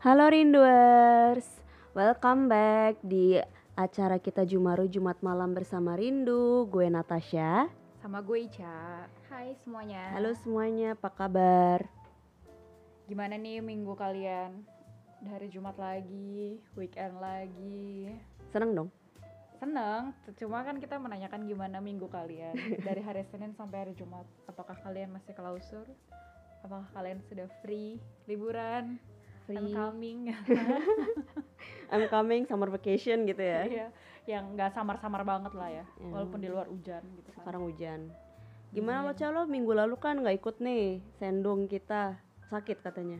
Halo Rinduers, welcome back di acara kita Jumaru Jumat malam bersama Rindu. Gue Natasha. Sama gue Ica. Hai semuanya. Halo semuanya, apa kabar? Gimana nih minggu kalian? Udah hari Jumat lagi, weekend lagi. Seneng dong? Seneng, cuma kan kita menanyakan gimana minggu kalian dari hari Senin sampai hari Jumat. Apakah kalian masih klausur? Apakah kalian sudah free, liburan, I'm coming? I'm coming summer vacation gitu ya. Iya, yang nggak samar-samar banget lah ya, Ya. walaupun di luar hujan gitu kan. Sekarang hujan. Gimana lo Iya. Calo? Minggu lalu kan nggak ikut nih, sendung kita sakit katanya.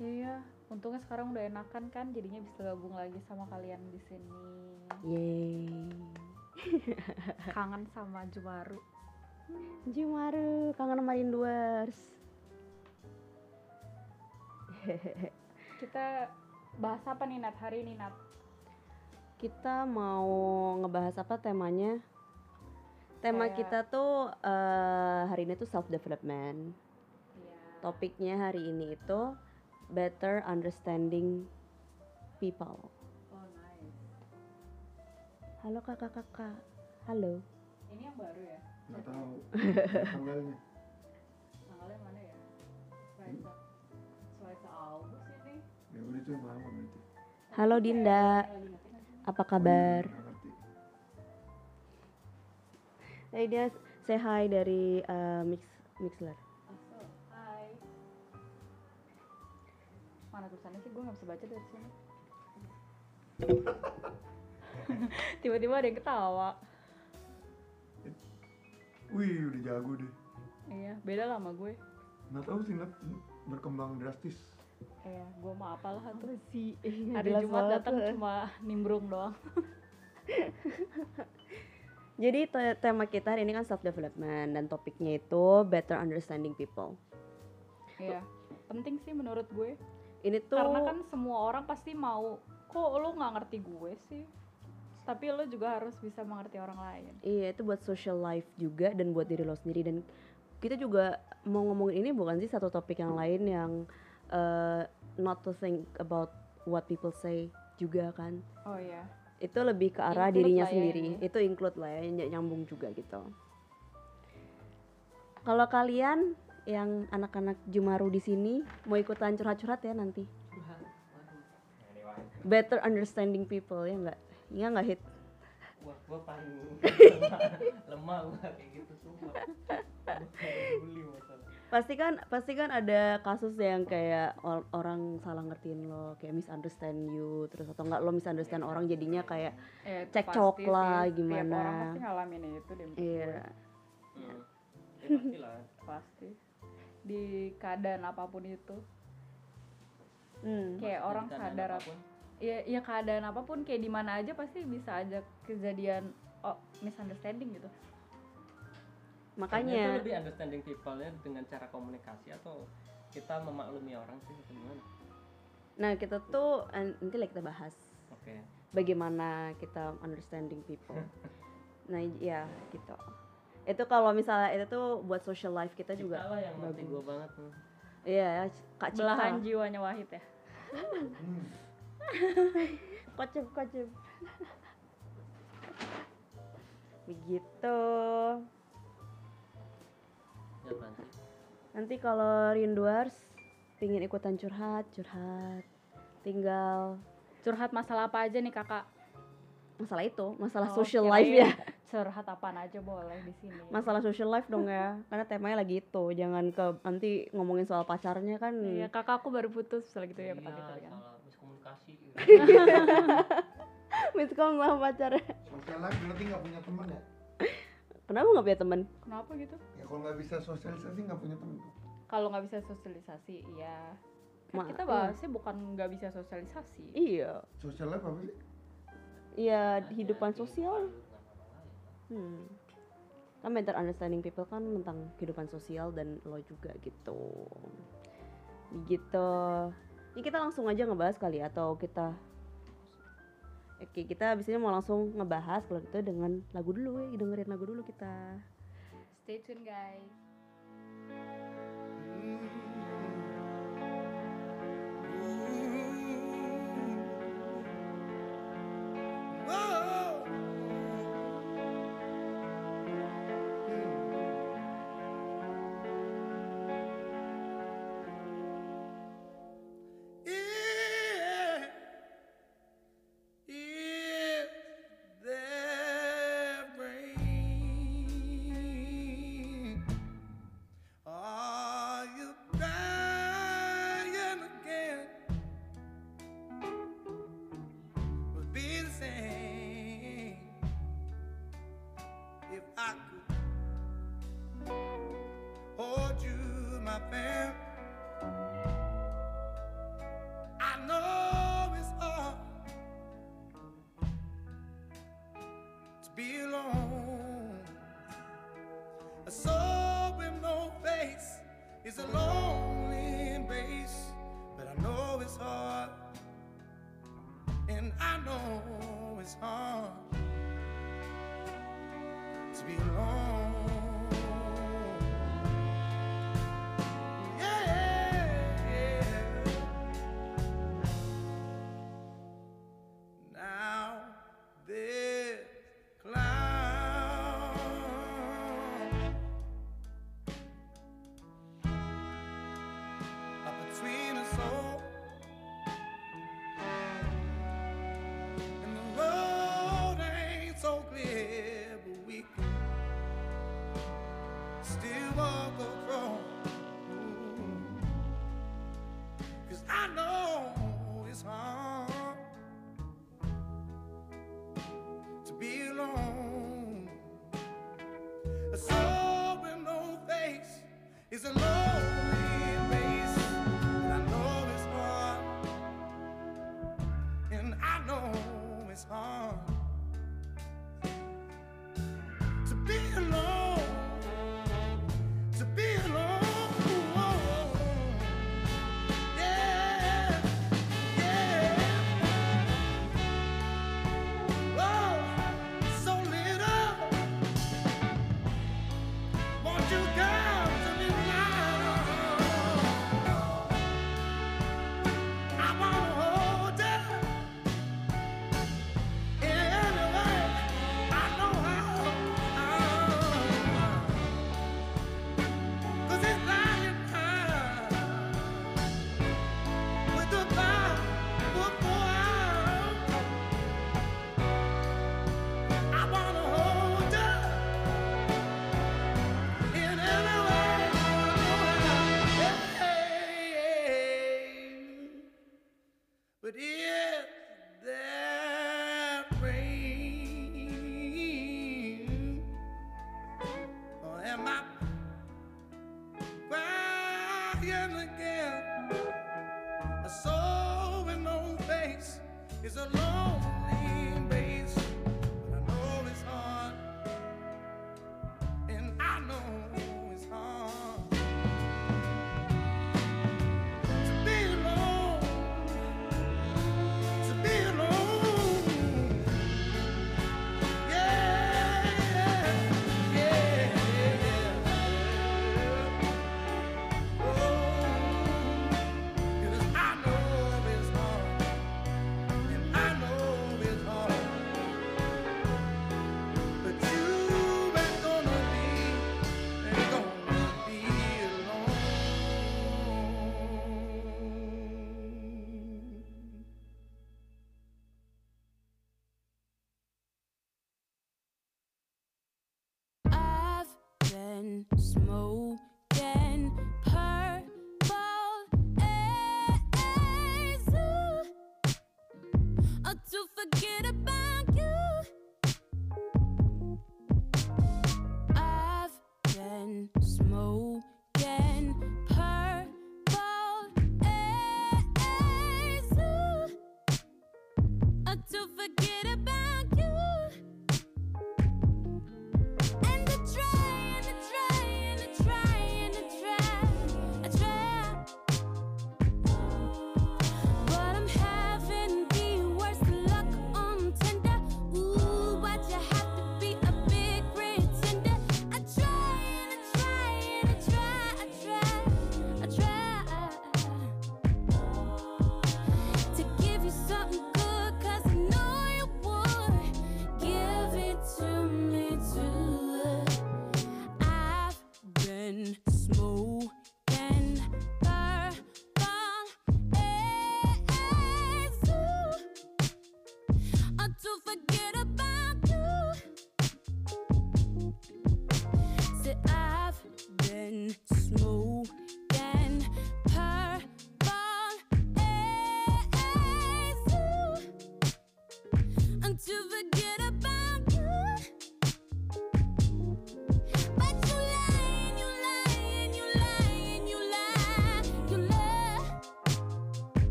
Iya, untungnya sekarang udah enakan kan, jadinya bisa gabung lagi sama kalian di sini. Yeay. Kangen sama Jumaru. Jumaru, kangen sama Rinduers. Kita bahas apa nih Nat hari ini Nat? Kita mau ngebahas apa temanya? Tema Kayak- kita tuh eh, hari ini tuh self development. Iya. Topiknya hari ini itu better understanding people. Oh nice. Halo kakak-kakak. Halo. Ini yang baru ya? nggak tahu Tanggalnya Halo Dinda. Apa kabar? Eh dia say hi dari eh, Mix Mixler. Hai. Mana tulisannya sih? Gue nggak bisa baca dari sini. Tiba-tiba ada yang ketawa. wih udah jago deh Iya, beda lah sama gue. nggak tahu sih berkembang drastis Iya, gue mah apalah tuh. sih? Hari Jumat datang cuma nimbrung doang. Jadi te- tema kita hari ini kan self development dan topiknya itu better understanding people. Iya, penting sih menurut gue. Ini tuh Karena kan semua orang pasti mau, kok lo nggak ngerti gue sih? Tapi lo juga harus bisa mengerti orang lain. iya itu buat social life juga dan buat diri lo sendiri dan kita juga mau ngomongin ini bukan sih satu topik yang lain yang eh, not to think about what people say juga kan. Oh iya. Itu lebih ke arah Include dirinya ya sendiri. ini. Itu include lah ya ny- nyambung juga gitu. Kalau kalian yang anak-anak Jumaru di sini mau ikutan curhat-curhat ya nanti. Better understanding people ya enggak? Iya enggak hit? Wah, gua paling lemah gua kayak gitu semua. Kayak. Pasti kan pasti kan ada kasus yang kayak or- orang salah ngertiin lo, kayak misunderstand you, terus atau enggak lo misunderstand orang jadinya kayak Ya, itu Cekcok pasti lah, sih. gimana. Tiap orang pasti ngalamin itu deh. iya. Hmm. Ya pastilah. Pasti. Di keadaan apa pun itu. Hmm. Kayak orang Keadaan sadar apa. apa pun. Ya, ya keadaan apa pun kayak di mana aja pasti bisa aja kejadian oh, misunderstanding gitu. Kayaknya itu Makanya lebih understanding people-nya dengan cara komunikasi atau kita memaklumi orang sih atau gimana? nah kita tuh an- nanti lah kita bahas Oke. bagaimana kita understanding people. nah ya gitu. Itu kalau misalnya itu tuh buat social life kita juga. Kita lah yang bagus. gua banget. Iya, Kak Cika. Belahan jiwanya Wahid ya. Kocep, kocep. Begitu. Ya? Nanti kalau rinduars pingin ikutan curhat, curhat. Tinggal Curhat masalah apa aja nih kakak? masalah itu, masalah Oh, social life ya. Curhat apaan aja boleh di sini. Masalah social life dong ya. Karena temanya lagi itu. Jangan ke nanti ngomongin soal pacarnya kan. Iya, kakak aku baru putus misalnya gitu ya Iya, kan. salah miskomunikasi. gitu. Miskom sama pacarnya. social life berarti nggak punya teman ya Kenapa nggak punya temen? Kenapa gitu? Ya kalau nggak bisa sosialisasi nggak punya teman Kalau nggak bisa sosialisasi, iya. Kan Ma- kita iya. bahasnya bukan nggak bisa sosialisasi. Iya. social life apa sih Iya, kehidupan sosial. Hmm. Kan better understanding people kan tentang kehidupan sosial dan lo juga gitu. Gitu. Ini kita langsung aja ngebahas kali ya, atau kita Oke, kita abis ini mau langsung ngebahas kalau gitu dengan lagu dulu ya, dengerin lagu dulu kita. Stay tuned, guys. Mm-hmm. Whoa!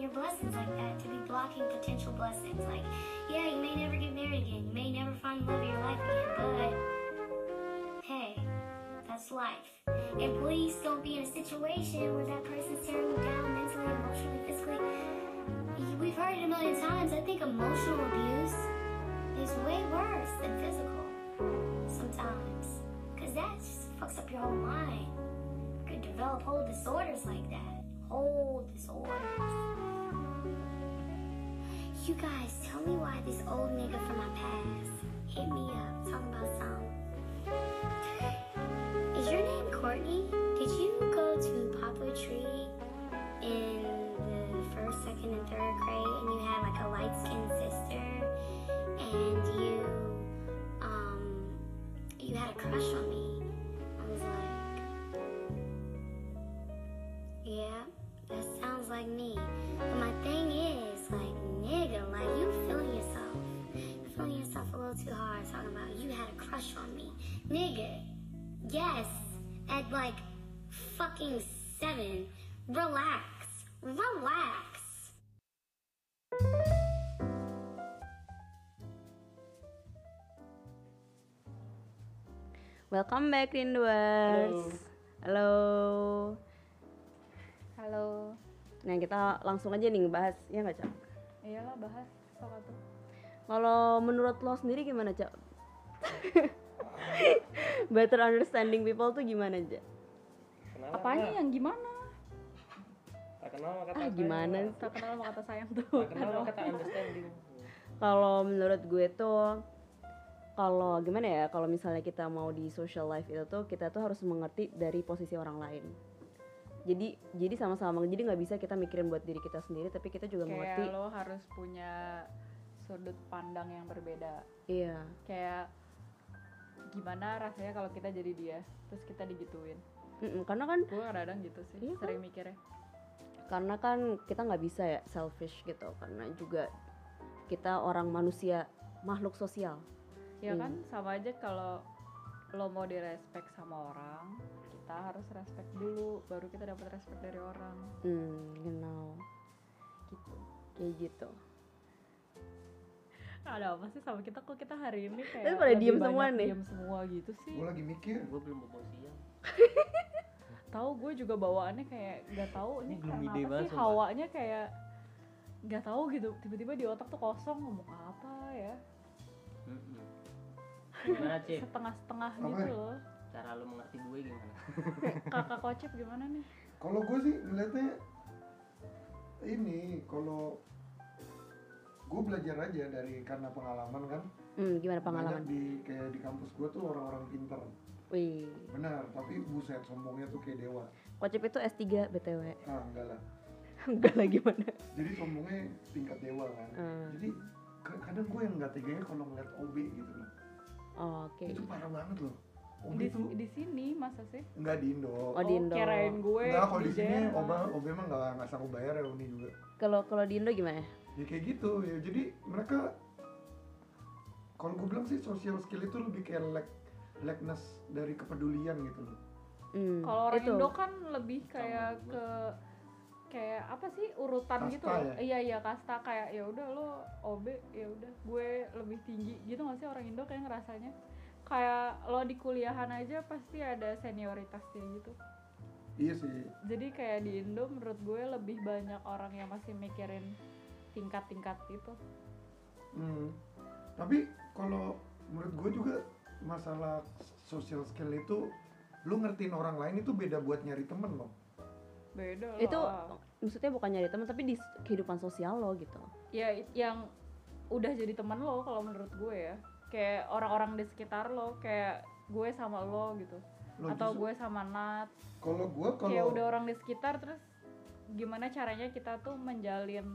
Your blessings like that, to be blocking potential blessings. Like, yeah, you may never get married again, you may never find the love of your life again, but hey, that's life. And please don't be in a situation where that person's tearing you down mentally, emotionally, physically. We've heard it a million times. I think emotional abuse is way worse than physical sometimes. Because that just fucks up your whole mind. You could develop whole disorders like that. Whole disorders. You guys, tell me why this old nigga from my past hit me up talking about something. Is your name Courtney? Did you go to Poplar Tree in the first, second, and third grade and you had like a light skinned sister and you um you had a crush on me? I was like Yeah, that sounds like me. But my thing is, like, nigga, like you feeling yourself. You're feeling yourself a little too hard talking about you had a crush on me. Nigga, yes, at like fucking seven. Relax. Relax. Welcome back Rinduers. Halo. Halo. Nah kita langsung aja nih ngebahas ya nggak cak? Iyalah bahas soal itu. Kalau menurut lo sendiri gimana cak? Better understanding people tuh gimana cak? Kenalan Apanya yang gimana? Tak kenal maka Ah tak gimana? sayang. Tak kenal sama kata sayang tuh. Tak kenal maka tak understanding. Kalau menurut gue tuh kalau gimana ya kalau misalnya kita mau di social life itu tuh kita tuh harus mengerti dari posisi orang lain. Jadi jadi sama-sama jadi nggak bisa kita mikirin buat diri kita sendiri tapi kita juga mengerti. Kayak lo harus punya sudut pandang yang berbeda. Iya. Kayak gimana rasanya kalau kita jadi dia, terus kita digituin. Mm-mm, karena kan Gue kadang-kadang gitu sih, Iya kan? sering mikirnya. karena kan kita nggak bisa ya selfish gitu karena juga kita orang manusia makhluk sosial. Ya Hmm. kan sama aja kalau lo mau direspek sama orang, kita harus respect dulu, baru kita dapat respect dari orang. Hmm, genau. Gitu. Kayak gitu. Ada apa sih sama kita kok kita hari ini kayak Tapi pada diem semua nih. Diem semua gitu sih. Gue lagi mikir. Gue belum bobo siang. Tahu gue juga bawaannya kayak nggak tahu ini karena apa banget, sih hawanya kayak nggak tahu gitu tiba-tiba di otak tuh kosong ngomong apa ya setengah-setengah gitu loh Cara lu mengerti gue gimana? kakak kocip gimana nih Kalau gue sih ngeliatnya ini kalau gue belajar aja dari karena pengalaman kan Hmm, gimana pengalaman? banyak di kayak di kampus gue tuh orang-orang pinter Wih, benar tapi buset sombongnya tuh kayak dewa Kocip itu S3 BTW. ah enggak lah Enggak lah gimana? jadi sombongnya tingkat dewa kan Hmm. jadi ka- kadang gue yang nggak teganya kalau ngeliat OB gitu loh Oh, Oke. itu parah banget loh Di, tuh di sini masa sih nggak di Indo Oh, di Indo. kirain gue Enggak, kalau di sini Jerman. OB OB mah nggak nggak sanggup bayar ya Uni juga Kalau kalau di Indo gimana? ya kayak gitu ya jadi mereka kalau gue bilang sih social skill itu lebih kayak lack lackness dari kepedulian gitu loh Hmm, kalau orang itu. Indo kan lebih kayak ke kayak apa sih urutan Kasta gitu ya? iya iya kasta kayak ya udah lo OB ya udah gue lebih tinggi gitu gak sih orang Indo kayak ngerasanya kayak lo di kuliahan aja pasti ada senioritasnya gitu iya sih jadi kayak di Indo menurut gue lebih banyak orang yang masih mikirin tingkat-tingkat gitu Hmm. Tapi kalau menurut gue juga masalah social skill itu lu ngertiin orang lain itu beda buat nyari temen loh. beda lah Itu maksudnya bukan nyari teman tapi di kehidupan sosial lo gitu. ya yang udah jadi teman lo kalau menurut gue ya kayak orang-orang di sekitar lo kayak gue sama lo gitu. Lo atau justru- gue sama Nat. Kalau gue kayak kalau udah orang di sekitar terus gimana caranya kita tuh menjalin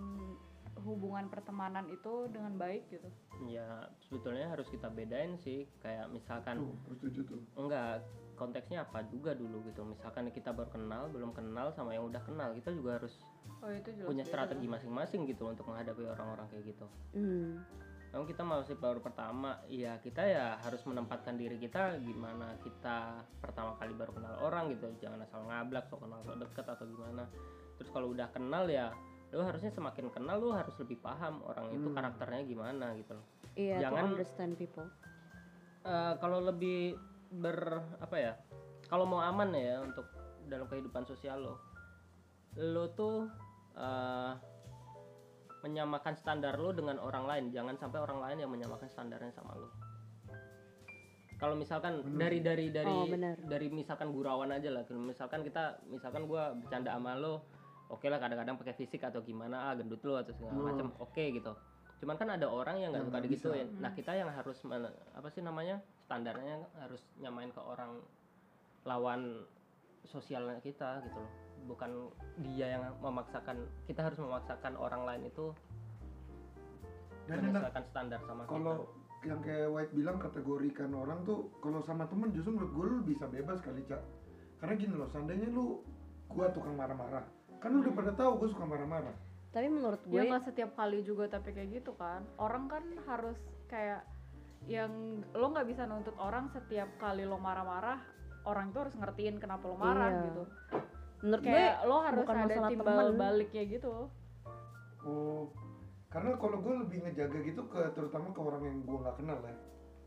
hubungan pertemanan itu dengan baik gitu? Ya sebetulnya harus kita bedain sih. Kayak misalkan tuh, setuju tuh. enggak konteksnya apa juga dulu gitu. Misalkan kita baru kenal belum kenal sama yang udah kenal kita juga harus oh itu jelas punya strategi masing-masing gitu untuk menghadapi orang-orang kayak gitu. Hmm. Namun kita masih baru pertama, ya kita ya harus menempatkan diri kita gimana kita pertama kali baru kenal orang gitu, jangan asal ngablak, sok kenal sok deket atau gimana. Terus kalau udah kenal ya, lu harusnya semakin kenal lu harus lebih paham orang itu Hmm. karakternya gimana gitu loh. Iya, Jangan- to understand people. Eh, kalau lebih ber apa ya, kalau mau aman ya untuk dalam kehidupan sosial lo, lo tuh eh, menyamakan standar lo dengan orang lain, jangan sampai orang lain yang menyamakan standarnya sama lo. Kalau misalkan Bener dari dari dari Oh, bener. dari misalkan gurauan aja lah, misalkan kita misalkan gua bercanda sama lo, oke lah kadang-kadang pakai fisik atau gimana, ah gendut lo atau segala Hmm. macam, oke gitu. Cuman kan ada orang yang nggak suka digituin. Nah kita yang harus apa sih namanya standarnya harus nyamain ke orang lawan sosialnya kita gitu loh. Bukan dia yang memaksakan. Kita harus memaksakan orang lain itu Dan enak menyesuaikan standar sama kita. kalau yang kayak White bilang kategorikan orang tuh kalau sama temen justru menurut gue lu bisa bebas kali cak karena gini loh seandainya lu gua tukang marah-marah kan lu udah pada tahu gue suka marah-marah Tapi menurut ya gue nggak setiap kali juga tapi kayak gitu kan orang kan harus kayak yang lo nggak bisa nuntut orang setiap kali lo marah-marah orang itu harus ngertiin kenapa lo marah Iya. gitu menurut gue kayak lo harus bukan ada masalah timbal temen. baliknya gitu oh karena kalau gue lebih ngejaga gitu ke terutama ke orang yang gue nggak kenal ya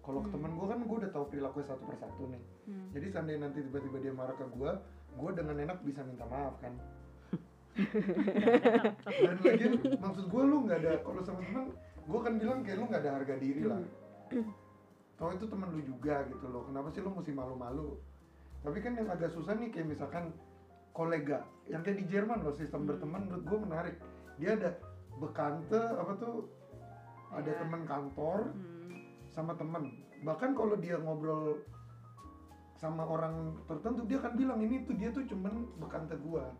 kalau ke Hmm. temen gue kan gue udah tahu perilaku satu persatu nih Hmm. jadi seandainya nanti tiba-tiba dia marah ke gue gue dengan enak bisa minta maaf kan dan lagi maksud gue lu nggak ada kalau sama temen gue kan bilang kayak lu nggak ada harga diri lah Tau itu temen lu juga gitu loh kenapa sih lu mesti malu-malu tapi kan yang agak susah nih kayak misalkan kolega yang kayak di Jerman loh sistem Hmm. berteman menurut gue menarik dia ada bekante apa tuh ada Iya. teman kantor Hmm. sama teman bahkan kalau dia ngobrol sama orang tertentu dia akan bilang ini tuh dia tuh cuman bekante gua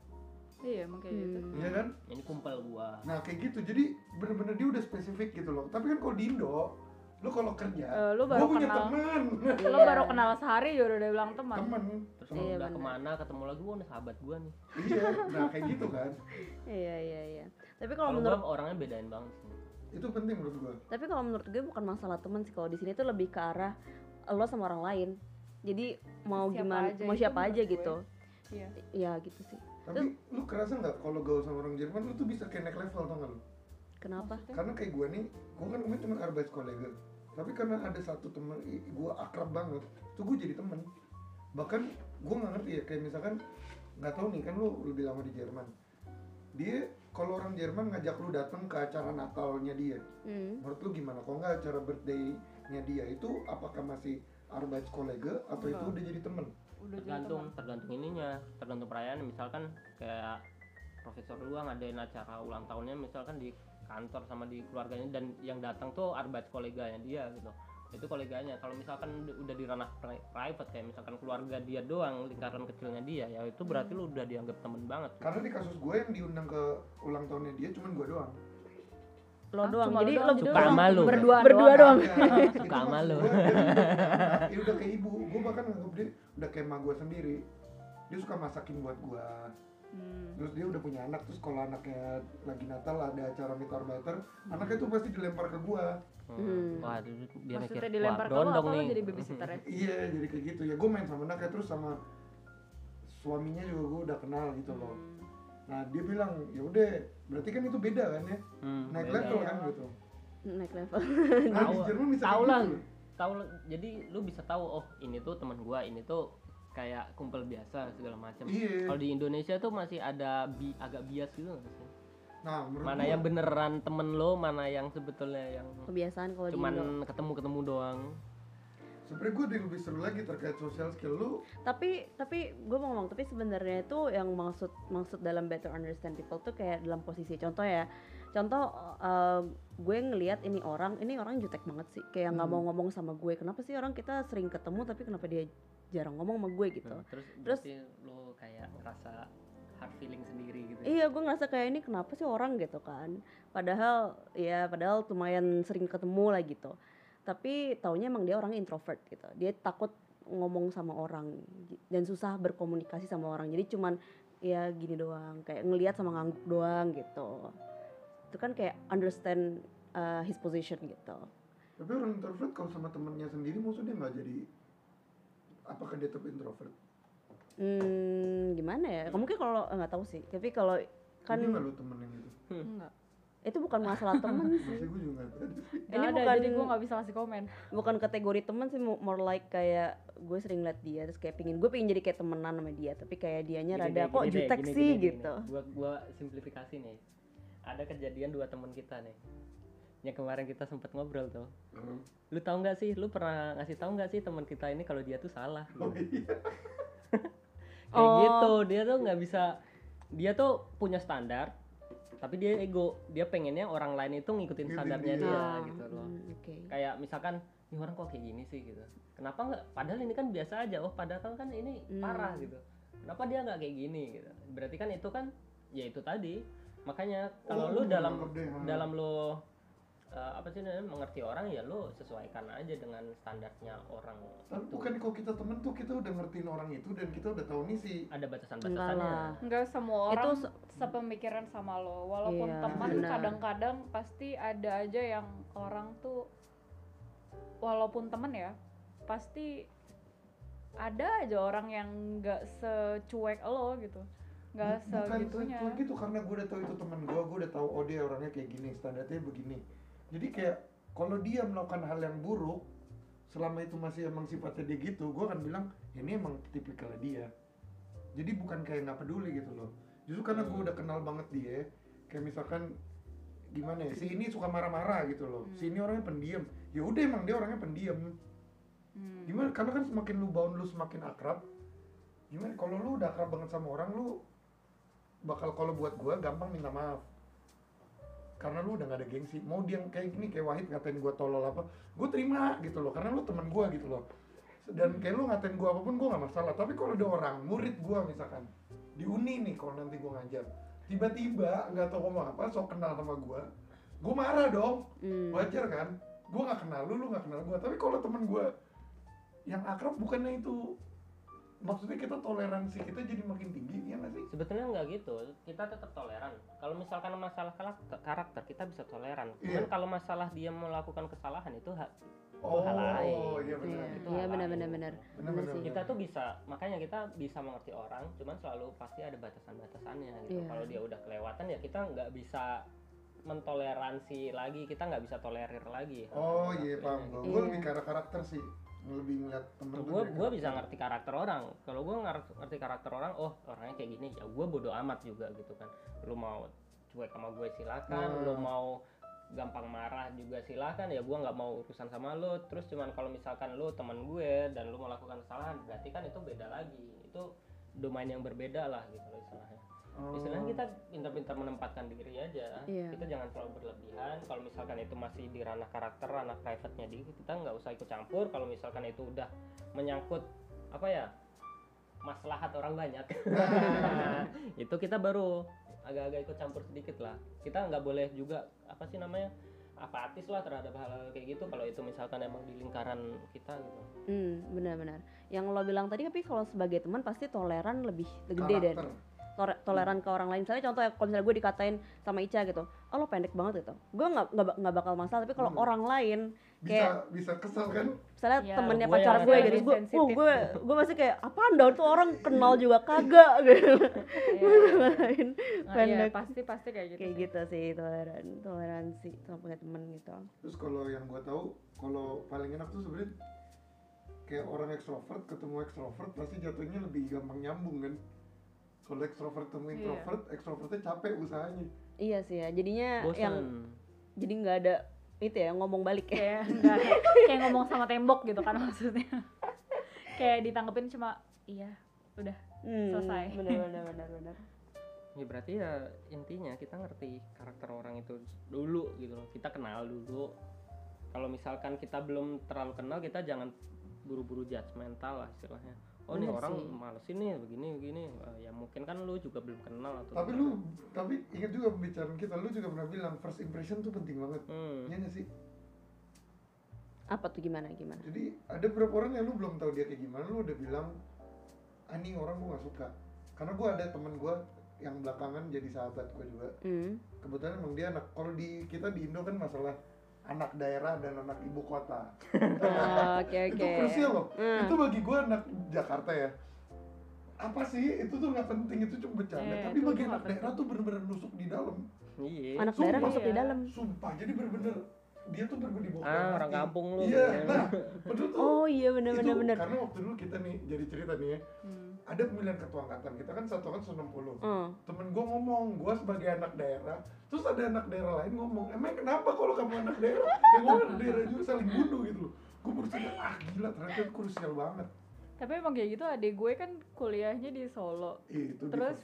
iya emang kayak gitu Hmm. Iya kan Ini kumpul gua. nah kayak gitu jadi bener-bener dia udah spesifik gitu loh tapi kan kalau di Indo lu kalau kerja Eh, lu gua baru punya kenal. teman. Lo Iya. baru kenal sehari juga udah bilang teman. Teman. Terus Iya, udah bener. ke mana ketemu lagi gua udah sahabat gua nih. iya nah kayak gitu kan. Iya iya iya. Tapi kalau menurut gua orangnya bedain banget sih. itu penting menurut gua. Tapi kalau menurut gue bukan masalah teman sih. Kalau di sini tuh lebih ke arah lo sama orang lain. Jadi mau Siapa gimana aja mau siapa aja gue. gitu. Iya. Ya gitu sih. Tapi lu kerasa nggak kalau gaul sama orang Jerman lu tuh bisa kayak naik level tau gak lu? Kenapa? Maksudnya? karena kayak gue nih gue kan kemarin cuma arbeitskollege tapi karena ada satu temen gue akrab banget tuh gue jadi temen bahkan gue nggak ngerti ya kayak misalkan nggak tahu nih kan lu lebih lama di Jerman dia kalau orang Jerman ngajak lu datang ke acara Natalnya dia Hmm. menurut lu gimana kalau nggak acara birthday-nya dia itu apakah masih arbeitskollege atau itu Enggak. udah jadi temen udah jadi tergantung teman. tergantung ininya tergantung perayaan misalkan kayak profesor lu ngadain acara ulang tahunnya misalkan di kantor sama di keluarganya dan yang datang tuh arbeit koleganya dia gitu. Itu koleganya. Kalau misalkan udah- di ranah pri- private kayak misalkan keluarga dia doang lingkaran kecilnya dia ya itu berarti lu udah dianggap temen banget. Karena di kasus gue yang diundang ke ulang tahunnya dia cuman gue doang. Lo Ah, doang. Jadi lo lo doang, Suka berdua sama lu. berdua Berdua doang Suka Suka sama lu. Ya udah kayak ibu, gue bahkan nganggap dia udah kayak emak gue sendiri. Dia suka masakin buat gue. Hmm. Terus dia udah punya anak, terus kalau anaknya lagi Natal ada acara mitarbeiter, anaknya tuh pasti dilempar ke gue. Hmm. wah itu dia mikir maksudnya dilempar ke apa nih jadi babysitter ya Iya, jadi kayak gitu ya. Gue main sama anaknya terus sama suaminya juga gue udah kenal gitu loh. Hmm. Nah dia bilang ya udah, berarti kan itu beda kan ya, Hmm, naik beda. level Iya. kan gitu. naik level Nah di Tahu- Jerman bisa tahu kayak lah gitu. tahu jadi lu bisa tahu oh ini tuh teman gua ini tuh kayak kumpul biasa segala macam Iya. kalau di Indonesia tuh masih ada bi agak bias gitu nggak sih Nah mana gua- yang beneran temen lo mana yang sebetulnya yang kebiasaan kalau di cuman Indo. ketemu ketemu doang sebenarnya gue lebih seru lagi terkait social skill lu tapi tapi gue mau ngomong tapi sebenarnya itu yang maksud maksud dalam better understand people tuh kayak dalam posisi contoh ya contoh eh, gue ngelihat ini orang ini orang jutek banget sih kayak nggak Hmm. mau ngomong sama gue kenapa sih orang kita sering ketemu tapi kenapa dia jarang ngomong sama gue gitu. Hmm, terus Terus- berarti lo kayak ngerasa hard feeling sendiri gitu ya? iya gue ngerasa kayak ini kenapa sih orang gitu kan? Padahal ya padahal lumayan sering ketemu lah gitu. Tapi taunya emang dia orang introvert gitu. Dia takut ngomong sama orang dan susah berkomunikasi sama orang. Jadi cuman ya gini doang kayak ngelihat sama ngangguk doang gitu. Itu kan kayak understand uh, his position gitu. Tapi orang introvert kalau sama temennya sendiri maksudnya nggak jadi apakah dia tetap introvert? hmm gimana ya mungkin kalau nggak tahu sih tapi kalau kan nggak lu temen yang gitu? enggak itu bukan masalah temen sih Maksudnya gue juga Ini ada bukan- jadi gue nggak bisa kasih komen bukan kategori temen sih mo- more like kayak gue sering liat dia terus kayak pingin gue pingin jadi kayak temenan sama dia tapi kayak dianya Gini rada kok gini deh, jutek gini, sih gini, gitu gini. Gua gua simplifikasi nih. Ada kejadian dua teman kita nih. Yang kemarin kita sempat ngobrol tuh. Hmm. Lu tahu nggak sih? Lu pernah ngasih tahu nggak sih teman kita ini kalau dia tuh salah? Oh iya. Kayak Oh. gitu. Dia tuh nggak bisa. Dia tuh punya standar. Tapi dia ego. Dia pengennya orang lain itu ngikutin standarnya dia. dia, Ah, gitu loh. hmm, oke Kayak misalkan, ini orang kok kayak gini sih gitu. Kenapa nggak? Padahal ini kan biasa aja. Oh, padahal kan ini Hmm. parah gitu. Kenapa dia nggak kayak gini gitu? Berarti kan itu kan, ya itu tadi. Makanya kalau Oh, lu dalam deh, ha. dalam lu eh, apa sih namanya mengerti orang ya lu sesuaikan aja dengan standarnya orang Tapi itu. bukan kalau kita temen tuh kita udah ngertiin orang itu dan kita udah tahu nih si ada batasan-batasannya. Enggak semua Itu orang se- sepemikiran sama lo. Walaupun Iya, teman kadang-kadang pasti ada aja yang orang tuh walaupun temen ya, pasti ada aja orang yang nggak secuek lo gitu. Nggak bukan segitunya. secuek gitu karena gue udah tahu itu teman gue gue udah tahu oh dia orangnya kayak gini standarnya begini jadi kayak kalau dia melakukan hal yang buruk selama itu masih emang sifatnya dia gitu gue akan bilang ini emang tipikalnya dia. Jadi bukan kayak nggak peduli gitu loh. Justru karena gue udah kenal banget dia kayak misalkan gimana ya si ini suka marah-marah gitu loh. Si ini orangnya pendiam. Ya udah emang dia orangnya pendiam. Hmm. gimana karena kan semakin lu bound lu semakin akrab gimana kalau lu udah akrab banget sama orang lu bakal kalau buat gua gampang minta maaf karena lu udah gak ada gengsi. Mau dia kayak gini kayak Wahid ngatain gua tolol apa gua terima gitu loh. Karena lu teman gua gitu loh. Dan kayak lu ngatain gua apa pun gua nggak masalah. Tapi kalau ada orang murid gua misalkan di uni nih kalau nanti gua ngajar tiba-tiba nggak tahu ngomong apa sok kenal sama gua gua marah dong. Hmm. wajar kan? Gue nggak kenal lu lu nggak kenal gue tapi kalau temen gue yang akrab bukannya itu maksudnya kita toleransi kita jadi makin tinggi ya nggak sih Sebetulnya nggak gitu, kita tetap toleran. Kalau misalkan masalah karakter, karakter kita bisa toleran. Cuman Iya. kalau masalah dia melakukan kesalahan itu hak oh hal lain. iya benar Iya, iya benar benar benar. Sih. kita tuh bisa makanya kita bisa mengerti orang cuman selalu pasti ada batasan-batasannya gitu Iya. kalau dia udah kelewatan ya kita nggak bisa mentoleransi lagi kita nggak bisa tolerir lagi oh iya paham gue gue Iya. lebih karakter sih lebih ngeliat temen gue gue bisa ngerti karakter orang. Kalau gue ngerti karakter orang oh orangnya kayak gini. Ya gue bodoh amat juga gitu kan. Lu mau cuek sama gue silakan. Hmm. lu mau gampang marah juga silakan. Ya gue nggak mau urusan sama lu. Terus cuman kalau misalkan lu teman gue dan lu melakukan kesalahan berarti kan itu beda lagi. Itu domain yang berbeda lah gitu loh istilahnya Oh. istilahnya kita pintar-pintar menempatkan diri aja. Iya. kita jangan terlalu berlebihan. Kalau misalkan itu masih di ranah karakter ranah private-nya dia kita nggak usah ikut campur. Kalau misalkan itu udah menyangkut apa ya maslahat orang banyak. Itu kita baru agak-agak ikut campur sedikit lah. Kita nggak boleh juga apa sih namanya apatis lah terhadap hal-hal kayak gitu kalau itu misalkan emang di lingkaran kita gitu. Hmm, benar-benar. Yang lo bilang tadi tapi kalau sebagai teman pasti toleran lebih gede karakter. Tore- toleran ke orang lain. Misalnya contoh ya, kalau misalnya gue dikatain sama Ica gitu, oh lo pendek banget gitu. Gue nggak nggak ba- nggak bakal masalah. Tapi kalau Hmm. orang lain, bisa kayak bisa kesel kan misalnya Iya, temennya gue pacar gue ada gitu, gue, oh, gue, gue masih kayak apaan dong tuh orang kenal juga kagak gitu. Gue lain Nah, iya, pendek. pasti pasti kayak gitu. Kayak gitu sih toleran, toleransi sama punya temen gitu. terus kalau yang gua tahu kalau paling enak tuh sebenarnya kayak orang ekstrovert ketemu ekstrovert pasti jatuhnya lebih gampang nyambung kan kalau ekstrovert ketemu Iya. introvert ekstrovertnya capek usahanya Iya sih ya, jadinya bosan yang jadi nggak ada itu ya ngomong balik ya. kayak enggak kayak ngomong sama tembok gitu kan maksudnya. kayak ditanggepin cuma iya, udah. Hmm, Selesai. Bener bener bener bener. ya berarti ya intinya kita ngerti karakter orang itu dulu gitu loh kita kenal dulu kalau misalkan kita belum terlalu kenal kita jangan buru-buru judgmental lah istilahnya oh ini orang sih. males ini begini begini. Eh, ya mungkin kan lu juga belum kenal atau tapi lu tapi ingat juga pembicaraan kita lu juga pernah bilang first impression tuh penting banget. Hmm. Iya nggak sih? Apa tuh gimana gimana? Jadi ada beberapa orang yang lu belum tahu dia kayak gimana lu udah bilang "Ah, ini orang gua gak suka. Karena gua ada temen gua yang belakangan jadi sahabat gua juga. Hmm. kebetulan emang dia anak kalau di kita di Indo kan masalah anak daerah dan anak ibu kota. Oh, oke itu oke. krusial loh. Hmm. itu bagi gua anak Jakarta ya. Apa sih? Itu tuh nggak penting itu cuma bercanda. Iya, tapi bagi anak daerah tuh bener-bener nusuk di dalam. Iya. Anak daerah Sumpah. masuk di Iya. dalam. Sumpah jadi bener-bener dia tuh bener-bener di bawah ah orang kampung lu. Iya nah tuh. Oh iya bener itu bener bener. karena waktu dulu kita nih jadi cerita nih ya. Hmm. Ada pemilihan ketua angkatan kita kan satu kan 160 Hmm. temen gue ngomong gue sebagai anak daerah terus ada anak daerah lain ngomong emang kenapa kalau kamu anak daerah? Yang ngomong anak daerah juga saling bunuh gitu loh. Gue sadar ah gila ternyata krusial banget. Tapi emang kayak gitu adik gue kan kuliahnya di Solo. Ih, itu Terus,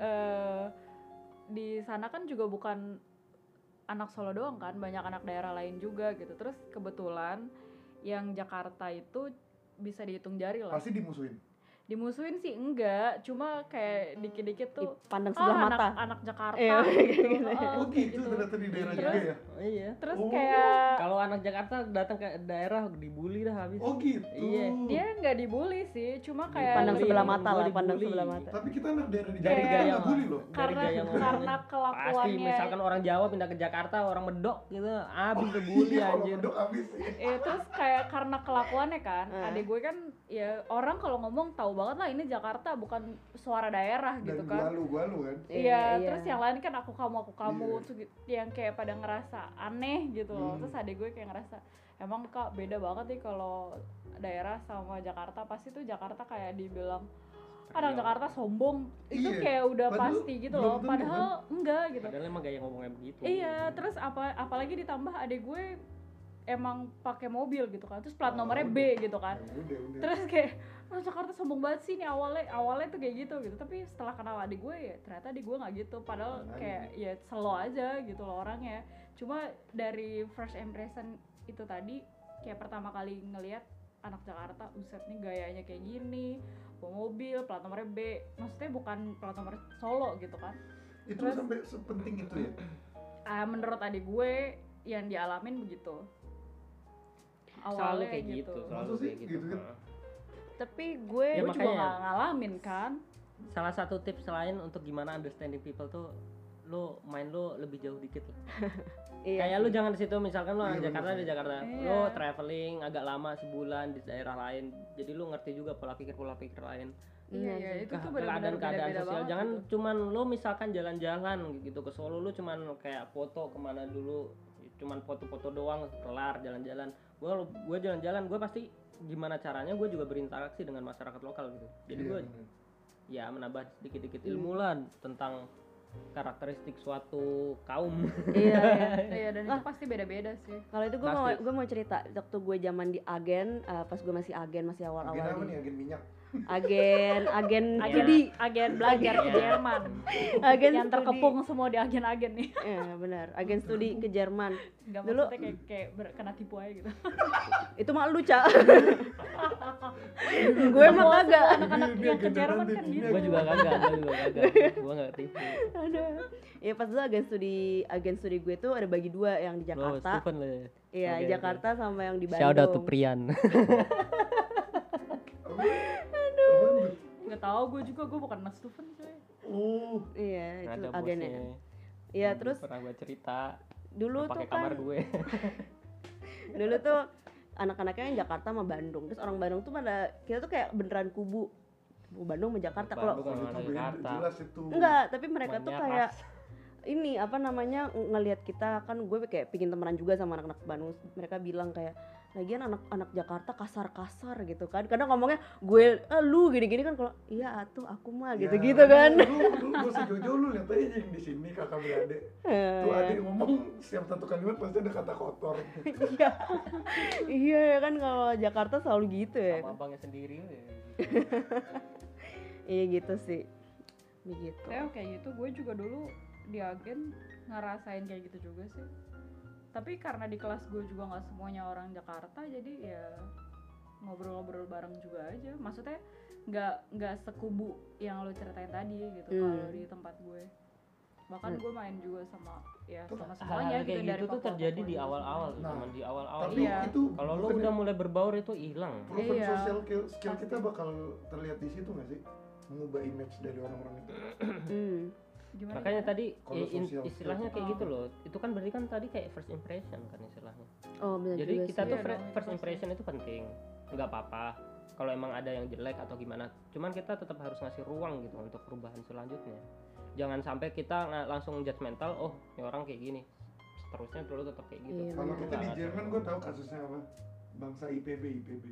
eh di sana kan juga bukan anak Solo doang kan banyak anak daerah lain juga gitu. Terus kebetulan yang Jakarta itu bisa dihitung jari lah. Pasti dimusuhin dimusuhin sih enggak cuma kayak dikit-dikit tuh pandang ah, sebelah anak, mata. anak Jakarta Iya, gitu. gitu. Oh kayak gitu ternyata di daerah Terus- juga ya? Iya. terus Oh. kayak kalau anak Jakarta datang ke daerah dibully dah habis. Oh gitu? Iya. dia nggak dibully sih cuma kayak pandang Dibully, sebelah mata lah pandang dibully. sebelah mata. Tapi kita anak daerah di Dari Jakarta nggak bully loh. dari karena karena pasti kelakuannya. misalkan orang Jawa pindah ke Jakarta orang medok gitu habis kebuli Iya, anjir. Medok habis. Sih Eh terus kayak karena kelakuannya kan, Eh. adik gue kan ya orang kalau ngomong tahu banget lah ini Jakarta bukan suara daerah gitu dan kan. gua lu gua lu kan Iya, terus yang lain kan aku kamu aku kamu Iya. tuh gitu, yang kayak pada ngerasa aneh gitu loh. Hmm. Terus adik gue kayak ngerasa emang kak beda banget nih kalau daerah sama Jakarta pasti tuh Jakarta kayak dibilang anak Jakarta sombong itu Iya, kayak udah padahal pasti gitu loh padahal enggak gitu padahal emang gaya ngomongnya begitu Iya, terus apa apalagi ditambah adik gue emang pakai mobil gitu kan. Terus plat Oh, nomornya B udah. gitu kan. Ya udah udah Terus kayak oh, Jakarta sombong banget sih nih awalnya awalnya tuh kayak gitu gitu. Tapi setelah kenal adik gue ya ternyata adik gue nggak gitu. Padahal kayak ya slow aja gitu loh orangnya. Cuma dari first impression itu tadi kayak pertama kali ngelihat anak Jakarta, uset nih gayanya kayak gini, bawa mobil, plat nomornya B. Maksudnya bukan plat nomor Solo gitu kan. itu Terus- sampai sepenting itu ya Ah, menurut adik gue yang dialamin begitu. selalu kayak gitu, selalu Masa sih? kayak gitu, Gitu kan? Tapi gue Ya, gue juga makanya. gak ngalamin kan. salah satu tips lain untuk gimana understanding people tuh lu main lu lebih jauh dikit lah. iya kayak lu jangan di situ misalkan lu Iya, Jakarta di Jakarta Iya. lu traveling agak lama sebulan di daerah lain jadi lu ngerti juga pola pikir pola pikir lain Iya, iya, itu tuh keadaan-keadaan beda-beda sosial banget jangan gitu. cuman lu misalkan jalan-jalan gitu ke Solo lu cuman kayak foto ke mana dulu cuman foto-foto doang kelar jalan-jalan gua gua jalan-jalan gua pasti gimana caranya gue juga berinteraksi dengan masyarakat lokal gitu jadi Iya, gue bener. ya menambah sedikit-sedikit Hmm. ilmu lah tentang karakteristik suatu kaum iya iya Iya, dan itu pasti beda-beda sih. kalau itu gue mau gue mau cerita waktu gue zaman di agen eh, pas gue masih agen masih agen awal-awal apa di nih agen minyak agen agen Agen, studi agen belajar ke Iya. Jerman. agen yang studi. terkepung semua di agen-agen nih. Iya benar agen studi ke Jerman Gak Dulu- kayak, kayak ber- kena tipu aja gitu. itu mah lu cak gue mah kagak Anak-anak yang ke agen Jerman nanti, kan gitu. gue juga kagak gue juga kagak gue nggak tipu Aduh. Ya pas dulu agen studi agen studi gue tuh ada bagi dua yang di Jakarta. Ya Iya, oke. Jakarta sama yang di Bandung. shout out to Prian Gak tau gue juga, gue bukan Mas Tufen coy. oh Iya, itu ada agennya. Iya, terus pernah gue cerita. dulu tuh pakai kan kamar gue. Dulu tuh anak-anaknya yang Jakarta sama Bandung. Terus orang Bandung tuh pada kita tuh kayak beneran kubu. Kubu Bandung sama Jakarta. Kalau jelas itu. Enggak, tapi mereka tuh kayak ini apa namanya ng- ngelihat kita kan gue kayak pingin temenan juga sama anak-anak Bandung. Mereka bilang kayak lagian anak-anak Jakarta kasar-kasar gitu kan. Kadang ngomongnya gue ah, lu gini-gini kan. Kalau iya atuh aku mah Ya, gitu-gitu kan. lu lu usah jauh-jauh lu lihat aja yang di sini kakak beradik Eh, tuh ya. adik ngomong setiap satu kalimat pasti ada kata kotor. Iya. Iya ya kan kalau Jakarta selalu gitu ya. Sama abangnya sendiri. Ya. iya gitu sih. Begitu. Kayak kayak gitu, gue juga dulu di agen ngerasain kayak gitu juga sih. Tapi karena di kelas gue juga nggak semuanya orang Jakarta, jadi ya ngobrol-ngobrol bareng juga aja. Maksudnya nggak nggak sekubu yang lo ceritain tadi gitu Hmm. kalau di tempat gue. bahkan Hmm. gue main juga sama ya sama semuanya gitu kayak dari gitu tuh Papua- terjadi di awal-awal tuh, Nah, cuman di awal-awal Tapi Iya. itu kalau lo udah mulai berbaur itu hilang proven Iya. social skill, skill kita bakal terlihat di situ nggak sih? Mengubah image dari orang-orang itu. Gimana, makanya gimana? tadi ya, in- istilahnya kayak skill. gitu loh itu kan berarti kan tadi kayak first impression kan istilahnya Oh benar jadi juga kita sih. tuh dong, itu first impression itu penting nggak apa-apa kalau emang ada yang jelek atau gimana cuman kita tetap harus ngasih ruang gitu untuk perubahan selanjutnya jangan sampai kita langsung judgmental oh ini orang kayak gini seterusnya dulu tetap kayak gitu Iya, Kalau kita di Jerman, gue tahu kasusnya apa? Bangsa IPB, IPB.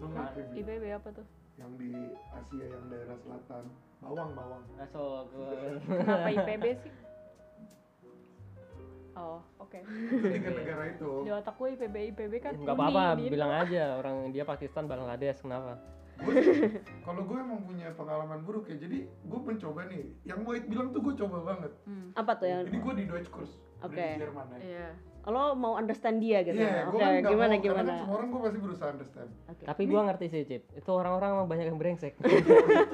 Hah? IPB? IPB apa tuh Yang di Asia, yang daerah selatan. Bawang, bawang. Masuk ke- kenapa IPB sih oh oke Itu tiga negara itu. di otak gue IPB IPB kan nggak apa-apa bilang aja orang dia Pakistan Bangladesh kenapa kalau gue emang punya pengalaman buruk ya. Jadi gue mencoba nih. Yang White bilang tuh gue coba banget. Hmm, Apa tuh yang Jadi gue di Deutsche Kurs. udah Oke. Di Jerman ya. iya lo mau understand dia gitu? Iya, Oke, gue kan gimana mau, gimana? Karena kan semua orang gue pasti berusaha understand. Oke. tapi gua ngerti sih Cip itu orang-orang emang banyak yang brengsek itu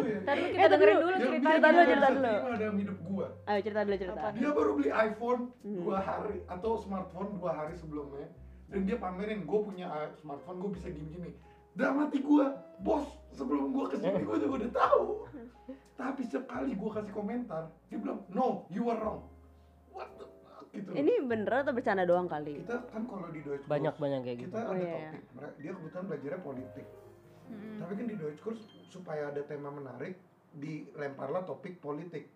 ya. Eh, kita dengerin dulu. ceritanya bikin dulu, gue cerita dulu. dalam hidup gue. Ayo cerita dulu cerita. Dia baru beli iPhone Hmm. dua hari atau smartphone dua hari sebelumnya dan dia pamerin gue punya uh, smartphone gue bisa gini-gini. Dalam hati gue, bos sebelum gue ke sini gue juga udah tahu. Tapi setiap kali gue kasih komentar, dia bilang no, you are wrong. What the fuck gitu. Ini bener atau bercanda doang kali? kita kan kalau di Deutsche banyak Kurs, banyak kayak gitu kita Oh, ada iya. topik. Mere- Dia kebetulan belajarnya politik. Mm-mm. Tapi kan di Deutsche Kurs supaya ada tema menarik dilemparlah topik politik.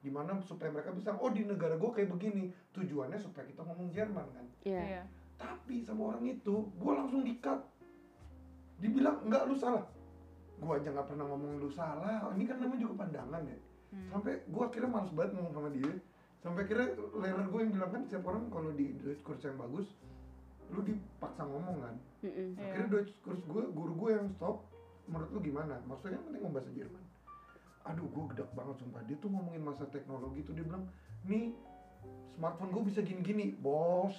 Gimana supaya mereka bisa oh di negara gue kayak begini. Tujuannya supaya kita ngomong Jerman kan. Iya. iya Tapi sama orang itu gue langsung di-cut. Dibilang enggak lu salah. Gue aja nggak pernah ngomong lu salah. Ini kan namanya juga pandangan ya. Hmm. Sampai gue akhirnya males banget ngomong sama dia. Sampai akhirnya lerer gue yang bilang kan setiap orang kalau di Kurs yang bagus lu dipaksa ngomong kan. Iya. akhirnya Deutsch kurs gue guru gue yang stop menurut lu gimana maksudnya yang penting ngomong bahasa Jerman aduh gue gedek banget sumpah dia tuh ngomongin masa teknologi tuh dia bilang nih smartphone gue bisa gini-gini bos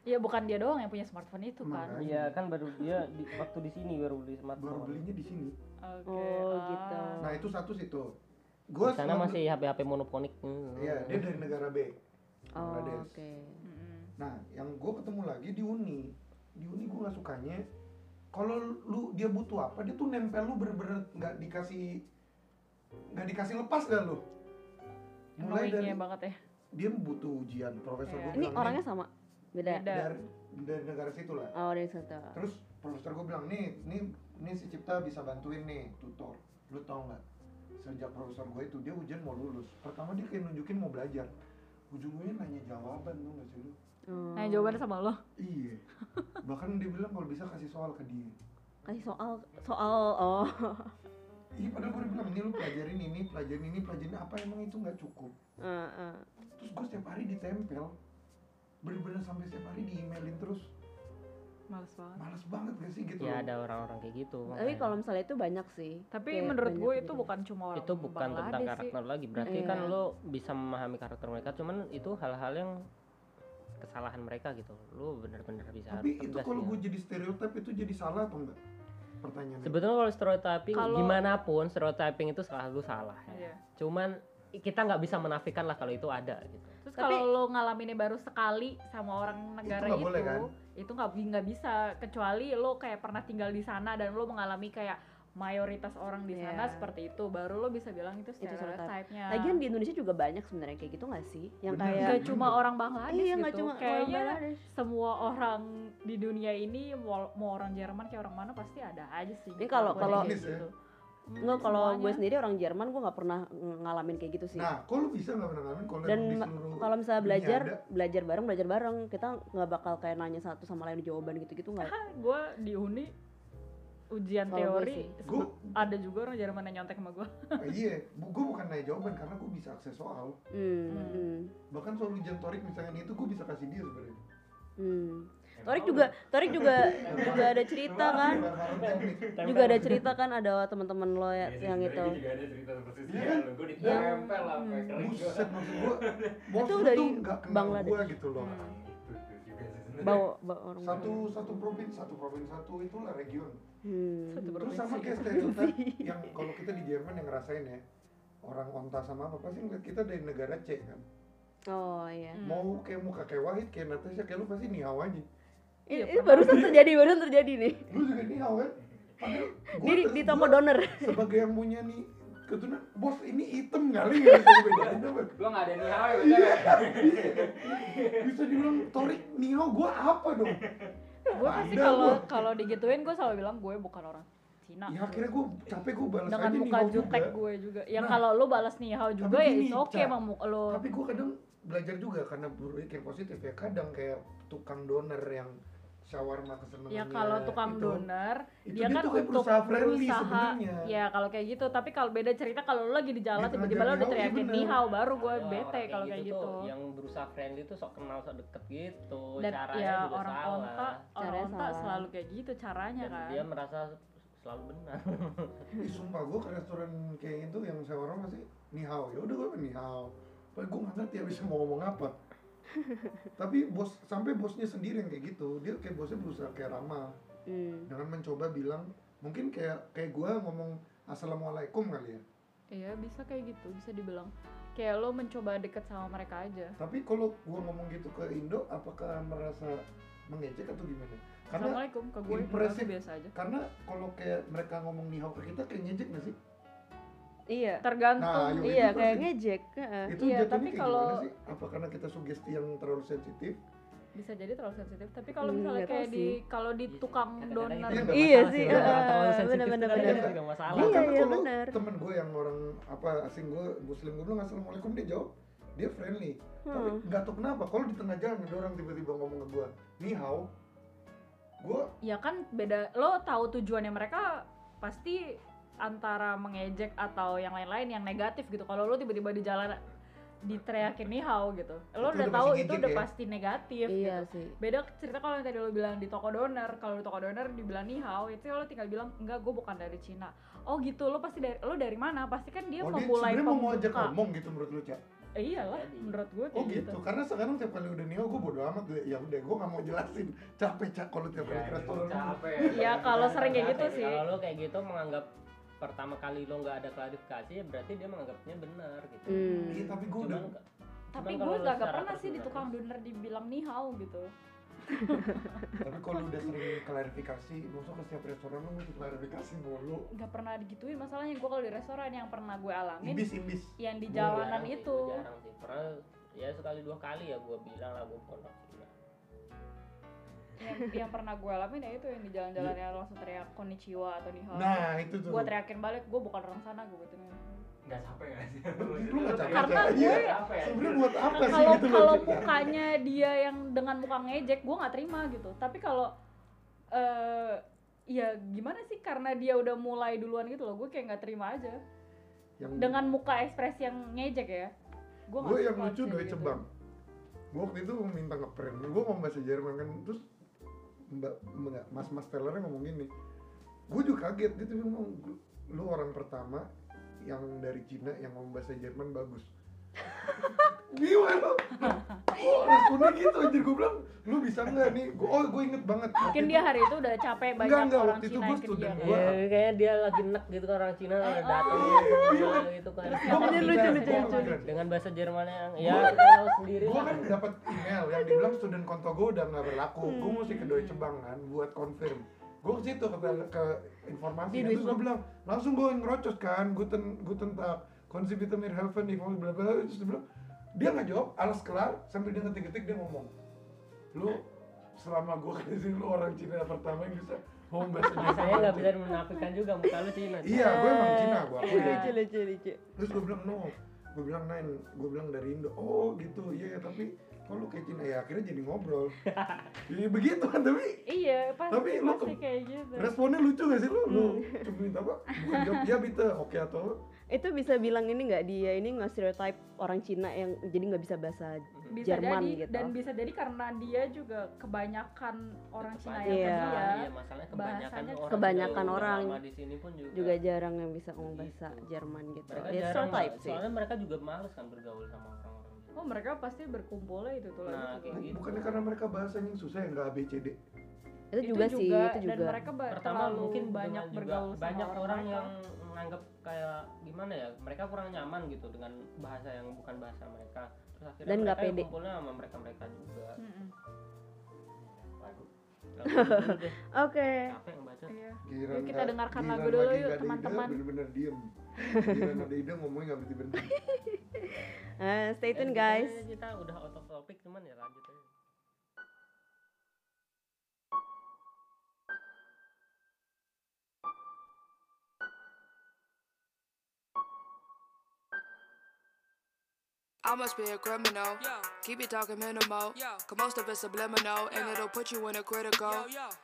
Iya bukan dia doang yang punya smartphone itu kan. Iya kan baru dia di, waktu di sini baru beli baru smartphone belinya di sini Oke. Oh, ah. gitu. nah itu satu situ gue di sana masih HP HP monoponik iya dia dari negara B Oh, oke. Mm-mm. nah yang gue ketemu lagi di uni di uni gue nggak sukanya kalau lu dia butuh apa dia tuh nempel lu bener-bener nggak dikasih nggak dikasih lepas dah lu mulai Annoying dari ya banget ya. dia butuh ujian profesor Iya. gue Ini orangnya sama? Beda. Beda. dari dari negara situ lah Oh, dari situ. terus profesor gue bilang nih nih nih si Cipta bisa bantuin nih tutor lu tau nggak sejak profesor gue itu dia ujian mau lulus. Pertama dia kayak nunjukin mau belajar. Ujung-ujungnya nanya jawaban tuh nggak sih lu? Oh. Nah jawabannya sama lo. iya. Bahkan dia bilang kalau bisa kasih soal ke dia. Kasih soal soal oh. iya padahal gue udah bilang ini lu pelajarin ini pelajarin ini pelajarin apa emang itu nggak cukup. Terus gue setiap hari ditempel. Bener-bener sampai setiap hari di emailin terus Males banget. males banget gak sih gitu ya loh. ada orang-orang kayak gitu Tapi kalau misalnya itu banyak sih. Tapi Kayak menurut gue gitu. itu bukan cuma orang itu bukan tentang sih. karakter lagi berarti Iya. kan lo bisa memahami karakter mereka cuman itu hal-hal yang kesalahan mereka gitu lo bener-bener bisa tapi itu kalau ya. gue jadi stereotip itu jadi salah atau enggak pertanyaannya sebetulnya kalau stereotyping Kalau- gimana pun stereotyping itu selalu salah ya. Iya. cuman kita nggak bisa menafikan lah kalau itu ada gitu Terus kalau lo ngalaminnya baru sekali sama orang negara nggak itu, boleh, kan? Itu nggak nggak bisa kecuali lo kayak pernah tinggal di sana dan lo mengalami kayak mayoritas orang di sana Iya. seperti itu, baru lo bisa bilang itu stereotype-nya. Lagian di Indonesia juga banyak sebenarnya kayak gitu nggak sih? Yang Bener. kayak Gak cuma orang Bangladesh Iya, gitu, nggak cuma orang kayaknya Bangladesh. semua orang di dunia ini mau, mau orang Jerman kayak orang mana pasti ada aja sih. Ini kalau- kelakuan kalau- ya? gitu. Hmm, Nggak, kalau gue sendiri orang Jerman gue nggak pernah ng- ngalamin kayak gitu sih. nah kok lu bisa nggak pernah ngalamin kalau Dan kalau misalnya belajar, ada? belajar bareng, belajar bareng, kita nggak bakal kayak nanya satu sama lain jawaban gitu-gitu nggak. gue di uni ujian gue teori Gua- ada juga orang Jerman yang nyontek sama gue. Ah, iya gue bukan nanya jawaban karena gue bisa akses soal Hmm, Hmm. hmm, bahkan soal ujian torik misalnya itu gue bisa kasih dia sebenarnya hmm. Torik juga, Torik juga juga ada cerita kan, Hal-hal teknik. juga ada cerita kan ada teman-teman lo ya, Iya yang itu. gue juga ada cerita persis Iya ya kan? gue ditempel gue bos Itu dari Bangladesh. gitu loh Hmm. Bawa, bawa orang. satu satu provinsi satu provinsi satu itulah region Hmm. Satu terus sama kayak stereotip yang kalau kita di Jerman yang ngerasain ya orang onta sama apa pasti ngeliat kita dari negara C kan Oh iya. Hmm. mau kayak muka kayak Wahid kayak Natasha kayak lu pasti nihau aja Iya, Ini, barusan terjadi, barusan terjadi nih. lu juga nihau kan? Di, di toko donor. sebagai yang punya nih keturunan bos ini hitam kali nggak bisa bedain apa Gua nggak ada nih bener ya. bisa dibilang Torik nihau gua apa dong? Gue pasti kalau kalau digituin gue selalu bilang gue bukan orang Cina. Ya akhirnya gua capek gua balas dengan aja muka jutek juga. gue juga. Ya Nah, kalau lo balas nih hao juga ya itu oke emang muka lo tapi gua kadang belajar juga karena berpikir positif ya. Kadang kayak tukang donor yang shawarma kesenangannya ya kalau tukang itu, donor itu dia kan untuk berusaha friendly berusaha. sebenarnya. Ya kalau kayak gitu. Tapi kalau beda cerita kalau lo lagi di jalan tiba-tiba lo udah teriakin bener. nih hao baru gue bete kalau kayak gitu tuh, yang berusaha friendly tuh sok kenal sok deket gitu. Dan caranya ya juga orang salah. onta orang Caranya onta salah. selalu kayak gitu caranya dan kan? dia merasa selalu benar. Ih, sumpah gua ke restoran kayak itu yang shawarma masih nihau. Ya udah gua nihau. Padahal gua nggak ngerti habis mau ngomong apa tapi bos sampai bosnya sendiri yang kayak gitu. Dia kayak bosnya berusaha kayak ramah Hmm. dengan mencoba bilang mungkin kayak kayak gua ngomong assalamualaikum kali ya. Iya bisa kayak gitu. Bisa dibilang kayak lo mencoba deket sama mereka aja. Tapi kalau gua ngomong gitu ke Indo apakah merasa mengejek atau gimana? Karena assalamualaikum ke gue impresif. gue biasa aja. karena kalau kayak mereka ngomong nihau ke kita kayak ngejek gak sih Iya. tergantung Nah, Iya, itu kayak ngejek. heeh. itu Iya, tapi kayak kalau- sih apa karena kita sugesti yang terlalu sensitif bisa jadi terlalu sensitif tapi kalau Hmm, misalnya tahu kayak di kalau di Iya sih. tukang itu Iya, Iya sih, itu kadang bener. juga masalah Iya, iya, bener. temen gue yang orang apa asing gue muslim gue bilang assalamualaikum dia jawab dia friendly tapi Hmm. nggak tahu kenapa kalau di tengah jalan ada orang tiba-tiba ngomong ke gue nihau gue ya kan beda lo tahu tujuannya mereka pasti antara mengejek atau yang lain-lain yang negatif gitu. Kalau lo tiba-tiba di jalan diteriakin nih how gitu. Lo udah udah tahu itu udah ya? pasti negatif Iya gitu. sih. beda cerita kalau yang tadi lo bilang di toko donor. Kalau di toko donor dibilang nih how itu lo tinggal bilang enggak gue bukan dari Cina. Oh gitu. Lo pasti dari lo dari mana? Pasti kan dia oh dia memulai sebenarnya mau ngajak ngomong gitu menurut lu cak eh, iyalah menurut gue oh kayak gitu. karena sekarang tiap kali udah nihau gue bodo amat. Ya udah gue nggak mau jelasin. Capek cak kalau tiap kali ke restoran capek. Iya, kalau sering kayak gitu sih. kalau lo kayak gitu menganggap pertama kali lo nggak ada klarifikasi ya berarti dia menganggapnya benar gitu. Hmm. iya tapi gue udah cuman tapi gue gak, secara pernah sih di tukang donor dibilang nih how gitu. Tapi kalau udah sering klarifikasi maksudnya ke setiap restoran lu mesti klarifikasi mulu. Nggak pernah digituin masalahnya gue kalau di restoran yang pernah gue alamin imbis imbis yang di jalanan Jarang sih, itu. gua jarang sih. Pernah ya sekali dua kali ya gue bilang lah gue pondok. Cina yang, yang pernah gue alamin ya itu yang di jalan-jalan yang langsung teriak konnichiwa atau nihao nah itu tuh. Gue teriakin balik gue bukan orang sana gue gituin nggak capek nggak sih? Lu nggak capek, Karena gue- Iya. capek sebenarnya buat apa sih kalau gitu loh kalau mukanya dia yang dengan muka ngejek gue nggak terima gitu. Tapi kalau eh ya gimana sih karena dia udah mulai duluan gitu loh gue kayak nggak terima aja. Yang dengan muka ekspresi yang ngejek ya gue gue yang lucu Deutsche Bank gue waktu itu minta ngeprint gue ngomong bahasa Jerman kan terus mbak mbak mas mas tellernya ngomong gini gue juga kaget. Dia tuh ngomong lu orang pertama yang dari Cina yang ngomong bahasa Jerman bagus gimana oh responnya gitu anjir. Gue bilang lu bisa nggak nih? Gua, oh gue inget banget. Mungkin dia hari itu udah capek banyak Enggak, enggak, orang waktu itu Cina student kan. gua. Iya, kayaknya dia lagi nek gitu kan orang Cina udah datang gitu kan. gue Lucu, lucu, lucu. Dengan bahasa Jerman yang ya kita tahu sendiri gue kan dapat email yang dibilang student konto gue udah nggak berlaku. Gue Hmm. mesti ke Deutsche Bank kan buat confirm. Gue ke situ ke, ke informasi. Di terus gue bilang langsung gue ngerocos kan guten guten tag konsumiter mir helfen nih bla bla bla. Terus dia bilang dia nggak jawab alas kelar sambil dia ngetik-ngetik dia ngomong lu selama gue ke sini lu orang Cina pertama yang bisa ngomong bahasa Saya Jerman nggak bisa menafikan juga muka lu Cina. iya gue emang Cina gue Iya. akui Lucu, lucu, lucu. terus gue bilang no. Gue bilang nine gue bilang dari Indo. Oh gitu iya ya, tapi kok lu kayak Cina? Ya akhirnya jadi ngobrol. Ya begitu kan tapi iya pasti Tapi lu pasti ke- kayak gitu. responnya lucu gak sih lu? Lu cuma minta apa? Bukan jawab ya bita oke atau Itu bisa bilang ini nggak dia ini nggak stereotype orang Cina yang jadi nggak bisa bahasa bisa Jerman jadi gitu. dan bisa jadi karena dia juga kebanyakan orang Cina yang Iya. dia Iya, masalahnya kebanyakan bahasanya orang Kebanyakan juga orang di sini pun juga. juga jarang yang bisa ngomong Gitu. bahasa Jerman gitu. mereka Ya jarang stereotype sih. soalnya mereka juga males kan bergaul sama orang-orang gitu. oh mereka pasti berkumpulnya itu tuh Nah, lagi gitu. bukannya karena mereka bahasanya yang susah ya nggak ABCD Itu juga sih, itu dan juga. mereka ba- pertama terlalu mungkin banyak bergaul sama banyak orang mereka. yang menganggap kayak gimana ya mereka kurang nyaman gitu dengan bahasa yang bukan bahasa mereka terus akhirnya Dan mereka pede. kumpulnya sama mereka mereka juga Oke. ngebaca Iya. Yuk kita dengarkan lagu dulu yuk, teman-teman. bener-bener diem ada ide ngomongnya nggak berhenti berhenti Eh, stay tune guys. kita udah out of topic cuman ya lanjut aja I must be a criminal. Keep it talking minimal. Cause most of it's subliminal. And it'll put you in a critical.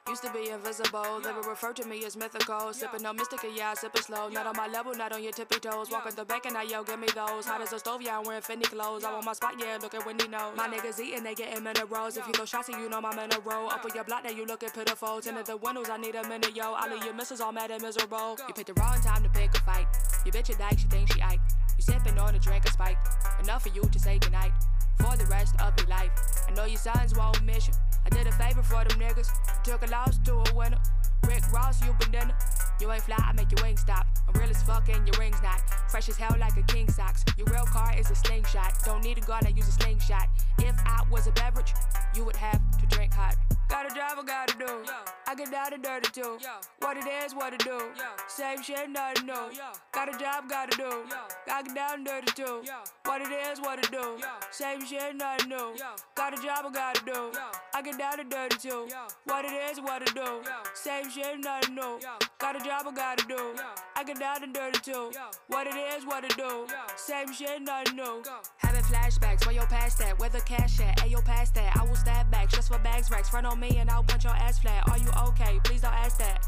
Used to be invisible. They would refer to me as mythical. Sipping on mystica, yeah, I sip it slow. Not on my level, not on your tippy toes. Walking the back and I yo, give me those. Hot as a stove, yeah, I'm wearing Fendi clothes. I want my spot, yeah, look at Wendy knows. My niggas eating, they getting minerals. If you go shots, you know in a row. Up on your block, now you looking pitiful. Tinted the windows, I need a minute, yo. All of your misses all mad and miserable. You picked the wrong time to pick a fight. You bitch a dyke, she thinks she Ike. You sipping on a drink of spike. Enough for you to say goodnight for the rest of your life. I know your sons won't miss you. I did a favor for them niggas. Took a loss to a winner. Rick Ross, you banana. You ain't fly, I make your wings stop. I'm real as fuck and your rings not. Fresh as hell like a king socks. Your real car is a slingshot. Don't need a gun, I use a slingshot. If I was a beverage, you would have to drink hot. Gotta drive, I gotta do. I get down and dirty too. What it is, what it do. Same shit, nothing new. Got a job, gotta do. Gotta get down and dirty too. What it is, what it do. Same shit, nothing new. Got a job, I gotta do. I get down and dirty too. What it is, what it do. Same shit, nothing new. Got a job, I gotta do. I get down and dirty too. What it is, what it do. Same shit, nothing new. Having flashbacks, where your past that? Where the cash at? Ayo, past that. I will stab back, just for bags racks. Front on me and I'll punch your ass flat. Are you okay? Please don't ask that.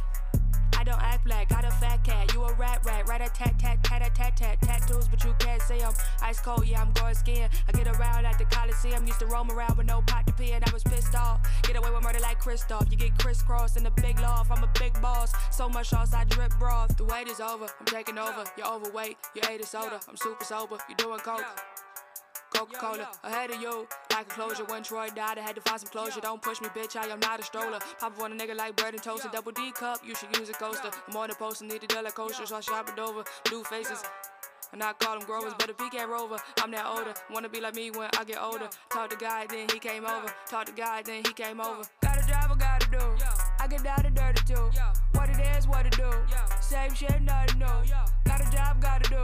Don't act black, got a fat cat. You a rat rat, right a tat tat tat a tat tat tattoos, but you can't see 'em. Ice cold, yeah, I'm going skiing. I get around at the Coliseum, used to roam around with no pot to pee, and I was pissed off. Get away with murder like Christoph. You get crisscrossed in the big loft. I'm a big boss, so much sauce I drip broth. The wait is over, I'm taking over. You're overweight, you ate a soda. I'm super sober, you doing coke. Coca Cola, ahead of you, like a closure. When Troy died, I had to find some closure. Don't push me, bitch, I am not a stroller. Papa want a nigga like bread and toast, a double D cup, you should use a coaster. I'm on the poster, need a dollar coaster, so I shop it over. Blue faces. And I call them growers, but he can't rover, I'm that older. Wanna be like me when I get older. Talk to God, then he came over. Talk to God, then he came over. Gotta drive, I gotta do. I get down and dirty too. What it is, what it do. Same shit, nothing new. Got a job, gotta do.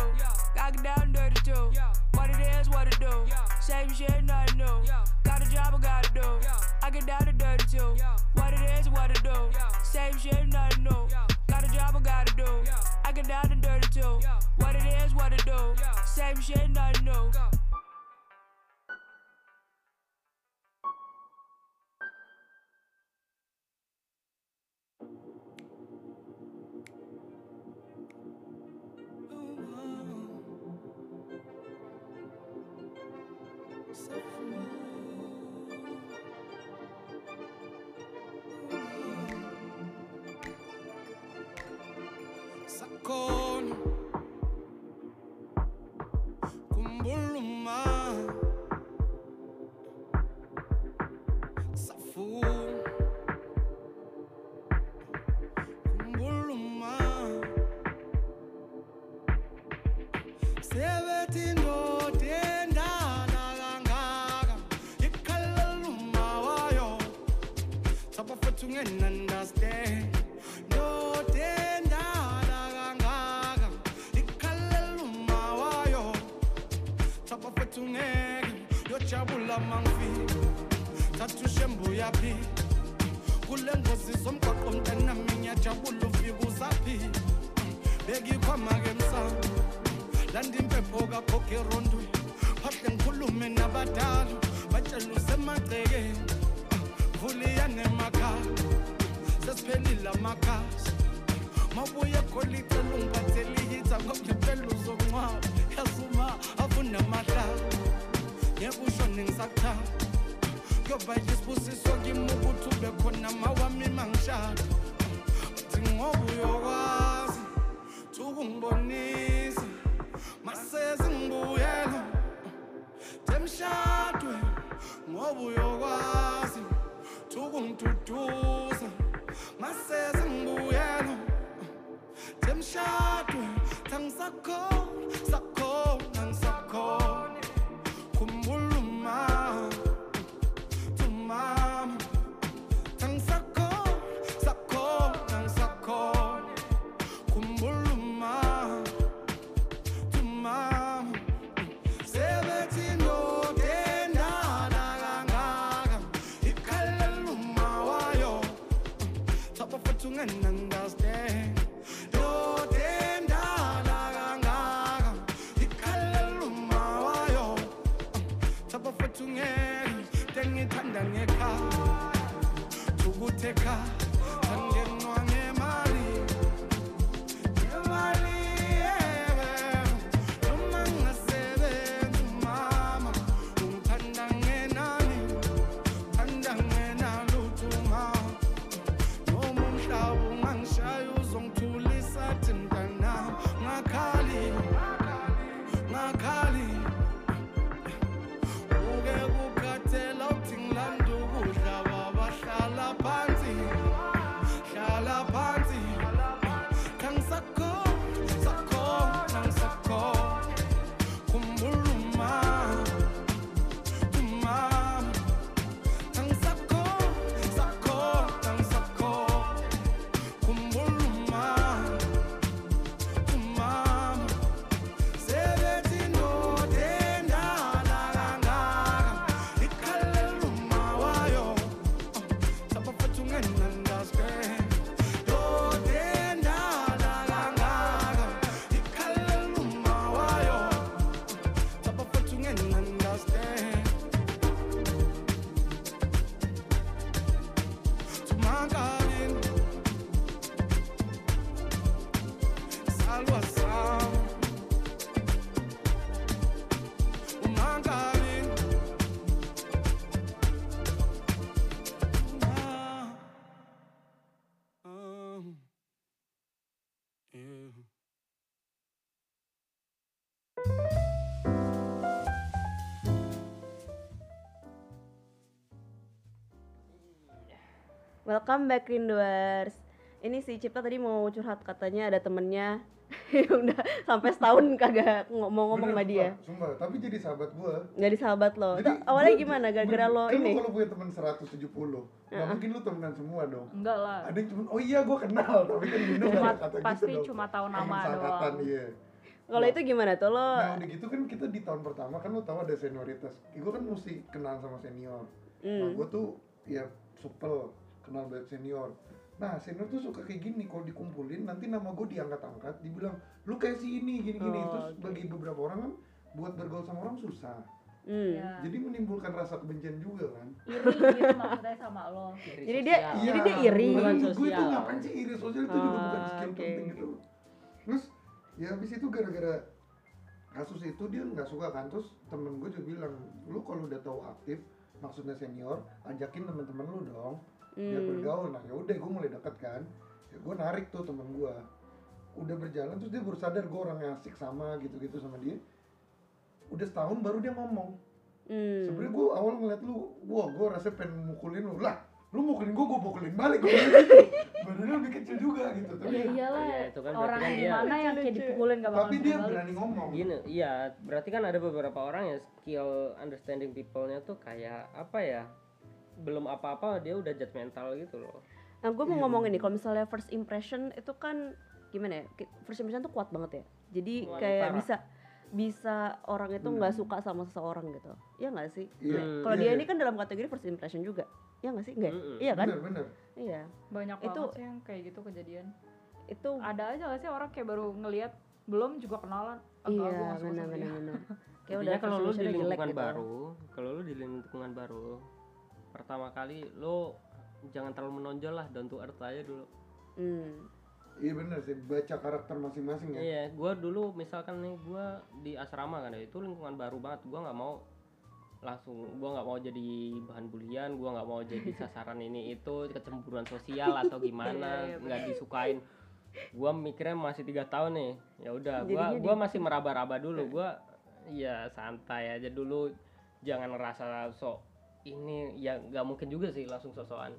Gotta get down and dirty too. What it is, what it do. Same shit, nothing new. Got a job, I gotta do. I get down and dirty too. What it is, what it do. Same shit, nothing new. Get down and dirty too. What it is, what it do. Same shit, nothing new. Welcome back Rinduers. Ini si Cipta tadi mau curhat katanya ada temennya yang udah sampai setahun kagak ngomong-ngomong sama Bener, dia. Sumpah, tapi jadi sahabat gua. Nggak di sahabat lo. Jadi awalnya gua- gimana? Gara-gara lo kan ini? lu kalau punya teman 170, nggak mungkin lu temenan semua dong. Enggak lah. Ada yang cuma, oh iya gua kenal, tapi kan Bunda Cuma kata pasti gitu dong. cuma tahu nama doang. iya. Kalau itu gimana tuh lo? Nah udah gitu kan kita di tahun pertama kan lu tahu ada senioritas. Gue kan mesti kenal sama senior. Nah Hmm. gue tuh ya supel kenal banyak senior. Nah senior tuh suka kayak gini kalau dikumpulin nanti nama gue diangkat-angkat, dibilang lu kayak si ini gini-gini. Oh, Terus oke. bagi beberapa orang kan buat bergaul sama orang susah. Hmm. Ya. Jadi menimbulkan rasa kebencian juga kan. iri gitu maksudnya sama lo. Jadi dia- sosial. Jadi dia iri. Hubungan gue itu sosial. ngapain sih iri sosial itu juga bukan skill oke. penting gitu. Terus ya habis itu gara-gara kasus itu dia nggak suka kan terus temen gue juga bilang lu kalau udah tahu aktif maksudnya senior ajakin temen-temen lu dong biar Hmm. bergaul. Nah ya udah gue mulai deket kan. Ya, gue narik tuh temen gue udah berjalan terus dia baru sadar gue orang yang asik sama gitu-gitu sama dia. Udah setahun baru dia ngomong. Hmm. sebenarnya gue awal ngeliat lu wah gue rasa pengen mukulin lu. Lah lu mukulin gue gue mukulin balik. Gue gitu. Badannya lebih kecil juga gitu tapi Ya iyalah. Iya, itu kan orang kan yang dia- gimana yang kayak dipukulin gak bakal tapi dia balik. berani ngomong. Gini, iya, berarti kan ada beberapa orang yang skill understanding people-nya tuh kayak apa ya? Belum apa-apa dia udah judgmental gitu loh. Nah, gue mau ngomong ini, bener. kalau misalnya first impression itu kan gimana ya? First impression tuh kuat banget ya. Jadi Wah, kayak parah. bisa bisa orang itu nggak suka sama seseorang gitu. Iya nggak sih? Iya. Nah, Kalau Iya, dia iya. ini kan dalam kategori first impression juga. Iya nggak sih? Enggak. Mm-mm. Iya kan? bener bener Iya. Banyak Itu- banget sih yang kayak gitu kejadian. Itu Ada aja gak sih orang kayak baru ngelihat belum juga kenalan. Enggak, iya, nggak benar benar benar. Kayak Intinya kalau lu di lingkungan gitu. baru, kalau lu di lingkungan baru, pertama kali lu jangan terlalu menonjol lah, down to earth aja dulu. Hmm. iya bener sih baca karakter masing-masing ya Iya, gua dulu misalkan nih gua di asrama kan ya, itu lingkungan baru banget, gua nggak mau langsung gua nggak mau jadi bahan bulian, gua nggak mau jadi sasaran ini itu kecemburuan sosial atau gimana, Iya, iya, nggak disukain. Gua mikirnya masih tiga tahun nih, ya udah, gua Jadinya gua masih meraba-raba dulu, gua ya santai aja dulu, jangan ngerasa sok ini ya nggak mungkin juga sih langsung sosokan.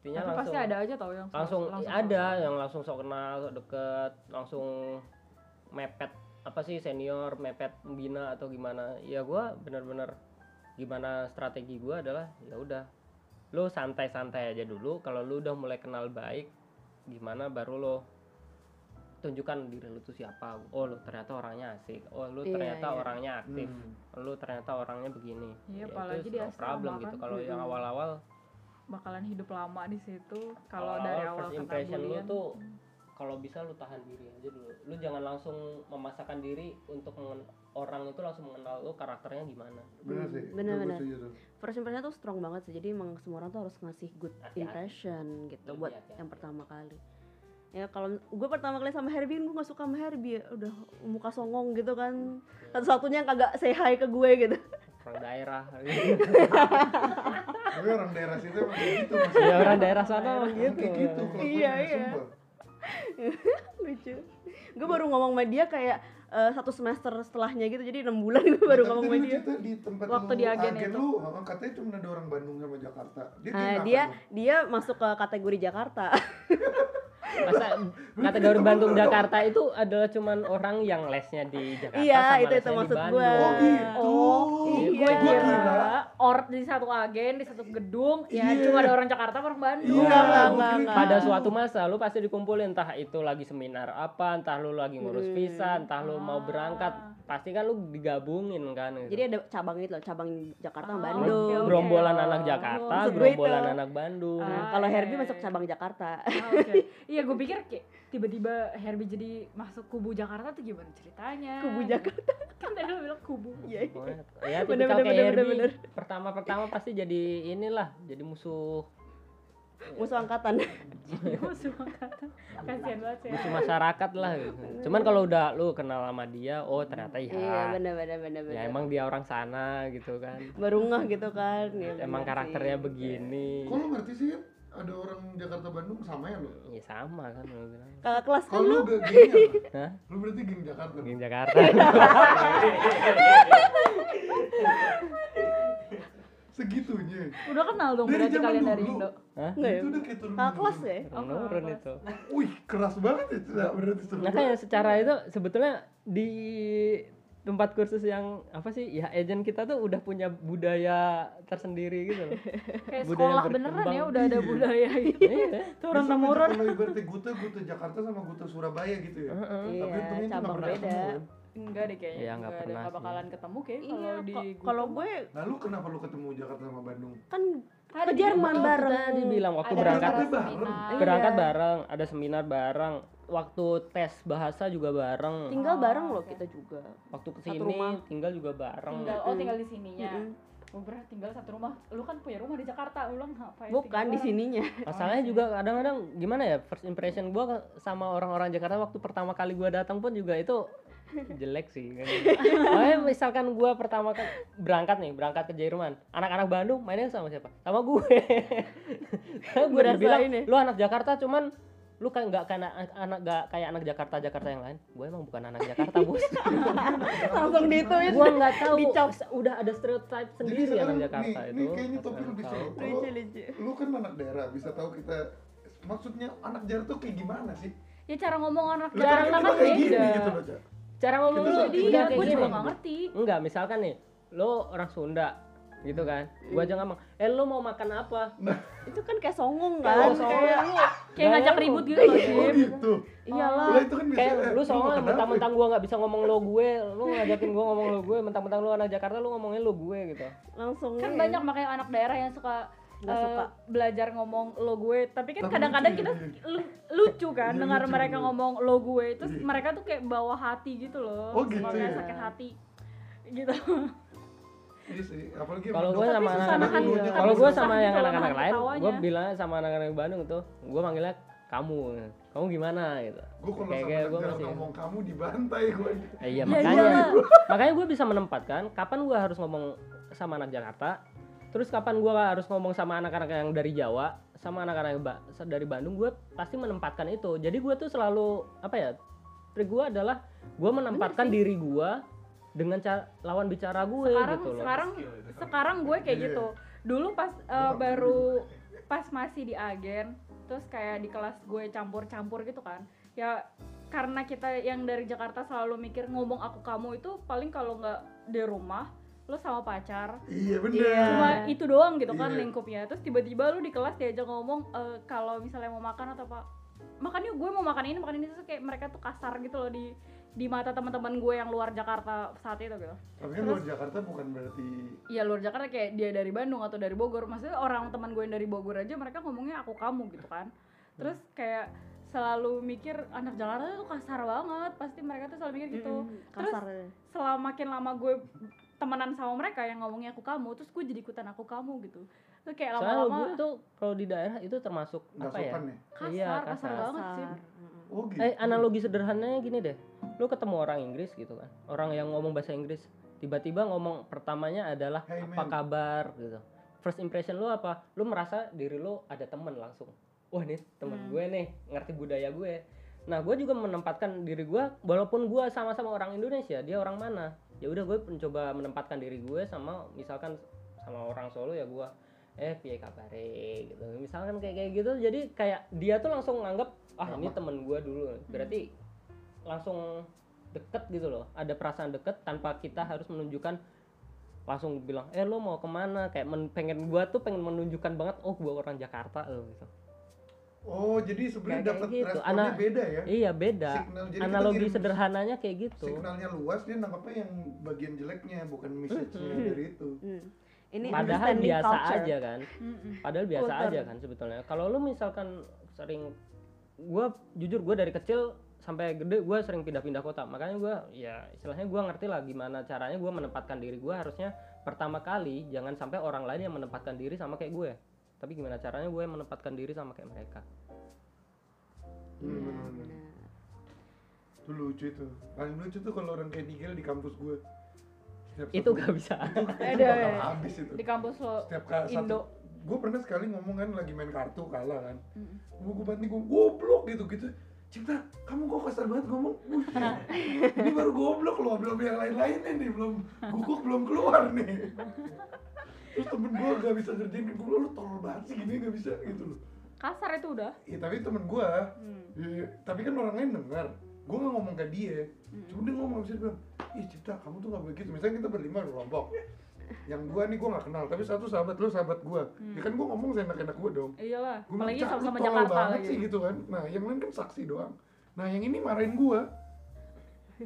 Intinya Tapi langsung pasti ada aja tau yang langsung, langsung ada yang langsung sok kenal sok deket langsung mepet apa sih senior mepet bina atau gimana. Ya gua bener-bener gimana strategi gua adalah ya udah. Lu santai-santai aja dulu kalau lu udah mulai kenal baik gimana baru lo tunjukkan diri lu tuh siapa. Oh lu ternyata orangnya asik. Oh lu Iya, ternyata iya. orangnya aktif. Hmm. lu ternyata orangnya begini. Iya, Ya, apalagi itu di problem kan. gitu. Kalau yang awal-awal bakalan hidup lama di situ. Kalau dari awal first impression lu tuh kalau bisa lu tahan diri aja dulu. Lu jangan langsung memasakkan diri untuk orang itu langsung mengenal lu karakternya gimana. Bener Hmm, sih setuju tuh. first impression tuh strong banget sih. Jadi emang semua orang tuh harus ngasih good Hati-hati. impression gitu Lebih buat hati-hati. yang pertama kali ya kalau gue pertama kali sama Herbie gue gak suka sama Herbie. Ya udah muka songong gitu kan. Satu-satunya yang kagak say hi ke gue gitu. Orang daerah. Tapi orang daerah situ emang kayak gitu maksudnya. ya orang daerah sana emang gitu. kayak gitu Iya, iya. lucu. Gue baru ngomong sama dia kayak eh, satu semester setelahnya gitu jadi enam bulan gue baru Tapi ngomong sama dia. di tempat Waktu di agen itu. lu katanya cuma ada orang Bandung sama Jakarta. Dia kayak dia apa dia masuk ke kategori Jakarta masa kategori Bandung Jakarta itu adalah cuman orang yang lesnya di Jakarta Iya, sama itu- itu di maksud Bandung. gua. Oh gitu. Oh, iya. gue Gua kira or di satu agen di satu gedung ya Iya. cuma ada orang Jakarta orang Bandung. Iya, enggak, enggak. pada suatu masa lu pasti dikumpulin entah itu lagi seminar apa entah lu lagi ngurus Hmm. visa entah lu mau Ah. berangkat pasti kan lu digabungin kan gitu. jadi ada cabang itu loh cabang Jakarta sama Oh, Bandung gerombolan Oh. anak Jakarta gue gerombolan itu. anak Bandung Ah, kalau iya, Herbie iya, masuk iya. cabang Jakarta Ah, Oke. Iya, gue pikir kayak tiba-tiba Herbie jadi masuk kubu Jakarta tuh gimana ceritanya? kubu Jakarta. Kan tadi lu bilang kubu. iya Pokoknya, ya Bener, tipikal bener, kayak bener, Herbie. bener, pertama-pertama pasti jadi inilah jadi musuh. Musuh angkatan. Musuh angkatan. Kasihan banget ya. musuh masyarakat lah. Gitu. cuman kalau udah lu kenal sama dia oh ternyata iya. Iya bener bener bener ya bener. emang dia orang sana gitu kan. Baru ngeh gitu kan. Ya, emang bener karakternya sih. begini. Kok lu ngerti sih ada orang Jakarta Bandung sama ya lu ya sama kan lu bilang kakak kelas kan kalau lu gengnya apa? Hah? lu berarti geng Jakarta Geng Jakarta segitunya Udah kenal dong Dari berarti kalian dari dulu. Indo. Hah? Nggak ya? itu udah kayak turun kakak kelas ya Oh, Menurun kelas. itu wih keras banget itu nah, berarti seru nah kayak secara itu sebetulnya di tempat kursus yang apa sih ya agent kita tuh udah punya budaya tersendiri gitu loh Kayak Budaya sekolah beneran ya udah ada Iya. budaya gitu. iya Turun temurun. kalau ibaratnya Gute, Gute Jakarta sama Gute Surabaya gitu ya Heeh. tapi Iya, untungnya itu nggak cabang pernah beda. ketemu Enggak deh kayaknya. Iya, nggak Nggak ada- pernah nggak sih. bakalan ketemu kayak iya kalau di kalau gue lalu kenapa lu ketemu Jakarta sama Bandung kan ke Jerman bareng tadi bilang waktu ada berangkat bareng. Iya. berangkat bareng ada seminar bareng waktu tes bahasa juga bareng tinggal Oh, bareng loh oke. kita juga waktu ke sini tinggal juga bareng tinggal oh tinggal di sininya. Oh, berat tinggal satu rumah. Lu kan punya rumah di Jakarta, lu ngapain? bukan di sininya masalahnya juga kadang-kadang gimana ya first impression gua sama orang-orang Jakarta waktu pertama kali gua datang pun juga itu jelek sih kan. Makanya misalkan gua pertama kali berangkat nih berangkat ke Jerman anak-anak Bandung mainnya sama siapa sama gue gue Berasa bilang ini. lu anak Jakarta cuman lu kayak nggak kayak anak, anak nggak kayak anak Jakarta Jakarta yang lain? Gue emang bukan anak Jakarta bos. Langsung dituin gue nggak tahu. Dicop. udah ada stereotype jadi sendiri sekarang anak Jakarta nih, itu. nih kayaknya topik Nggak lebih seru. Kalau lucu lucu. lu kan anak daerah bisa tahu kita maksudnya anak daerah tuh kayak gimana sih? Ya cara ngomong anak kan kan kayak gini beda. gitu loh cara ngomong lu Jadi kayak gue juga gini. gak ngerti. enggak misalkan nih lo orang Sunda gitu kan gua aja ngomong eh lo mau makan apa itu kan kayak songong Kayak kan songong. kayak Kayak Gaya ngajak lu. ribut gitu loh, oh gitu iyalah lah itu kan kayak lu eh, makan apa? mentang-mentang gua nggak bisa ngomong lo gue lu ngajakin gua ngomong lo gue mentang-mentang lu anak Jakarta lu ngomongin lo gue gitu langsung Kan ini. banyak makanya anak daerah yang suka suka. belajar ngomong lo gue, tapi kan kadang-kadang kita ya, lu- lucu kan Iya, dengar lucu, mereka ngomong lo gue, terus Iya. mereka tuh kayak bawa hati gitu loh, Oh, gitu ya? sakit hati gitu. Iya sih apalagi kalau gue sama anak-anak kan kalau gue sama yang anak-anak lain gue bilang sama anak-anak Bandung tuh gue manggilnya kamu. Kamu gimana gitu. Gue kalau kayak gue masih ngomong kamu dibantai gue Eh, iya Ya makanya makanya gue bisa menempatkan kapan gue harus ngomong sama anak Jakarta terus kapan gue harus ngomong sama anak-anak yang dari Jawa sama anak-anak dari Bandung gue pasti menempatkan itu. Jadi gue tuh selalu apa ya trik gue adalah gue menempatkan diri gue dengan cara lawan bicara gue Sekarang gitu loh sekarang sekarang gue kayak Iya. gitu. Dulu pas eh, baru pas masih di agen, terus kayak di kelas gue campur-campur gitu kan. Ya karena kita yang dari Jakarta selalu mikir ngomong aku kamu itu paling kalau nggak di rumah lo sama pacar Iya bener. Iya. cuma itu doang gitu kan Iya. lingkupnya terus tiba-tiba lu di kelas diajak ngomong eh, kalau misalnya mau makan atau apa makan yuk gue mau makan ini makan ini terus kayak mereka tuh kasar gitu loh di di mata teman-teman gue yang luar Jakarta saat itu gitu Tapi kan luar Jakarta bukan berarti Iya luar Jakarta kayak dia dari Bandung atau dari Bogor maksudnya orang teman gue yang dari Bogor aja mereka ngomongnya aku kamu gitu kan terus kayak selalu mikir anak Jakarta tuh kasar banget pasti mereka tuh selalu mikir gitu Mm-mm, terus kasar selama makin lama gue temenan sama mereka yang ngomongnya aku kamu terus gue jadi ikutan aku kamu gitu terus kayak Soalnya lama-lama gue tuh kalau di daerah itu termasuk nggak apa ya? sopan ya. kasar Iya, kasar, kasar. banget sih Kasar. Oh gitu. Eh analogi sederhananya gini deh, lu ketemu orang Inggris gitu kan, orang yang ngomong bahasa Inggris, tiba-tiba ngomong pertamanya adalah Hey, apa man. kabar gitu. First impression lu apa? Lu merasa diri lu ada temen langsung. Wah nih temen Hmm. gue nih, ngerti budaya gue. Nah gue juga menempatkan diri gue, walaupun gue sama-sama orang Indonesia, dia orang mana? Ya udah gue mencoba menempatkan diri gue sama misalkan sama orang Solo ya gue eh piye kabare gitu misalkan kayak kayak gitu jadi kayak dia tuh langsung nganggap ah ini Sama. temen gua dulu berarti langsung deket gitu loh ada perasaan deket tanpa kita harus menunjukkan langsung bilang eh lo mau ke mana kayak men- pengen gua tuh pengen menunjukkan banget oh gua orang Jakarta lo gitu Oh jadi sebenarnya Kayak dapat gitu. responnya Ana- beda ya. iya beda Signal jadi kita analogi sederhananya kayak gitu Signalnya luas dia nangkapnya yang bagian jeleknya bukan message-nya Mhm. dari itu. Mm. Ini padahal understanding biasa culture. aja kan padahal biasa Kultur. aja kan sebetulnya kalau lu misalkan sering gua jujur gua dari kecil sampai gede gua sering pindah-pindah kota makanya gua ya istilahnya gua ngerti lah gimana caranya gua menempatkan diri gua harusnya pertama kali jangan sampai orang lain yang menempatkan diri sama kayak gue tapi gimana caranya gue menempatkan diri sama kayak mereka Hmm. Itu lucu itu. Paling lucu tuh kalau orang kayak Nigel di kampus gue. Setiap itu satu- gak bisa itu, itu Ada, bakal habis itu. di kampus lo Setiap kali Indo. satu gue pernah sekali ngomong kan lagi main kartu kalah kan. Mm-mm. gue gue banting gue goblok gitu gitu. Cipta, kamu kok kasar banget ngomong? Ini baru goblok loh, belum yang lain-lainnya nih, belum. Guguk belum keluar nih. Terus temen gue gak bisa ngerjain, gue lu tolol banget sih gini gak bisa gitu loh. Kasar itu udah. Iya tapi temen gue, Hmm. tapi kan orang lain dengar. Gue gak ngomong ke dia, Hmm. cuma dia ngomong bisa bilang Ih Cipta, kamu tuh gak begitu, misalnya kita berlima kelompok Yang dua nih gue gak kenal, tapi satu sahabat lu sahabat gue Ya kan gue ngomong seenak-enak gue dong. Iyalah Gua apalagi bilang, "Cak, lu sama-sama Jakarta banget lagi sih gitu kan. Nah yang lain kan saksi doang. Nah yang ini marahin gua.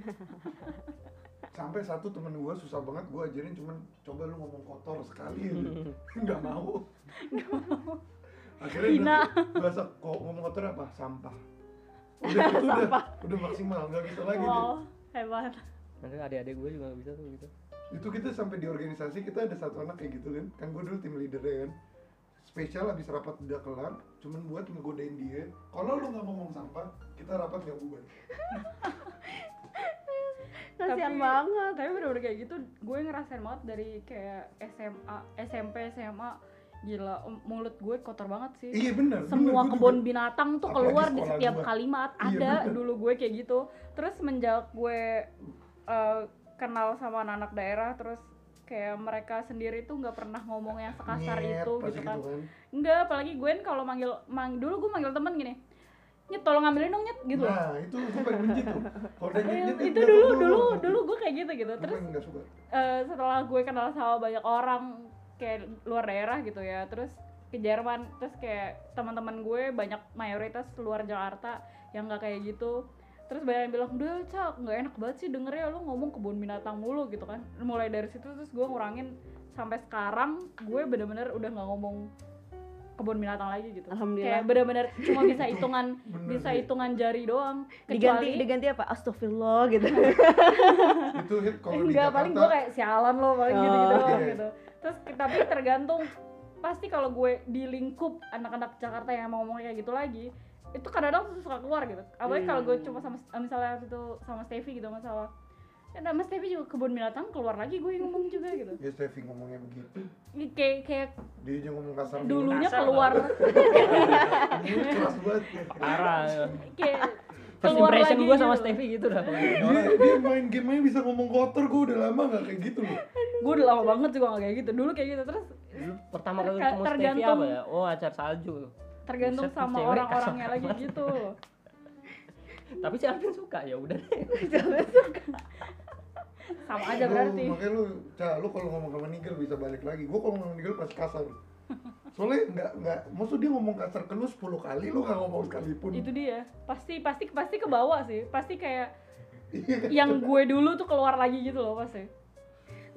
Sampai satu temen gua susah banget gua ajarin cuman coba lu ngomong kotor sekali gitu. nggak mau. Akhirnya Hina. udah bahasa kok ngomong kotor apa? Sampah. Udah itu udah udah maksimal nggak bisa lagi wow hebat. Nanti adik-adik gue juga gak bisa tuh gitu itu kita sampai di organisasi kita ada satu anak kayak gitu kan kan gue dulu tim leader kan spesial abis rapat udah kelar cuman buat ngegodain dia kalau lu nggak ngomong sampah kita rapat nggak bubar Kasihan Tapi- banget. tapi bener-bener kayak gitu gue ngerasain banget dari kayak SMA SMP SMA gila um, mulut gue kotor banget sih iya benar semua bener, kebun juga. binatang tuh Apalagi keluar di setiap gua. kalimat Iya, ada bener. dulu gue kayak gitu terus semenjak gue eh, kenal sama anak-anak daerah terus kayak mereka sendiri tuh nggak pernah ngomong yang sekasar Nyet, itu pasti gitu kan. kan. enggak apalagi gue kalau manggil mang dulu gue manggil temen gini nyet tolong ngambilin dong nyet gitu. Nah itu gue paling benci tuh kalau Eh, nyet nyet itu dulu dulu dulu gue kayak gitu gitu. Terus nggak eh, setelah gue kenal sama banyak orang kayak luar daerah gitu ya terus ke Jerman terus kayak teman-teman gue banyak mayoritas luar Jakarta yang nggak kayak gitu terus banyak yang bilang udah cak nggak enak banget sih denger ya lu ngomong kebun binatang mulu gitu kan mulai dari situ terus gue ngurangin sampai sekarang gue bener-bener udah nggak ngomong kebun binatang lagi gitu Alhamdulillah. kayak bener-bener cuma bisa hitungan bener bisa hitungan jari doang Diganti kecuali diganti apa? Astagfirullah gitu. itu hit kalau enggak paling gue kayak sialan lo paling Oh. gitu gitu doang Iya. gitu terus tapi tergantung pasti kalau gue di lingkup anak-anak Jakarta yang mau ngomong kayak gitu lagi itu kadang-kadang tuh suka keluar gitu. Apalagi kalau gue Hmm. cuma sama misalnya waktu itu sama Stevie gitu masalah ya nama Stevie juga kebun binatang keluar lagi gue yang ngomong juga gitu. Ya Steffi ngomongnya begitu. Ini kayak kayak dia aja ngomong kasar. dulunya Kasar keluar. keras banget. Parah. Kayak first keluar impression lagi gue sama gitu. Stevie gitu dah dia dia main game aja bisa ngomong kotor gue udah lama nggak kayak gitu loh. Gue udah lama banget juga gak kayak gitu. Dulu kayak gitu terus Dulu pertama kali ketemu Stevie apa ya? Oh acar salju tergantung Buset, sama orang-orangnya lagi banget. gitu. Tapi si Alvin suka ya udah deh. Sama aja Lu- berarti. makanya lu Ca, lu kalau ngomong sama Nigel bisa balik lagi. Gua kalau ngomong Nigel pasti kasar. Soalnya nggak nggak maksud dia ngomong kasar ke lu 10 kali lu nggak ngomong sekalipun. Itu dia. Pasti pasti pasti ke bawah sih. Pasti kayak Iya. yang gue dulu tuh keluar lagi gitu loh pasti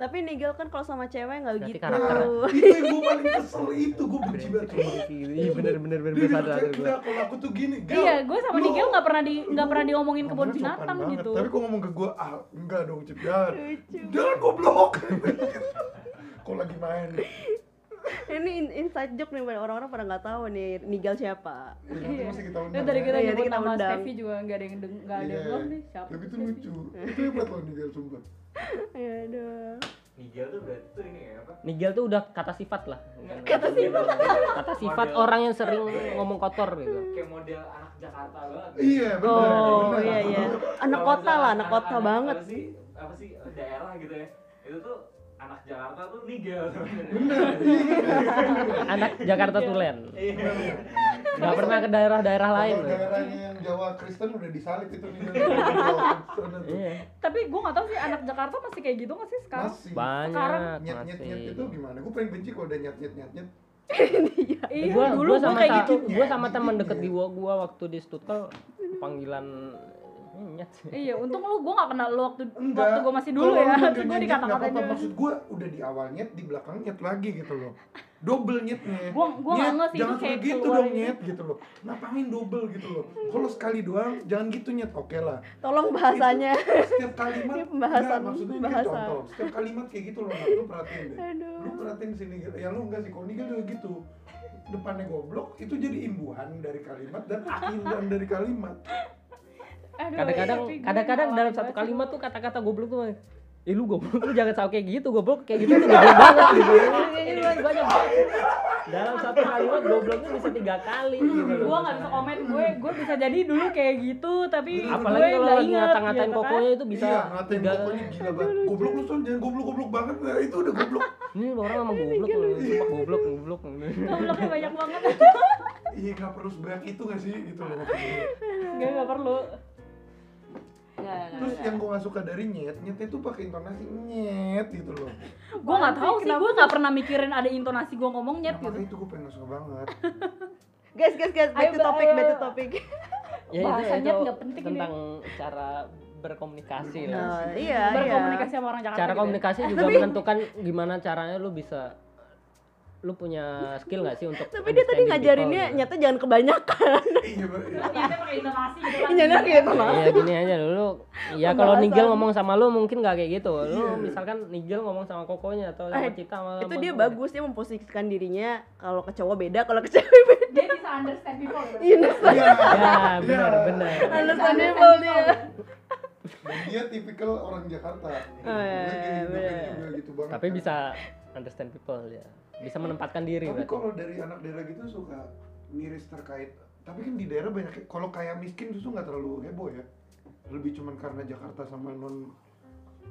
Tapi Nigel kan kalau sama cewek nggak gitu. karakter. itu yang gua paling kesel itu gua benci banget iya bener bener bener Dia sadar gue "Enggak, kalau aku tuh gini Gel, iya gue sama Nigel nggak pernah di nggak pernah diomongin kebun binatang banget. gitu tapi kok ngomong ke gua ah enggak dong Cip jangan jangan goblok kalau lagi main Ini in- inside joke nih orang-orang pada nggak tahu nih Nigel siapa. ya, nanti masih kita undang dari ya. kita Iya, nyebut kita nama. Steffi juga nggak ada yang nggak ada yang Iya. belum nih siapa tapi itu lucu itu hebat loh Nigel sumpah Ya aduh. Nigel tuh berarti tuh ini ya apa? Nigel tuh udah kata sifat lah Kata sifat. kata sifat orang yang sering ngomong kotor gitu Kayak model anak Jakarta banget. iya benar Oh benar. iya iya. Anak kota lah, anak kota anak- banget. Apa sih? Apa sih daerah gitu ya? Itu tuh anak Jakarta tuh Nigel benar iya. anak Jakarta Tulen Iya. Nggak pernah ke daerah-daerah lain daerahnya yang Jawa Kristen udah disalib itu iya. Tapi gue nggak tahu sih anak Jakarta masih kayak gitu nggak sih sekarang? Masih. Banyak Sekarang? Nyet nyet nyet itu gimana? Gue paling benci kalau udah nyet nyet nyet nyet iya gua, dulu gua gue sama kayak gitu. gua sama Iya, teman iya. deket di gua gua waktu di Stuttgart panggilan iya untung lu gue nggak kenal lu waktu enggak. waktu gue masih dulu Kalau ya. manggil gue nyet, dikata nggak katain apa-apa. maksud gue udah di awal nyet di belakang nyet lagi gitu loh. Double nyetnya. Gua- gua nggak Nyet, nge sih, jangan itu kayak gitu dong gitu. nyet gitu loh. Ngapain double gitu loh? Kalau sekali doang jangan gitu nyet. Oke lah. Tolong bahasanya. Itu setiap kalimat Ini pembahasan- enggak, maksudnya ini pembahasan. contoh. Setiap kalimat kayak gitu loh lu perhatiin deh. Aduh. lu perhatiin sini ya lu enggak sih. Kalau Nigel juga gitu. Depannya goblok itu jadi imbuhan dari kalimat dan akhiran dari kalimat kadang-kadang gue kadang-kadang dalam satu kalimat tuh kata-kata goblok tuh Eh lu goblok lu jangan sama kayak gitu goblok. Kayak gitu tuh goblok banget gitu. Ini banyak banyak banget. Dalam satu kalimat gobloknya bisa tiga kali gitu gue nggak bisa komen gue gue bisa jadi dulu kayak gitu tapi Apalagi gue kalau lagi inget ngata-ngatain gitu kan. kokonya itu bisa iya ngatain pokoknya gila banget. Goblok lu son. Jangan goblok-goblok banget. Nah itu udah goblok. Ini orang emang goblok goblok goblok. Gobloknya banyak banget. Iya nggak perlu sebanyak itu nggak sih? Gitu loh. Nggak nggak perlu Nggak, Terus nggak. yang gue gak suka dari nyet, nyetnya tuh pakai intonasi nyet gitu loh. gue nggak tahu sih gue nggak pernah mikirin ada intonasi gue ngomong nyet Nah, gitu itu gue pengen gak suka banget. Guys, guys, guys, back Ayo, to topic, ayo. back to topic. ya itu Bahasanya itu nggak penting ini. tentang cara berkomunikasi lah Nah, iya, berkomunikasi iya. sama orang Jakarta cara gitu ya. komunikasi juga menentukan gimana caranya lu bisa lu punya skill gak sih untuk Tapi dia tadi ngajarinnya people, gitu? nyata jangan kebanyakan. iya, iya. Pakai intonasi gitu kan kayak itu Iya gini aja dulu. Ya kalau. Nigel ngomong sama lu mungkin gak kayak gitu. Lu Iya. misalkan Nigel ngomong sama kokonya atau sama Eh, Cita sama itu dia bagus dia memposisikan dirinya kalau ke cowok beda, kalau ke cewek beda. dia bisa understand people gitu. Iya, Iya, Ya, benar iya. benar. understandable dia. Dan dia tipikal orang Jakarta. Oh, iya, iya, bener. juga gitu banget. Tapi kan. bisa understand people ya. Bisa menempatkan diri Tapi berarti. kalau dari anak daerah gitu suka miris terkait. Tapi kan di daerah banyak kalau kayak miskin justru nggak terlalu heboh ya. Lebih cuman karena Jakarta sama non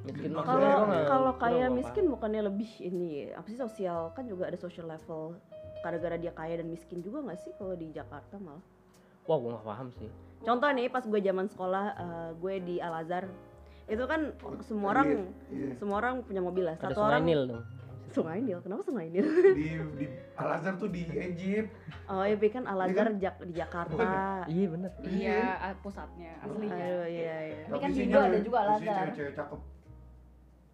Miskin Kalau- maksudnya Kalau gua nggak- kalau gua kaya nggak miskin bukannya lebih ini apa sih sosial kan juga ada social level gara-gara dia kaya dan miskin juga nggak sih kalau di Jakarta malah. Wah, gua gak paham sih. contoh nih pas gue zaman sekolah eh, gue di Al Azhar itu kan semua orang Iya. semua orang punya mobil lah Ada satu orang Nil dong. Sungai Nil kenapa Sungai Nil di di Al Azhar tuh di Egypt. oh iya kan Al Azhar Jak- di Jakarta Iya bener. iya ah, pusatnya aslinya aduh iya iya Tapi kan Indo ada juga Al Azhar. Cewek-cewek cakep.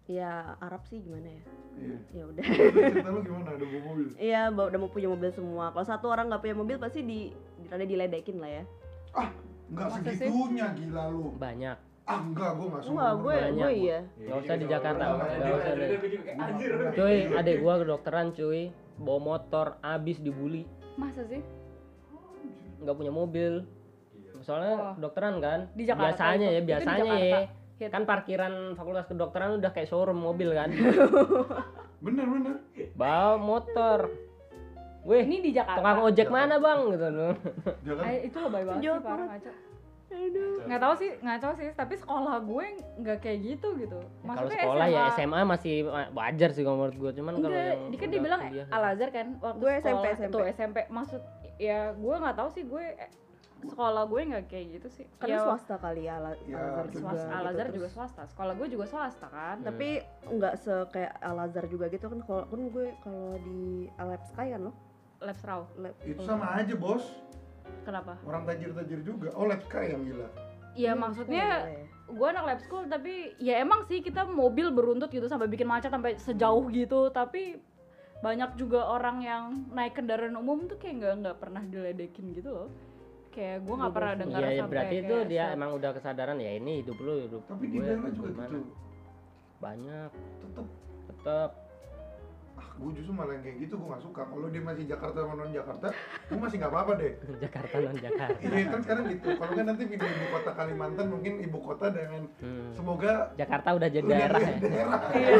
ya Arab sih gimana ya Iya. ya udah cerita lu gimana? Ada bawa mobil? iya bawa- udah mau punya mobil semua kalau satu orang nggak punya mobil pasti di ada diledekin lah ya Ah, nggak segitunya gila lu. Banyak. Ah, enggak, gua enggak enggak gue banyak, gue Bu. iya Gak usah di Jakarta. Iya, Gak iya, usah deh. Anjir. Cuy, adek gua kedokteran cuy. Bawa motor, abis dibully. masa sih nggak punya mobil soalnya Oh. kedokteran kan Di Jakarta biasanya itu. ya biasanya ya Jakarta. Hit. kan parkiran fakultas kedokteran udah kayak showroom mobil kan Bener bener. bawa motor Wih, ini di Jakarta tukang ojek mana bang gitu loh. Jangan. Ay, itu lebay banget Jauh sih parah banget. Ngaco nggak tahu sih nggak tahu sih tapi sekolah gue nggak kayak gitu gitu Kalau maksudnya sekolah ya SMA masih wajar sih kalau menurut gue, cuman kalau yang dia kan dibilang kuliah, Al Azhar kan waktu Gue SMP, sekolah SMP. tuh SMP maksud ya gue nggak tahu sih gue eh, sekolah gue nggak kayak gitu sih Karena Ya, swasta kali ya, Al Ya, juga. swasta gitu. Al Azhar Terus- juga swasta sekolah gue juga swasta kan Hmm. Tapi nggak se kayak Al Azhar juga gitu kan. Kalau kan gue kalau di Al Sky kan loh. Labs Raw Lab, Itu sama aja bos. Kenapa Orang tajir-tajir juga. Oh, Lab yang gila. ya maksudnya gue anak lab school tapi ya emang sih kita mobil beruntut gitu sampai bikin macet sampai sejauh gitu tapi banyak juga orang yang naik kendaraan umum tuh kayak nggak nggak pernah diledekin gitu loh kayak gue nggak pernah dengar Iya, ya, sampai berarti itu kayak dia emang udah kesadaran ya ini hidup lu hidup Tapi di daerah juga gimana. gitu. Banyak, Tetep tetap ah gue justru malah yang kayak gitu gue gak suka. Kalau dia masih Jakarta sama non Jakarta gue masih nggak apa-apa deh. Jakarta non Jakarta. iya kan sekarang gitu. Kalau kan nanti pindah ibu kota Kalimantan mungkin ibu kota dengan Hmm. semoga Jakarta udah jadi daerah ya. daerah. Iya.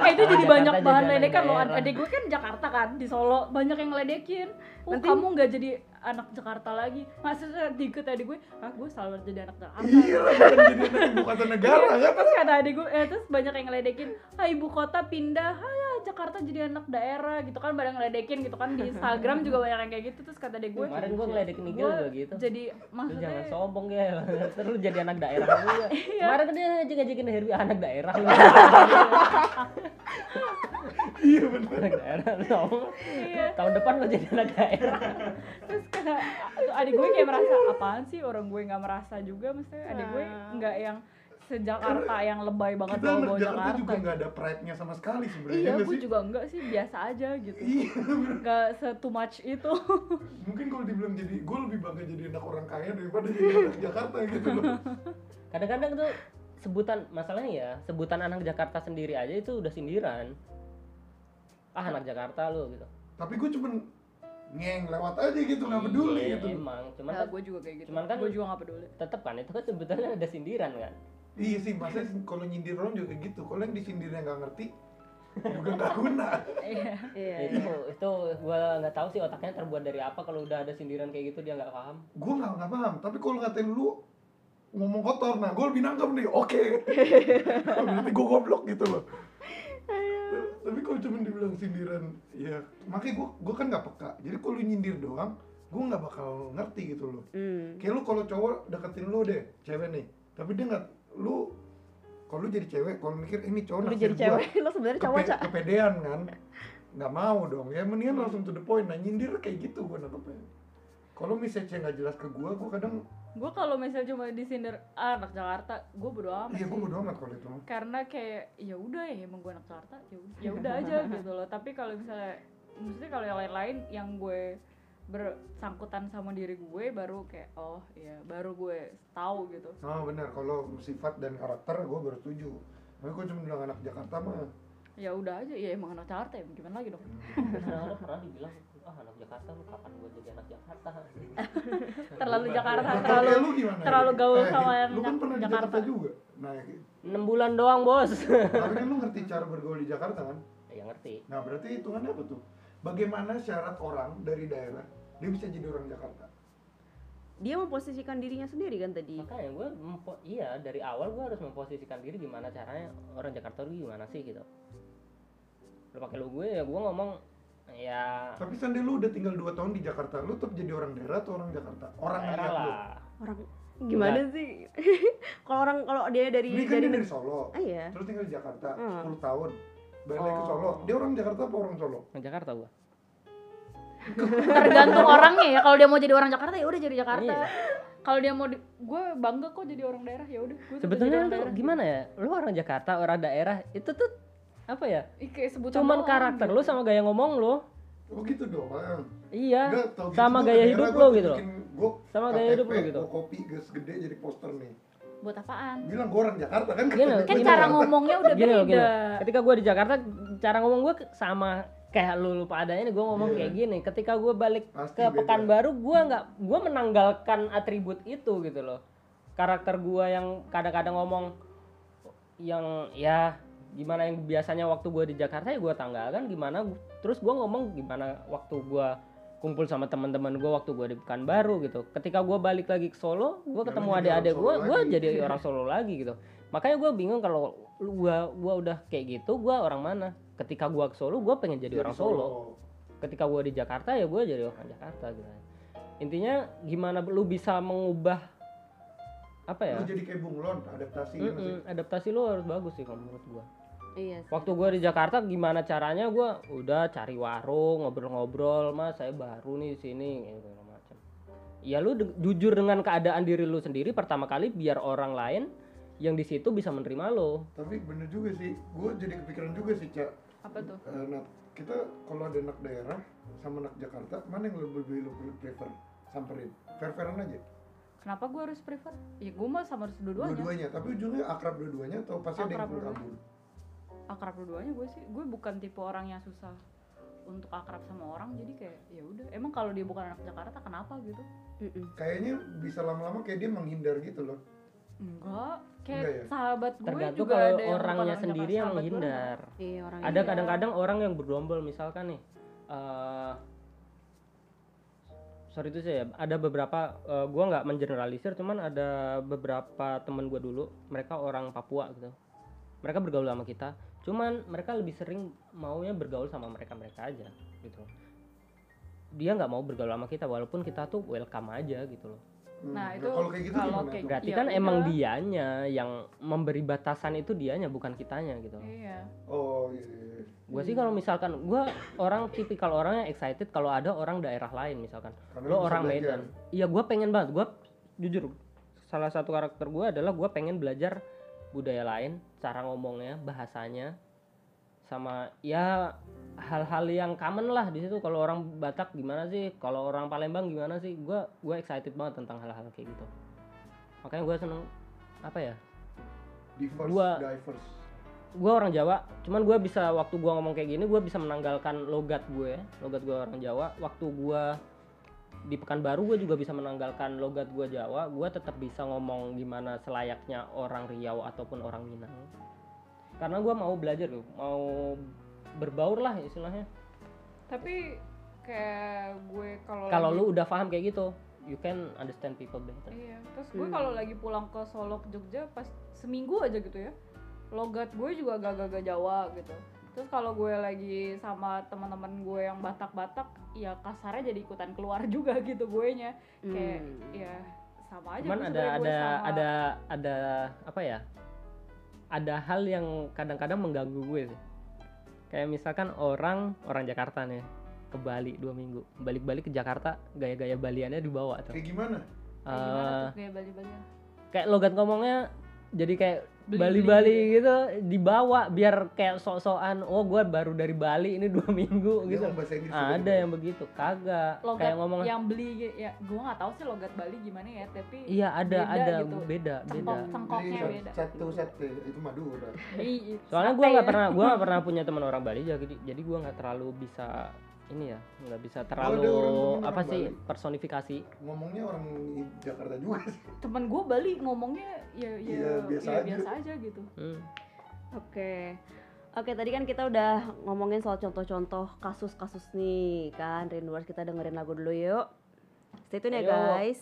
eh itu jadi Jakarta banyak bahan ledekan loh. daerah. adik gue kan Jakarta kan di Solo. Banyak yang ngeledekin. Oh Nanti- kamu nggak jadi anak Jakarta lagi? Maksudnya dikit adik gue ah gue selalu jadi anak Jakarta. Iya lah bukan jadi anak ibu kota negara kan? terus kata adik gue eh terus banyak yang ngeledekin ah ibu kota pindah. Ah Jakarta jadi anak daerah gitu kan banyak ngeledekin gitu kan di Instagram juga banyak yang kayak gitu terus kata adik gue Kemarin gue ngeledekin Nigel gue juga gitu. jadi Lu maksudnya jangan sombong ya, terus jadi anak daerah juga. Iya. Kemarin kan dia ngajak ngajakin Herbi anak daerah iya bener anak daerah. Iya. Tahun depan lu jadi anak daerah. terus kata adik gue kayak merasa apaan sih orang gue nggak merasa juga maksudnya adik gue nggak yang sejakarta yang lebay banget kita bawa Jakarta Jakarta, juga nggak ada pride-nya sama sekali sebenarnya iya gue juga enggak sih biasa aja gitu. Iya nggak se too much itu. Mungkin kalau dibilang jadi gue lebih bangga jadi anak orang kaya daripada jadi anak Jakarta gitu loh. Kadang-kadang tuh sebutan masalahnya ya, sebutan anak Jakarta sendiri aja itu udah sindiran. Ah anak Jakarta lu gitu. tapi gue cuman ngeng lewat aja gitu nggak peduli Iya, gitu Emang, cuman nah, kan gue juga kayak gitu. cuman kan- gue juga nggak peduli. tetep kan itu kan sebutannya ada sindiran kan. Iya sih masa kalau nyindir orang juga gitu. Kalau yang disindirnya nggak ngerti juga nggak guna. Iya. Iya. itu itu gua nggak tahu sih otaknya terbuat dari apa. Kalau udah ada sindiran kayak gitu dia nggak paham. gue nggak nggak paham. Tapi kalau ngatain lu ngomong kotor. Nah gue lebih nangkep nih. Oke. Berarti gue goblok gitu loh. Tapi kalau cuma dibilang sindiran ya makanya gue gue kan nggak peka. Jadi kalau lu nyindir doang gue nggak bakal ngerti gitu loh. Hmm. kayak lu kalau cowok deketin lu deh cewek nih. Tapi dia nggak lu kalau lu jadi cewek kalau mikir ini cowok Lu jadi gua, cewek, lo sebenarnya cowok, kepe- kepedean kan? Nggak mau dong. Ya mendingan langsung to the point. Nah nyindir kayak gitu gue nangkepnya. Kalau message nggak jelas ke gue gue kadang gue kalau misalnya cuma disindir ah, anak Jakarta. Gue bodo amat iya gue bodo amat kalau itu. Karena kayak ya udah ya emang gue anak Jakarta ya ya udah aja gitu loh. Tapi kalau misalnya maksudnya kalau yang lain-lain yang gue bersangkutan sama diri gue baru kayak oh ya baru gue tahu gitu oh benar kalau sifat dan karakter gue baru setuju tapi gue cuma bilang anak Jakarta mah ya udah aja ya emang anak Jakarta ya gimana lagi dong Kadang-kadang pernah dibilang ah anak Jakarta lu kapan gua jadi anak Jakarta? terlalu Jakarta terlalu lu gimana terlalu gaul Eh, sama yang lu kan pernah di Jakarta. Jakarta juga nah gitu. 6 bulan doang bos. tapi kan lu ngerti cara bergaul di Jakarta kan ya ngerti. nah berarti hitungannya apa tuh bagaimana syarat orang dari daerah dia bisa jadi orang Jakarta Dia memposisikan dirinya sendiri kan tadi. Makanya gue mempo- iya dari awal gue harus memposisikan diri gimana caranya orang Jakarta itu gimana sih gitu. Lu pakai lu gue ya gue ngomong ya tapi sandi lu udah tinggal 2 tahun di Jakarta lu tetap jadi orang daerah atau orang Jakarta orang daerah lihat lu lah. Orang gimana sih? kalau orang kalau dia dari ini kan dari dia dari Solo Ah, iya. terus tinggal di Jakarta Hmm. 10 tahun balik lagi ke Oh. Solo dia orang Jakarta apa orang Solo Orang Jakarta gue. tergantung orangnya ya kalau dia mau jadi orang Jakarta ya udah jadi Jakarta Iya. kalau dia mau di- gue bangga kok jadi orang daerah ya udah Sebetulnya daerah. gimana ya? Lu orang Jakarta, orang daerah itu tuh apa ya? Sebutan Cuman karakter gitu. lu sama gaya ngomong lu. oh gitu doang Iya. Nggak, gitu sama gua gaya ke hidup lu gua gitu loh. gua Sama gaya hidup lu gitu. gua kopi gas gede jadi poster nih buat apaan bilang gua orang Jakarta kan Gini, KTP kan cara Jakarta. ngomongnya udah gini beda loh. Ketika gue di Jakarta, cara ngomong gue sama kayak lu lupa adanya nih gue ngomong Iya. kayak gini. Ketika gue balik Pasti ke. Pekanbaru, gue nggak, gue menanggalkan atribut itu gitu loh. Karakter gue yang kadang-kadang ngomong yang ya gimana yang biasanya waktu gue di Jakarta ya gue tanggalkan gimana terus gue ngomong gimana waktu gue kumpul sama teman-teman gue waktu gue di Pekanbaru gitu. Ketika gue balik lagi ke Solo gue ketemu jadi adik-adik gue gue jadi orang Solo lagi gitu. Makanya gue bingung kalau gue gua udah kayak gitu gue orang mana? Ketika gue ke Solo gue pengen jadi, orang Solo. ketika gue di Jakarta ya gue jadi orang Jakarta gitu. Intinya gimana lu bisa mengubah apa ya? Lu jadi kayak bunglon, adaptasi Mm-mm, sih. adaptasi lu harus bagus sih kalau menurut gua Iya sih. waktu gua di Jakarta gimana caranya gua udah cari warung ngobrol-ngobrol mas saya baru nih di sini gitu macam ya lu de- jujur dengan keadaan diri lu sendiri pertama kali biar orang lain yang di situ bisa menerima lo Tapi bener juga sih, gue jadi kepikiran juga sih, Cak. apa tuh Eh, nah, kita kalau ada anak daerah sama anak Jakarta, mana yang lebih lebih lu prefer? Samperin. Fair-fairan aja. kenapa gue harus prefer ya gue mah sama harus dua-duanya Dua-duanya, tapi ujungnya akrab dua-duanya atau pasti ada yang Akrab kabur. Akrab dua-duanya gue sih gue bukan tipe orang yang susah untuk akrab sama orang jadi kayak ya udah emang kalau dia bukan anak Jakarta kenapa gitu. Kayaknya bisa lama-lama kayak dia menghindar gitu loh. enggak kayak Enggak ya? sahabat gue tergantung juga kalau ada yang orangnya orang sendiri yang gue menghindar Iya orang ada Iya. kadang-kadang orang yang bergerombol misalkan nih eh sorry itu saya ada beberapa eh, gua nggak mengeneralisir cuman ada beberapa temen gua dulu mereka orang Papua gitu mereka bergaul sama kita cuman mereka lebih sering maunya bergaul sama mereka mereka aja gitu dia nggak mau bergaul sama kita walaupun kita tuh welcome aja gitu loh Hmm, Nah, itu kalau kayak gitu kalau kayak berarti Ya kan emang udah. dianya yang memberi batasan itu dianya bukan kitanya gitu iya Oh iya. iya, iya. Gue sih kalau misalkan gue orang tipikal orang yang excited kalau ada orang daerah lain misalkan Karena lo orang belajar. Medan. Iya gue pengen banget gue jujur salah satu karakter gue adalah gue pengen belajar budaya lain, cara ngomongnya, bahasanya, sama ya hal-hal yang common lah di situ. Kalau orang Batak gimana sih, kalau orang Palembang gimana sih, gue gue excited banget tentang hal-hal kayak gitu. Makanya gue seneng apa ya? Diverse, Gua- diverse. gue orang Jawa, cuman gue bisa waktu gue ngomong kayak gini gue bisa menanggalkan logat gue, logat gue orang Jawa. Waktu gue di Pekanbaru gue juga bisa menanggalkan logat gue Jawa, gue tetap bisa ngomong gimana selayaknya orang Riau ataupun orang Minang. Karena gue mau belajar loh, mau berbaur lah istilahnya. tapi kayak gue kalau Kalau lagi- lu udah paham kayak gitu, you can understand people better. Iya, terus gue Hmm. kalau lagi pulang ke Solo ke Jogja pas seminggu aja gitu ya. Logat gue juga gak-gak Jawa gitu. Terus kalau gue lagi sama teman-teman gue yang Batak-Batak, ya kasarnya jadi ikutan keluar juga gitu gue nya. Kayak Hmm. ya sama aja cuman gue ada ada sama- ada ada apa ya ada hal yang kadang-kadang mengganggu gue sih kayak misalkan orang orang Jakarta nih ke Bali dua minggu balik-balik ke Jakarta gaya-gaya Baliannya dibawa tuh Kayak gimana? Kayak gimana tuh kayak Bali-Bali kayak logat ngomongnya jadi kayak Bali-Bali gitu dibawa biar kayak sok-sokan oh gue baru dari Bali ini dua minggu Dia gitu bahasa Inggris ada yang begitu kagak logat kayak ngomong yang beli ya gue nggak tahu sih logat Bali gimana ya tapi iya ada beda ada gitu. beda beda cengkok cengkoknya Jadi beda satu satu itu Madura. Soalnya gue nggak ya. pernah gue nggak pernah punya teman orang Bali jadi jadi gue nggak terlalu bisa ini ya nggak bisa terlalu orang apa orang sih Bali. personifikasi Ngomongnya orang Jakarta juga sih. temen gue Bali ngomongnya ya ya, Iya, biasa ya aja. biasa aja gitu Hmm. Oke. Oke, tadi kan kita udah ngomongin soal contoh-contoh kasus-kasus nih kan. Rinduers kita dengerin lagu dulu yuk. Stay tune ya guys.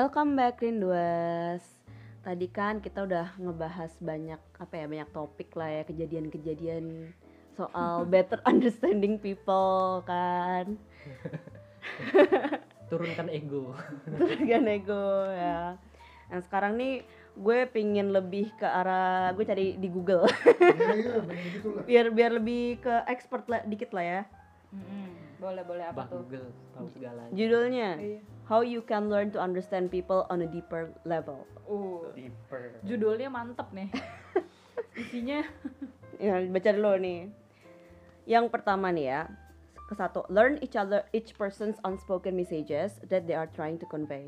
Welcome back Rinduas. Tadi kan kita udah ngebahas banyak apa ya banyak topik lah ya kejadian-kejadian soal better understanding people kan. Turunkan ego. Turunkan ego ya. Nah sekarang nih gue pingin lebih ke arah gue cari di Google. biar biar lebih ke expert lah, dikit lah ya. -hmm. Boleh boleh apa bah, tuh? Google tahu segalanya. Judulnya. Iya How you can learn to understand people on a deeper level. Oh, deeper. Judulnya mantep nih. Isinya. ya, baca dulu nih. Yang pertama nih ya, Kesatu, learn each other each person's unspoken messages that they are trying to convey.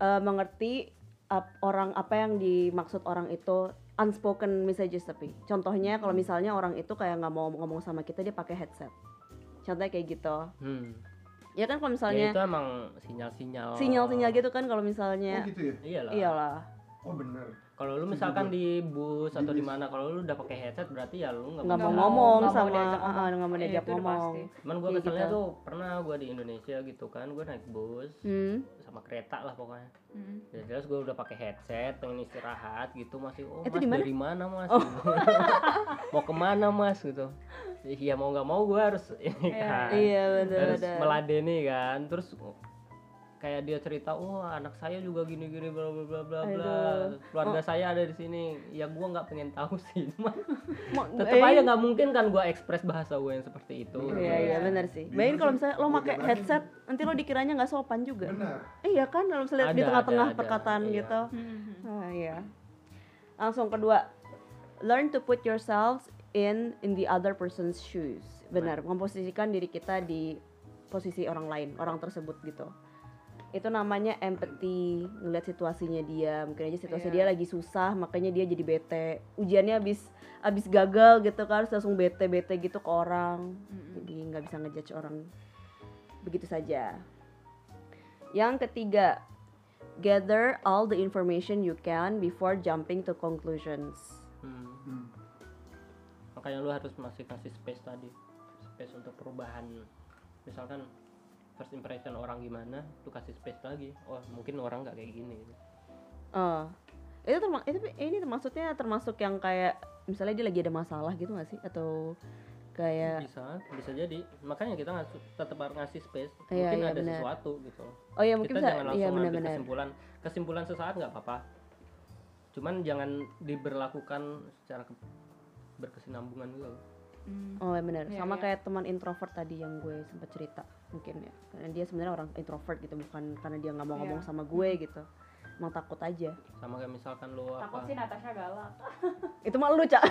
Uh, mengerti ap, orang apa yang dimaksud orang itu unspoken messages tapi contohnya kalau misalnya orang itu kayak nggak mau ngomong sama kita dia pakai headset contohnya kayak gitu hmm ya kan kalau ya, misalnya ya, itu emang sinyal-sinyal. Sinyal-sinyal gitu kan kalau misalnya oh, gitu ya? iyalah. Iyalah. Oh bener. Kalau lu misalkan di bus atau di iya. mana kalau lu udah pakai headset berarti ya lu nggak mau ngomong. sama nggak mau diajak ah, ah, ngomong. Iya, cuman gue keselnya gitu. tuh pernah gue di Indonesia gitu kan gue naik bus. Hmm sama kereta lah pokoknya Mm. ya jelas gua udah pakai headset pengen istirahat gitu masih oh Itu mas di mana? dari mana mas Gitu. mau ke mana mas gitu iya mau nggak mau gua harus ini Iya. kan iya betul harus betul meladeni kan terus kayak dia cerita oh anak saya juga gini gini bla bla bla bla keluarga saya ada di sini ya gua nggak pengen tahu sih cuma tetap eh, aja nggak mungkin kan gua ekspres bahasa gua yang seperti itu Iya iya benar sih. Bayangin kalau misalnya lo pakai headset, nanti lo dikiranya nggak sopan juga. benar Iya kan kalau misalnya di Ada, tengah-tengah ada, ada. perkataan Iya. gitu. Ah iya. Langsung kedua, learn to put yourselves in in the other person's shoes. Benar, memposisikan diri kita di posisi orang lain, orang tersebut gitu. Itu namanya empathy, ngeliat situasinya dia, mungkin aja situasi Iya. dia lagi susah, makanya dia jadi bete. Ujiannya habis habis gagal gitu kan, terus langsung bete-bete gitu ke orang. Mm-mm. Jadi nggak bisa ngejudge orang begitu saja. Yang ketiga, gather all the information you can before jumping to conclusions. Hmm. Hmm. makanya lu harus masih kasih space tadi space untuk perubahan misalkan first impression orang gimana lu kasih space lagi oh mungkin orang nggak kayak gini Oh, itu terma itu ini maksudnya termasuk yang kayak misalnya dia lagi ada masalah gitu nggak sih? Atau kayak bisa bisa jadi makanya kita ngasih tetap harus ngasih space Iya, mungkin iya, ada benar. sesuatu gitu oh ya mungkin kita bisa jangan iya langsung ambil benar-benar. kesimpulan kesimpulan sesaat nggak apa-apa cuman jangan diberlakukan secara ke- berkesinambungan loh. Mm. Oh ya benar, Iya, sama iya. kayak teman introvert tadi yang gue sempat cerita mungkin ya, karena dia sebenarnya orang introvert gitu bukan karena dia nggak mau Iya. ngomong sama gue gitu, emang takut aja. sama kayak misalkan lu Takut apa sih Natasha galak. Itu mah lu cak.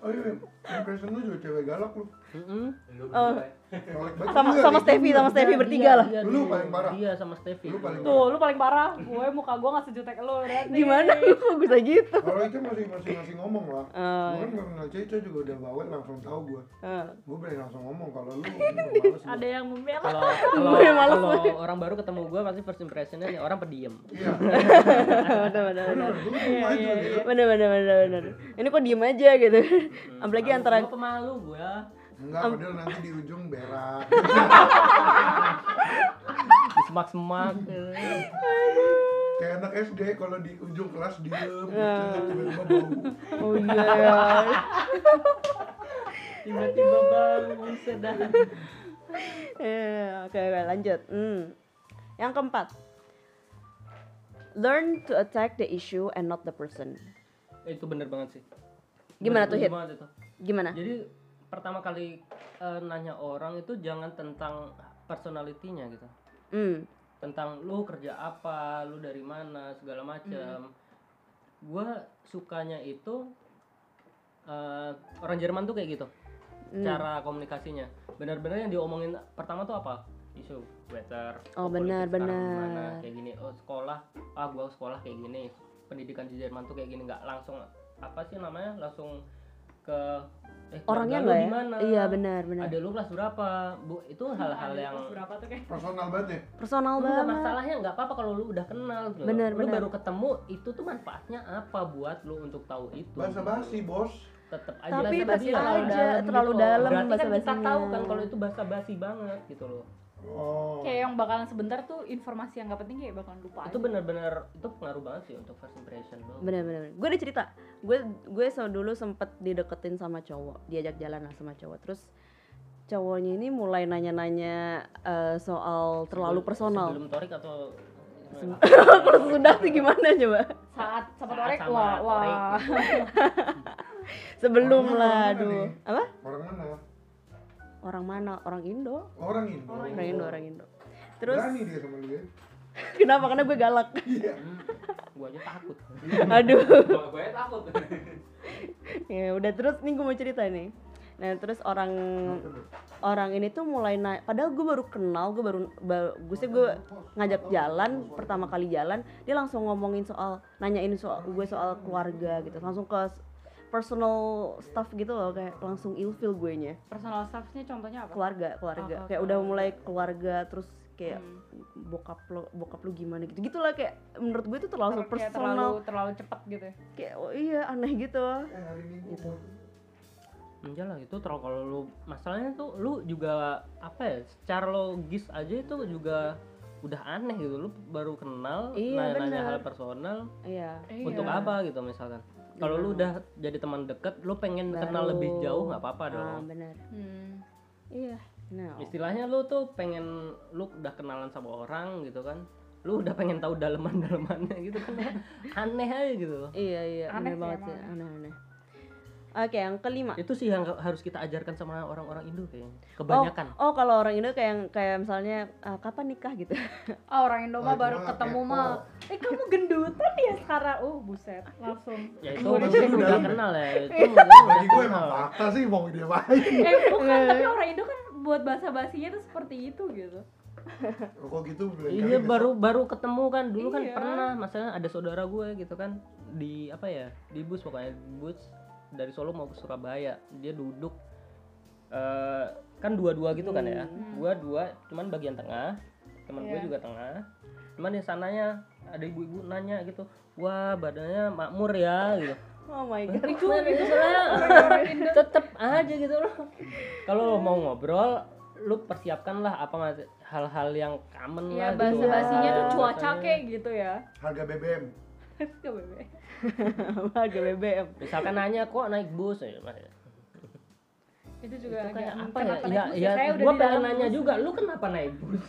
oh iya impression lu juga cewek galak lu Lu Oh. ya. Galak banget sama sama. Steffi sama Steffi Dia- bertiga lah. dia- Lu paling parah. Iya sama Steffi. Lu paling Tuh, lu paling parah. Gue muka gue gak sejutek lu. Gimana kok bisa gitu? kalau itu masih masih masih ngomong lah Oh, gue kan gak kenal Cica juga udah bawel langsung tahu gue eh. gue berani langsung ngomong kalau lu Ada yang membela. Kalau kalau Gue males kalau orang baru ketemu gue pasti first impressionnya nih orang pendiam. iya aja gitu Bener bener bener bener. Ini kok diem aja gitu. Apalagi antara Gue pemalu gue. Enggak padahal nanti di ujung berak Di semak-semak. kayak anak SD kalau di ujung kelas diem bucet, tiba-tiba bau oh iya ya. Tiba-tiba bau sedang. Eh, Oke oke lanjut. Hmm. Yang keempat, learn to attack the issue and not the person. Itu bener banget sih. Gimana Gua tuh, Hit? Gimana? Jadi pertama kali eh, nanya orang itu jangan tentang personalitinya gitu. Hmm. tentang lu kerja apa, lu dari mana, segala macam. Gua sukanya itu eh, orang Jerman tuh kayak gitu. Hmm. Cara komunikasinya. Benar-benar yang diomongin pertama tuh apa? Isu weather. Oh, benar, benar. gimana, Kayak gini. Oh, sekolah. Ah, gua sekolah kayak gini. Pendidikan di Jerman tuh kayak gini nggak langsung apa sih namanya? Langsung ke eh, Orangnya enggak ya? gimana? Iya benar benar. Ada lu kelas berapa? Bu, itu hal-hal Ada yang kelas berapa tuh kayak? personal banget ya Personal lu banget. masalahnya nggak apa-apa kalau lu udah kenal gitu. Bener, lu bener. baru ketemu itu tuh manfaatnya apa buat lu untuk tahu itu bahasa basi bos tetap aja Tapi tetap terlalu aja, dalam terlalu gitu. dalam berarti kan kita tahu kan kalau itu bahasa basi banget gitu loh oh Kayak yang bakalan sebentar tuh informasi yang gak penting kayak bakalan lupa itu benar-benar itu pengaruh banget sih untuk first impression lo bener. Gue ada cerita. Gue gue so dulu sempet dideketin sama cowok, diajak jalan lah sama cowok. Terus cowoknya ini mulai nanya-nanya eh, soal terlalu personal. sebelum torik atau Kalau sudah sih gimana coba? Saat sama Saat sama wah, wah. Sebelum Orang lah, orang aduh. nih? Apa? orang mana Orang mana? Orang Indo. orang Indo Orang Indo, orang Indo. Terus berani dia sama ya kenapa? Karena gue galak. gua aja takut Aduh. Gua gue takut. ya udah terus nih gue mau cerita nih. Nah terus orang orang ini tuh mulai naik. Padahal gue baru kenal, gue baru, baru gue sih gue ngajak jalan pertama kali jalan, dia langsung ngomongin soal nanyain soal gue soal keluarga gitu, langsung ke personal stuff gitu loh kayak langsung ilfil gue nya Personal staffnya contohnya apa? keluarga keluarga Oh, kayak udah mulai keluarga terus kayak Hmm. bokap lo bokap lu gimana gitu gitulah kayak menurut gue itu terlalu Ter- kayak personal terlalu terlalu cepet gitu ya kayak oh iya aneh gitu Eh, hari Minggu Gitu. Enggak lah itu terlalu kalau lu masalahnya tuh lu juga apa ya secara logis aja itu juga udah aneh gitu lu baru kenal Iya, nanya, bener. hal personal iya untuk Iya. apa gitu misalkan kalau lu udah jadi teman deket lu pengen kenal Baru. lebih jauh nggak apa-apa ah, dong benar Hmm. iya nah istilahnya lu tuh pengen lu udah kenalan sama orang gitu kan. Lu udah pengen tahu daleman-dalemannya gitu kan aneh aja gitu. Iya iya Aneh aneh sih banget emang. sih aneh aneh. Oke yang kelima. Itu sih yang harus kita ajarkan sama orang-orang Indo kayaknya. Kebanyakan. Oh, oh kalau orang Indo kayak yang kayak misalnya ah, kapan nikah? gitu. Ah, orang Indo mah Ah, baru ketemu mah. Eh kamu gendutan ya sekarang? Uh buset langsung. Ya itu mungkin udah ya? kenal ya. Itu bagi gue emang fakta sih mau dia main eh bukan tapi orang Indo kan buat bahasa basinya tuh seperti itu gitu. Kok gitu? Iya baru baru ketemu kan. Dulu kan Iya. pernah masalah ada saudara gue gitu kan di apa ya di bus pokoknya di bus dari Solo mau ke Surabaya. Dia duduk eh kan dua-dua gitu kan ya. Gua dua cuman bagian tengah teman gue Iya. juga tengah. Cuman di sananya ada ibu-ibu nanya gitu wah badannya makmur ya gitu Oh my god. itu itu? Soalnya tetep aja gitu loh. Kalau lo mau ngobrol lu persiapkanlah apa hal-hal yang common ya lah bahasa gitu. basinya tuh cuaca kayak gitu ya. Harga BBM Gak bebe. Harga BBM. misalkan nanya kok naik bus? Ya Mas? Itu juga itu kayak agak, apa ya ya bus ya Saya udah gua di pengen nanya bus. juga lu kenapa naik bus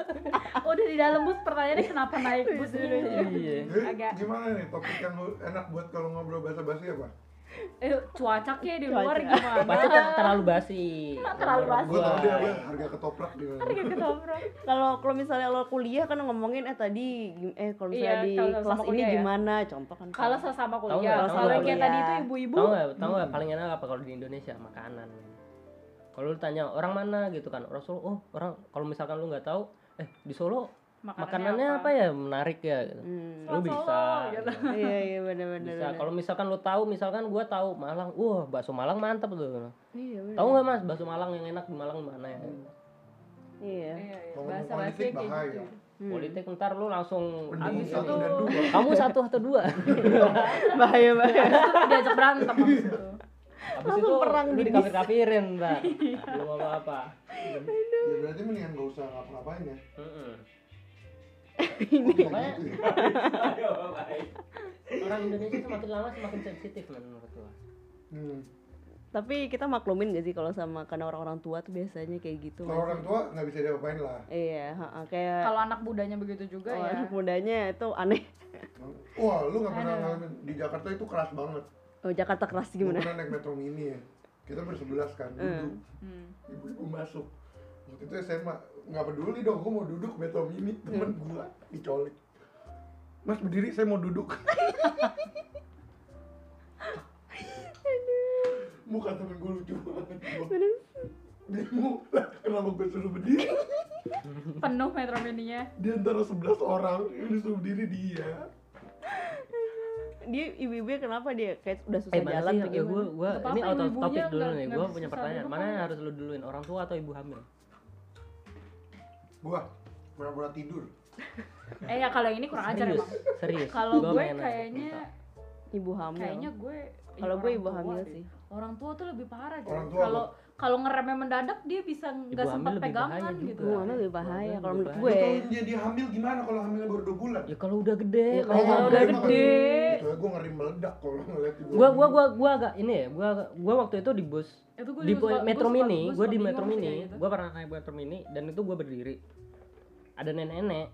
udah di dalam bus pertanyaannya kenapa naik bus iya Jadi Agak. gimana nih topik yang enak buat kalau ngobrol bahasa basi apa? eh cuaca kayak di luar Cuaca. gimana kan terlalu basi Terlalu basi. Gue tau gua. dia apa harga ketoprak gimana? Harga ketoprak. Kalau kalau misalnya lo kuliah kan ngomongin eh tadi eh kalau misalnya Iya, di kelas ini ya. gimana contoh kan. kalau sesama kuliah kalau kayak kuliah. tadi itu ibu-ibu tahu nggak tahu nggak paling enak apa kalau di Indonesia makanan kalau lu tanya orang mana gitu kan orang Solo oh orang kalau misalkan lu nggak tahu eh di Solo makanannya, apa? ya menarik ya gitu. Hmm. lu bisa gitu. gitu. iya iya benar-benar. bisa kalau misalkan lu tahu misalkan gua tahu Malang wah bakso Malang mantap tuh Iya benar. tahu nggak mas bakso Malang yang enak di Malang mana ya Iya. Iya, iya. Kalau bahasa bahasa politik kayak bahaya. gitu Hmm. politik ntar lu langsung habis satu itu kamu satu atau dua bahaya bahaya. Itu diajak berantem habis itu habis itu perang di dikafir kafirin ntar belum apa apa Ya berarti mendingan gak usah ngapa-ngapain ya. Gitu ya. Ayo, baik. orang Indonesia semakin lama semakin sensitif men, menurut gua Hmm. Tapi kita maklumin gak sih kalau sama karena orang-orang tua tuh biasanya kayak gitu. Kalau orang tua nggak bisa diapain lah. Iya, ha-ha, kayak kalau anak mudanya begitu juga oh, ya anak mudanya itu aneh. Wah, lu nggak pernah ngalamin di Jakarta itu keras banget. Oh, Jakarta keras gimana? pernah naik metro mini ya. Kita bersebelas kan, duduk. Hmm. Ibu-ibu masuk. Waktu itu SMA nggak peduli dong, gua mau duduk metro mini temen gua dicolik. Mas berdiri, saya mau duduk. Muka temen gue lucu banget. Bingung lah kenapa gue suruh berdiri. penuh metro mininya. Di antara 11 orang yang disuruh berdiri dia. Dia ibu-ibu kenapa dia kayak udah susah eh jalan sih? ya gua Nggak ini out of topic dulu nih. bisa punya pertanyaan. mana yang harus lu duluin? Orang tua atau ibu hamil Gua pura-pura tidur. eh ya kalau ini kurang ajar serius emang serius kalau gue kayaknya. Ibu hamil. kayaknya gue Kalau gue ibu hamil sih. orang tua tuh lebih parah Orang tua kalau kalau ngeremnya mendadak dia bisa nggak sempat bahaya pegangan gitu. Ibu hamil lebih bahaya kalau menurut gue. Kalau dia, dia hamil gimana kalau hamilnya baru 2 bulan? ya kalau udah gede Ya, kalau udah gede. Gitu ya, gua ngeri meledak kalau ngeliat ibu. gua gua gua gua agak ini ya gua gua waktu itu di bus. Itu gue di metro gue mini gue gua di metro mini. gitu. gua pernah naik metro mini dan itu gua berdiri. Ada nenek-nenek.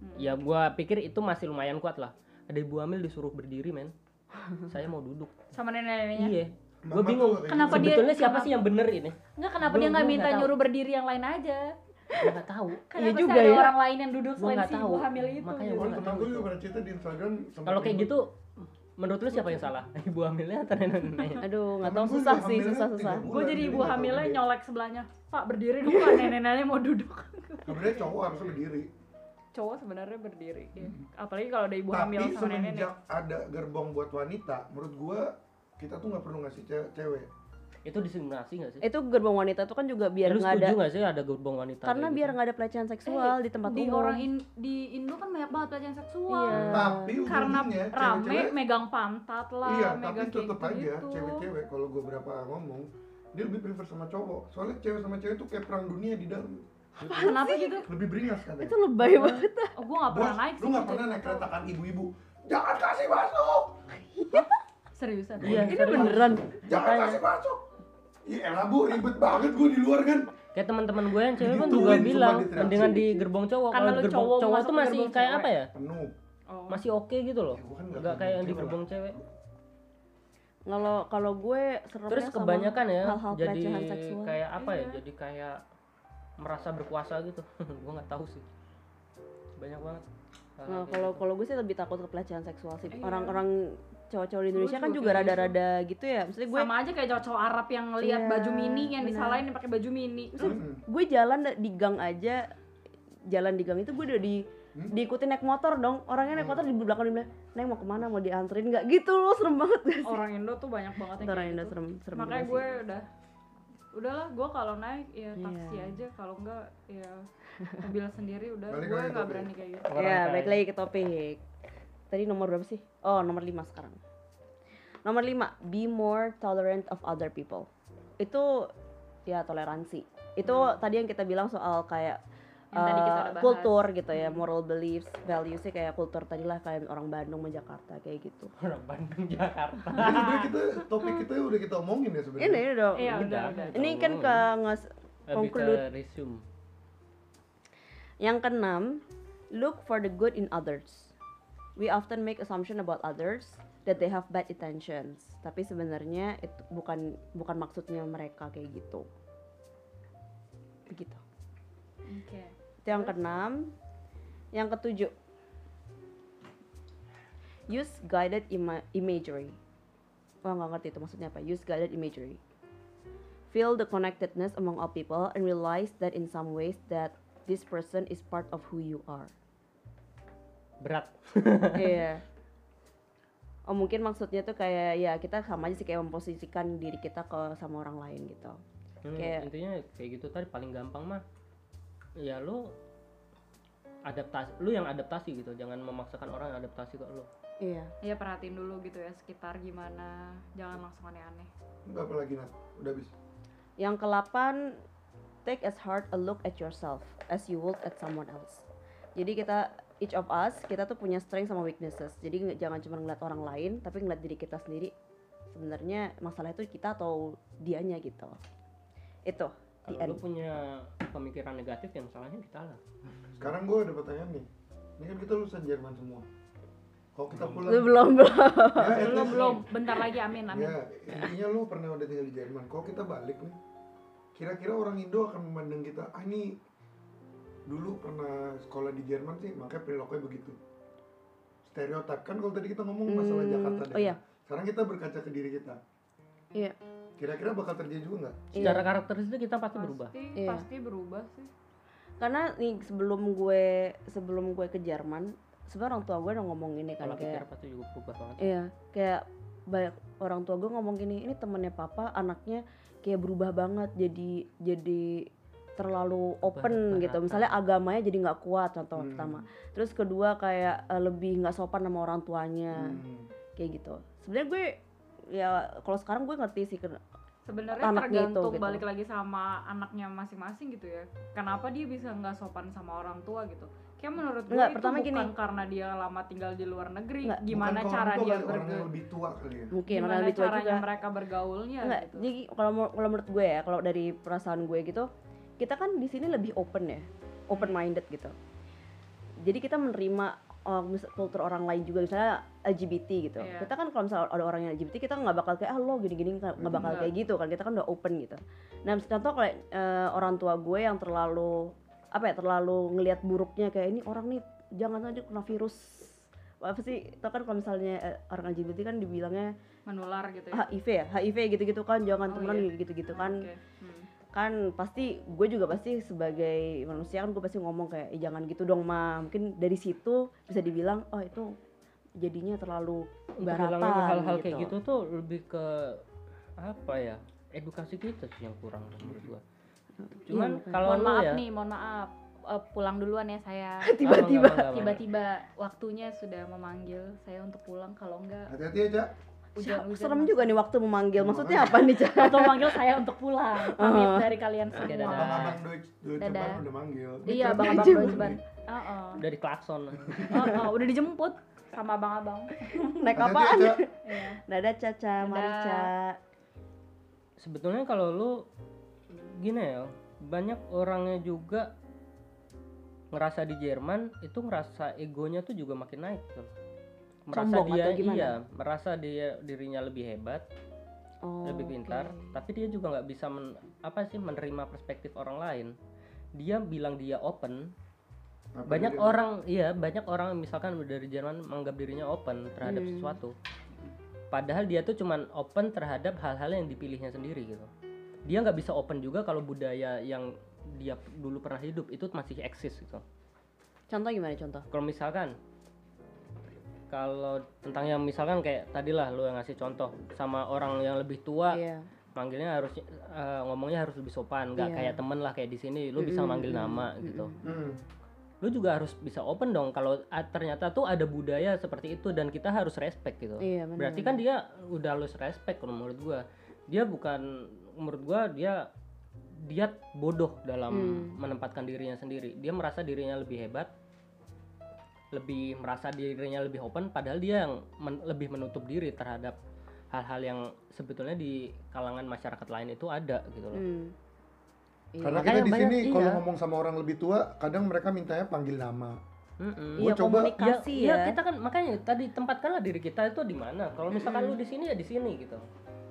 Hmm. ya gua pikir itu masih lumayan kuat lah. Ada ibu hamil disuruh berdiri men. Saya mau duduk. Sama nenek-neneknya? Iya Gua bingung. Kenapa gitu. dia- sebetulnya siapa kenapa- sih yang bener ini? Enggak kenapa Gua- dia nggak minta tahu. nyuruh berdiri yang lain aja? Nggak tahu. Iya juga ada ya. orang lain yang duduk selain si ibu hamil itu Makanya gitu. gua Temen nggak tahu gue juga pernah cerita di Instagram kalau kayak gitu menurut lu siapa yang salah? Ibu hamilnya atau nenek-neneknya Aduh, nggak tahu. gue susah sih, susah susah. gue jadi ibu hamilnya nyolek sebelahnya. Pak berdiri dulu kan nenek-neneknya mau duduk. Sebenarnya cowok harusnya berdiri. cowok sebenarnya berdiri iya. apalagi kalau ada ibu Tapi hamil sama nenek. semenjak ada gerbong buat wanita, menurut gua kita tuh nggak perlu ngasih ce- cewek. itu diskriminasi nggak sih? Itu gerbong wanita tuh kan juga biar lu nggak ada setuju nggak sih ada gerbong wanita karena biar gitu? nggak ada pelecehan seksual Eh, di tempat di umum. orang in- di Indo kan banyak banget pelecehan seksual. Iya. Tapi karena ujungnya rame cewek-cewek- megang pantat lah iya tapi megang kayak tetep aja cewek-cewek kalau gue berapa ngomong dia lebih prefer sama cowok. Soalnya cewek sama cewek tuh kayak perang dunia di dalam. Kenapa gitu? lebih beringas katanya. Itu lebay banget. Oh, gue nggak pernah Bos, naik lu sih nggak jadi pernah naik nggak tahu. keretakan ibu-ibu? Jangan kasih masuk seriusan? Iya, ini serius. beneran. Jangan kasih masuk. Iya elah bu ribet banget gue di luar kan. Kayak teman-teman gue yang cewek pun Digituin, juga sumpah bilang mendingan di gerbong cowok. Karena kalau gerbong cowok cowok tuh masih kayak cewek. apa ya? Penuh. Oh. masih oke gitu loh. Ya, kan nggak nggak kayak yang di gerbong cewek. Kalau kalau gue seremnya terus sama kebanyakan ya hal-hal jadi pelecehan seksual. kayak apa ya? Iya. jadi kayak merasa berkuasa gitu. Gue nggak tahu sih. Banyak banget. Nah, kalau gitu. kalau gue sih lebih takut ke pelecehan seksual sih. Iya. Orang-orang cowok-cowok di Indonesia kan juga gitu. rada-rada gitu ya. Maksudnya gue sama aja kayak cowok-cowok Arab yang ngelihat Iya, baju mini yang benar. disalahin yang pakai baju mini Mm-mm. gue jalan di gang aja jalan di gang itu gue udah di Hmm? diikutin naik motor dong orangnya naik Hmm. motor di belakang dia bilang neng mau ke mana mau dianterin nggak gitu loh serem banget gak sih orang Indo tuh banyak banget yang orang Indo gitu. serem serem makanya gue sih. udah udahlah gue kalau naik ya taksi Iya. aja kalau enggak ya mobil sendiri udah gue nggak berani kayak gitu ya balik lagi ke topik tadi nomor berapa sih oh nomor 5 sekarang nomor 5 be more tolerant of other people itu ya toleransi itu tadi yang kita bilang soal kayak Hmm. Yang tadi kita eh, udah bahas. kultur gitu ya Hmm. moral beliefs values sih kayak kultur tadi lah kayak orang Bandung sama Jakarta kayak gitu orang Bandung Jakarta Jadi kita topik kita udah kita omongin ya sebenarnya. ini ini dong iya udah Udah. udah ini kan ke nges conclude. Yang keenam, look for the good in others. We often make assumption about others that they have bad intentions. Tapi sebenarnya itu bukan bukan maksudnya mereka kayak gitu. Begitu. oke Itu yang keenam. Yang ketujuh, use guided ima- imagery. Wah nggak ngerti itu maksudnya apa. Use guided imagery. Feel the connectedness among all people and realize that in some ways that this person is part of who you are. Berat Iya. Oh mungkin maksudnya tuh kayak ya kita sama aja sih kayak memposisikan diri kita ke sama orang lain gitu. Hmm, Kayak- intinya kayak gitu tadi paling gampang mah ya lu adaptasi lu yang adaptasi gitu jangan memaksakan orang yang adaptasi ke lu Iya. ya perhatiin dulu gitu ya sekitar gimana jangan langsung aneh-aneh Enggak apa lagi Nat? Udah habis. Yang ke-8 take as hard a look at yourself as you would at someone else. Jadi kita each of us kita tuh punya strength sama weaknesses. Jadi nggak- jangan cuma ngeliat orang lain tapi ngeliat diri kita sendiri. Sebenarnya masalah itu kita atau dianya gitu. Itu kalau lu punya pemikiran negatif yang salahnya kita lah Sekarang gue ada pertanyaan nih. Ini kan kita lulusan Jerman semua. Kalau kita pulang Lu belum belum. ya, belum belum bentar lagi amin amin Ya, intinya lu pernah udah tinggal di Jerman. Kalau kita balik nih, kira-kira orang Indo akan memandang kita, ah ini dulu pernah sekolah di Jerman sih, makanya perilakunya begitu. Stereotip kan kalau tadi kita ngomong masalah Hmm, Jakarta deh. oh iya. Sekarang kita berkaca ke diri kita. Iya. Kira-kira bakal terjadi juga nggak? secara Iya. karakteristik kita pasti berubah pasti Iya. pasti berubah sih Karena nih sebelum gue sebelum gue ke Jerman, sebenarnya orang tua gue udah ngomong ini kan pola pikir kayak pasti juga berubah banget Iya, kayak banyak orang tua gue ngomong gini, ini temennya papa, anaknya kayak berubah banget, jadi jadi terlalu open gitu. Misalnya agamanya jadi nggak kuat contoh Hmm. pertama. Terus kedua kayak eh, lebih nggak sopan sama orang tuanya, Hmm. kayak gitu. Sebenarnya gue ya kalau sekarang gue ngerti sih sebenarnya Anaknya itu, tergantung gitu. balik lagi sama anaknya masing-masing gitu ya kenapa dia bisa nggak sopan sama orang tua gitu kayak menurut gue Enggak, itu pertama bukan gini. karena dia lama tinggal di luar negeri Enggak, gimana Bukan cara dia bergaul lebih tua kali ya. mungkin orang gimana lebih tua caranya juga. mereka bergaulnya Enggak, gitu jadi kalau kalau menurut gue ya, kalau dari perasaan gue gitu, kita kan di sini lebih open ya, open minded gitu. Jadi kita menerima uh, kultur orang lain juga, misalnya LGBT gitu. Iya. Kita kan kalau misalnya ada orang yang LGBT, kita nggak bakal kayak ah lo gini-gini nggak bakal Enggak. kayak gitu kan. Kita kan udah open gitu. Nah, contoh kayak eh, orang tua gue yang terlalu apa ya, terlalu ngelihat buruknya kayak ini orang nih jangan aja kena virus apa sih itu kan kalau misalnya eh, orang LGBT kan dibilangnya menular gitu ya HIV ya HIV gitu-gitu kan jangan Oh, temenan iya. gitu-gitu kan Oke. Hmm. Kan pasti gue juga pasti sebagai manusia kan gue pasti ngomong kayak "Eh, jangan gitu dong ma. Mungkin dari situ bisa dibilang oh itu jadinya terlalu baratan hal-hal gitu. kayak gitu. tuh lebih ke apa ya edukasi kita sih yang kurang menurut gua. Iya, cuman makanya. kalau mohon maaf ya nih mohon maaf. Eh, pulang duluan ya saya. Tiba-tiba. Tiba-tiba waktunya sudah memanggil saya untuk pulang kalau enggak hati-hati aja hujan-hujan Serem masuk. juga nih waktu memanggil. Maksudnya apa nih, Cak? atau memanggil saya untuk pulang pamit Oh. dari kalian semua dadah. abang-abang Deutsche Deutsche udah manggil iya Keren abang-abang aja. Deutsche Bahn Heeh. dari klakson Heeh, udah dijemput sama abang-abang Naik Hati-hati apaan? Iya. Dadah Caca, mari Dadah. Ca. sebetulnya kalau lu gini ya banyak orangnya juga ngerasa di Jerman itu ngerasa egonya tuh juga makin naik gitu. Merasa Sombong dia atau gimana? iya merasa dia dirinya lebih hebat Oh, lebih pintar oke. tapi dia juga nggak bisa men- apa sih menerima perspektif orang lain dia bilang dia open Apa banyak dia- orang iya banyak orang misalkan dari Jerman menganggap dirinya open terhadap Hmm. sesuatu padahal dia tuh cuman open terhadap hal-hal yang dipilihnya sendiri gitu dia nggak bisa open juga kalau budaya yang dia dulu pernah hidup itu masih eksis gitu Contoh gimana contoh? kalau misalkan kalau tentang yang misalkan kayak tadilah lo yang ngasih contoh sama orang yang lebih tua Iya. manggilnya harus eh, ngomongnya harus lebih sopan nggak Iya. kayak temen lah kayak di sini lu bisa manggil nama gitu Hmm. lu juga harus bisa open dong kalau ah, ternyata tuh ada budaya seperti itu dan kita harus respect gitu Iya, benar. berarti kan dia udah lose respect kalau menurut gua dia bukan menurut gua dia dia bodoh dalam Hmm. menempatkan dirinya sendiri dia merasa dirinya lebih hebat lebih merasa dirinya lebih open padahal dia yang men- lebih menutup diri terhadap hal-hal yang sebetulnya di kalangan masyarakat lain itu ada gitu loh Hmm. Iya. Karena Makanya kita di sini iya. kalau ngomong sama orang lebih tua, kadang mereka mintanya panggil nama. Mm-mm. Iya, Gua coba- komunikasi Iya, ya. kita kan makanya tadi tempatkanlah diri kita itu di mana. Kalau misalkan lu di sini ya di sini gitu.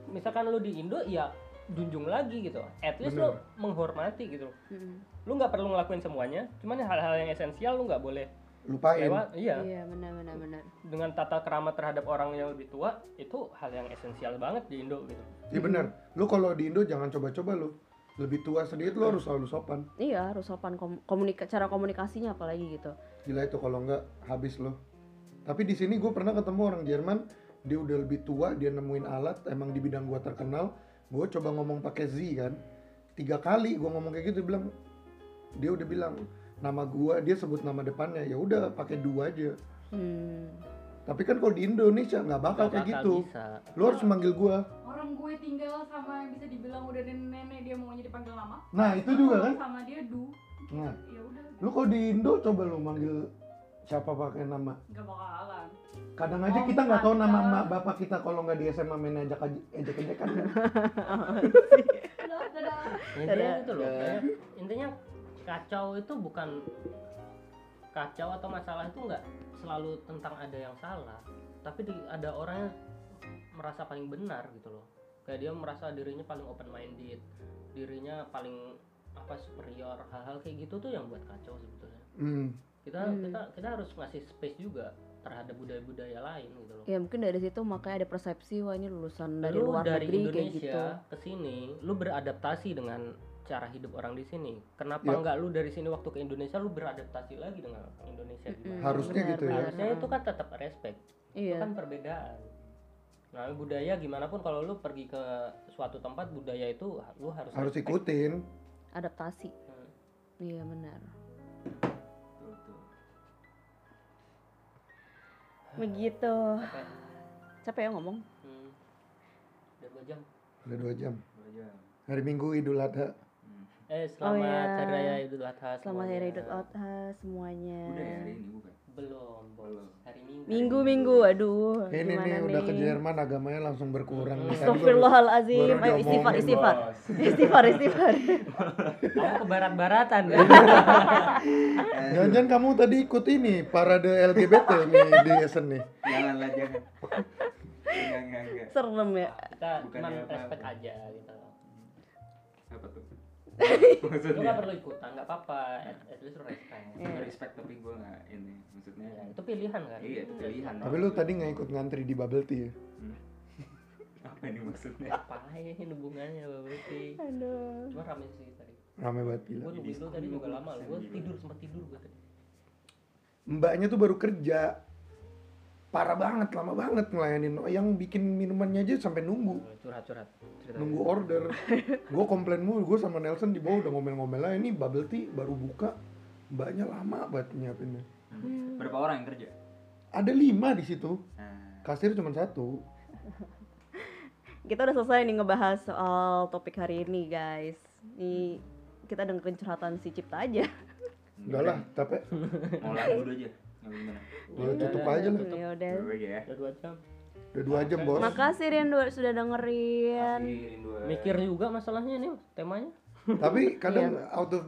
Misalkan lu di Indo ya junjung lagi gitu. At least lu Bener. menghormati gitu. Mm-mm. Lu nggak perlu ngelakuin semuanya, cuman hal-hal yang esensial lu nggak boleh Lupain. lewat. Iya. Iya, benar benar benar. Dengan tata kerama terhadap orang yang lebih tua itu hal yang esensial banget di Indo gitu. Iya bener. Lu kalau di Indo jangan coba-coba lu. Lebih tua sedikit lu harus selalu sopan. Iya, harus sopan kom- komunika cara komunikasinya apalagi gitu. Gila itu kalau enggak habis lu. Tapi di sini gue pernah ketemu orang Jerman, dia udah lebih tua, dia nemuin alat, emang di bidang gua terkenal. Gue coba ngomong pakai Z kan. Tiga kali gue ngomong kayak gitu, dia bilang, dia udah bilang nama gua, dia sebut nama depannya, ya udah pakai dua aja. Hmm. Tapi kan kalau di Indonesia nggak bakal Nggak kayak bakal gitu. bisa. Lu harus manggil gua. orang gue tinggal sama yang bisa dibilang udah nenek-nenek dia maunya dipanggil nama Nah itu juga kan. sama dia du Nah, ya udah lu kalau di Indo coba lu manggil siapa pakai nama. nggak bakalan Kadang aja Om kita nggak tahu nama emak bapak kita kalau nggak di SMA main ajak ejek ejekan kan. intinya itu loh kayak intinya kacau itu bukan kacau atau masalah itu nggak selalu tentang ada yang salah tapi di, ada orang yang merasa paling benar gitu loh kayak dia merasa dirinya paling open minded dirinya paling apa superior hal-hal kayak gitu tuh yang buat kacau sebetulnya Hmm. kita Hmm. kita kita harus ngasih space juga terhadap budaya-budaya lain gitu loh Ya mungkin dari situ makanya ada persepsi wah ini lulusan dari lu luar dari negeri kayak Indonesia gitu. ke sini lu beradaptasi dengan cara hidup orang di sini kenapa Yap. enggak lu dari sini waktu ke Indonesia lu beradaptasi lagi dengan Indonesia gimana Harusnya Benar, gitu ya. harusnya itu kan tetap respect itu Iya. kan perbedaan nah budaya gimana pun kalau lu pergi ke suatu tempat budaya itu lu harus Harus respect. ikutin. Adaptasi. Hmm. Iya benar. Tuh, tuh. Begitu. Capek. Capek ya ngomong? Hmm. udah dua jam Udah dua jam. Dua jam. Hari Minggu Idul Adha. Hmm. eh selamat iya. hari raya idul adha Selamat Hari semuanya. Idul Adha semuanya. Udah ya hari ini bukan? belum bos Belum. hari minggu Minggu minggu aduh. Ini gimana nih udah ke nih? Jerman agamanya langsung berkurang nih. Baru- Astagfirullahalazim. Ayo istighfar diomongin, istighfar. Bos. Istighfar istighfar. kamu ke barat-baratan ya Jangan-jangan kamu tadi ikut ini parade LGBT nih di Essen nih. Janganlah jangan. Enggak enggak enggak. Serem ya. kita cuma respect aja gitu Apa tuh? Lu Maksudnya? nggak perlu ikutan nggak apa-apa at, at least lu respect Iya. respect tapi gue nggak ini maksudnya Ya, itu pilihan kan iya itu pilihan Tapi lu tadi nggak ikut ngantri di bubble tea ya? apa ini maksudnya ngapain hubungannya bubble tea Aduh. cuma rame sih tadi Rame banget gila. gue nungguin lu tadi juga lama lu gue. Hmm. Tidur sempat tidur gue tadi Mbaknya tuh baru kerja. Parah banget lama banget ngelayanin. Yang bikin minumannya aja sampai nunggu. Curhat-curhat cerita nunggu order. Gue komplain mulu gue sama Nelson di bawah udah ngomel-ngomel lah ini bubble tea baru buka mbaknya lama banget nyiapinnya. Berapa orang yang kerja? ada lima di situ. Nah, kasir cuma satu. Kita udah selesai nih ngebahas soal topik hari ini guys. Nih kita dengerin curhatan si Cipta aja. enggak lah tapi mau lagu aja. Boleh tutup aja lah. Ya udah. Ya. udah dua jam. Udah dua jam bos. Makasih Rindu sudah dengerin. Mikir juga masalahnya nih temanya. Tapi kadang out of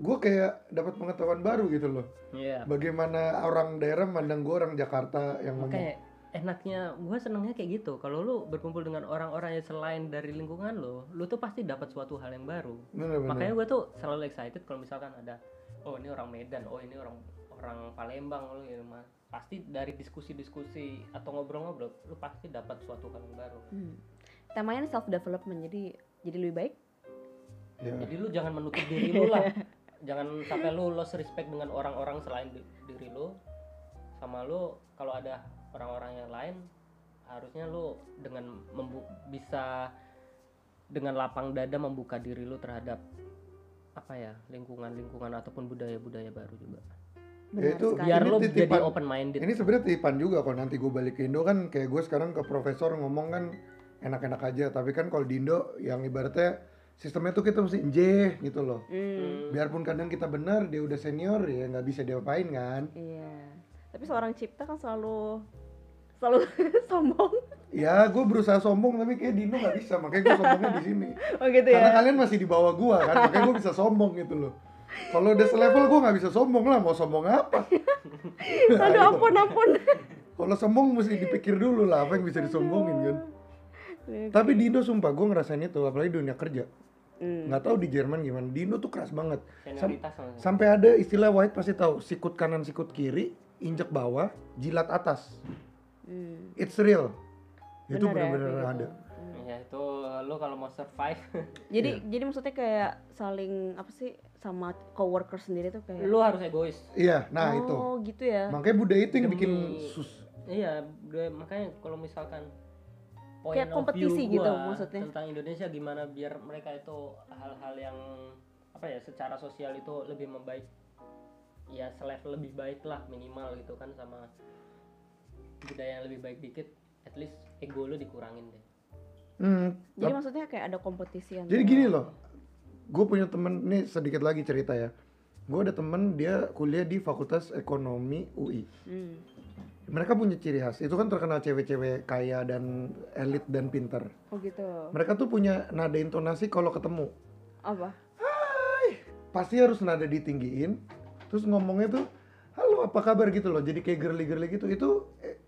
gue kayak dapat pengetahuan baru gitu loh. Iya. Bagaimana orang daerah mandang gue orang Jakarta yang ngomong makanya enaknya gue senengnya kayak gitu. Kalau lu berkumpul dengan orang-orang yang selain dari lingkungan lo lu tuh pasti dapat suatu hal yang baru. Bener-bener makanya gue tuh selalu excited kalau misalkan ada oh ini orang Medan oh ini orang orang Palembang lo gitu mah pasti dari diskusi-diskusi atau ngobrol-ngobrol lu pasti dapat suatu hal yang baru Hmm. Temanya self development jadi jadi lebih baik. ya. jadi lu jangan menutup diri lu lah jangan sampai lu lost respect dengan orang-orang selain di- diri lu sama lu kalau ada orang-orang yang lain harusnya lu dengan membu- bisa dengan lapang dada membuka diri lu terhadap apa ya lingkungan-lingkungan ataupun budaya-budaya baru juga Ya itu biar ini lu jadi titipan- open minded Ini sebenarnya titipan juga kalau nanti gue balik ke Indo. Kan kayak gue sekarang ke profesor ngomong kan enak-enak aja. Tapi kan kalau di Indo yang ibaratnya sistemnya tuh kita mesti njeh gitu loh. Hmm. biarpun kadang kita benar dia udah senior ya nggak bisa diapain kan. Iya. Tapi seorang Cipta kan selalu selalu sombong. ya gue berusaha sombong tapi kayak di Indo nggak bisa. Makanya gue sombongnya di sini. Oh gitu karena ya. kalian masih di bawah gue kan makanya gue bisa sombong gitu loh kalau udah selevel gue nggak bisa sombong lah mau sombong apa? Aduh ampun ampun. kalau sombong mesti dipikir dulu lah apa yang bisa disombongin kan? Tapi di Indo sumpah gue ngerasain itu apalagi dunia kerja. Hmm. nggak tahu di Jerman gimana. Di Indo tuh keras banget. Sam- sampai ada istilah white pasti tahu sikut kanan sikut kiri injek bawah jilat atas. Hmm. it's real. Itu Bener ya, benar-benar kayak ada. gitu. ya lu kalau mau survive Jadi Iya. jadi maksudnya kayak saling apa sih sama coworker sendiri tuh kayak lu harus egois iya nah itu Oh, gitu ya. makanya budaya itu yang Demi- bikin sus Iya, makanya kalau misalkan point Kayak of view kompetisi gitu maksudnya. tentang Indonesia gimana biar mereka itu hal-hal yang apa ya secara sosial itu lebih membaik ya selevel lebih baik lah minimal gitu kan sama budaya yang lebih baik dikit at least ego lu dikurangin deh Hmm, Jadi maksudnya kayak ada kompetisi Jadi gini loh, gue punya temen nih sedikit lagi cerita ya. Gue ada temen dia kuliah di Fakultas Ekonomi UI. Hmm. Mereka punya ciri khas, itu kan terkenal cewek-cewek kaya dan elit dan pinter. Oh gitu. Mereka tuh punya nada intonasi kalau ketemu. Apa? Pasti harus nada ditinggiin, terus ngomongnya tuh, halo apa kabar gitu loh. Jadi kayak girly-girly gitu, itu eh,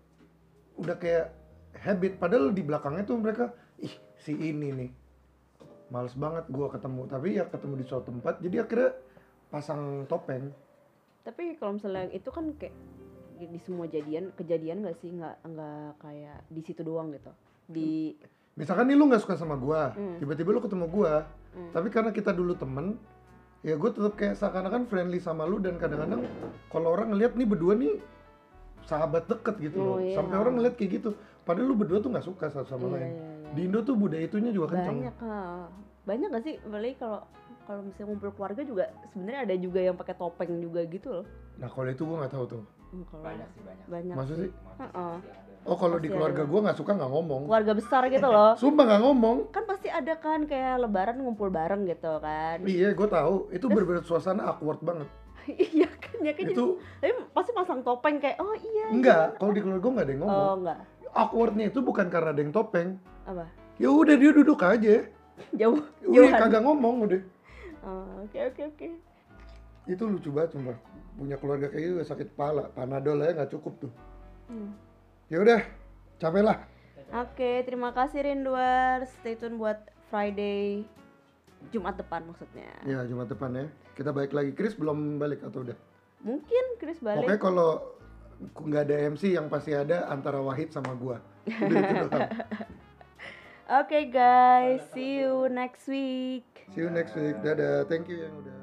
udah kayak habit. Padahal di belakangnya tuh mereka, ih si ini nih, males banget gua ketemu. Tapi ya ketemu di suatu tempat, jadi akhirnya pasang topeng. Tapi kalau misalnya itu kan kayak di semua jadian kejadian nggak sih nggak nggak kayak di situ doang gitu. Di Misalkan nih lu nggak suka sama gua, Hmm. tiba-tiba lu ketemu gua, Hmm. tapi karena kita dulu temen, ya gue tetap kayak seakan-akan friendly sama lu dan kadang-kadang kalau orang ngeliat nih berdua nih sahabat deket gitu Oh, loh, iya. sampai orang ngeliat kayak gitu, padahal lu berdua tuh nggak suka satu sama Iya, lain. iya, iya. Di Indo tuh budaya itunya juga kenceng. banyak ah. banyak gak sih apalagi kalau kalau misalnya ngumpul keluarga juga sebenarnya ada juga yang pakai topeng juga gitu loh Nah kalau itu gua nggak tahu tuh. Hmm, kalau Banyak sih banyak. banyak Maksud sih? Heeh. Oh kalau di keluarga gua nggak suka nggak ngomong. keluarga besar gitu loh Sumpah nggak ngomong. kan pasti ada kan kayak lebaran ngumpul bareng gitu kan Iya gue tahu. Itu bener-bener suasana awkward banget. iya kan ya kan jadi- Itu tapi pasti pasang topeng kayak oh iya enggak. Kalau di keluarga gua nggak ada yang ngomong. oh enggak Awkwardnya itu bukan karena ada yang topeng. apa Ya udah dia duduk aja. jauh Udah jauhan kagak ngomong udah. Oh, oke oke oke Itu lucu banget sumpah. Punya keluarga kayak gitu sakit kepala. Panadol aja nggak cukup tuh. Hmm. Ya udah, capek lah. Oke, terima kasih Rinduar. Stay tune buat Friday Jumat depan maksudnya. Ya Jumat depan ya. Kita balik lagi. Chris belum balik atau udah? Mungkin Chris balik. Pokoknya kalau nggak ada MC yang pasti ada antara Wahid sama gua. Udah itu doang. Oke guys, see you next week. See you next week. Dadah. Thank you yang udah.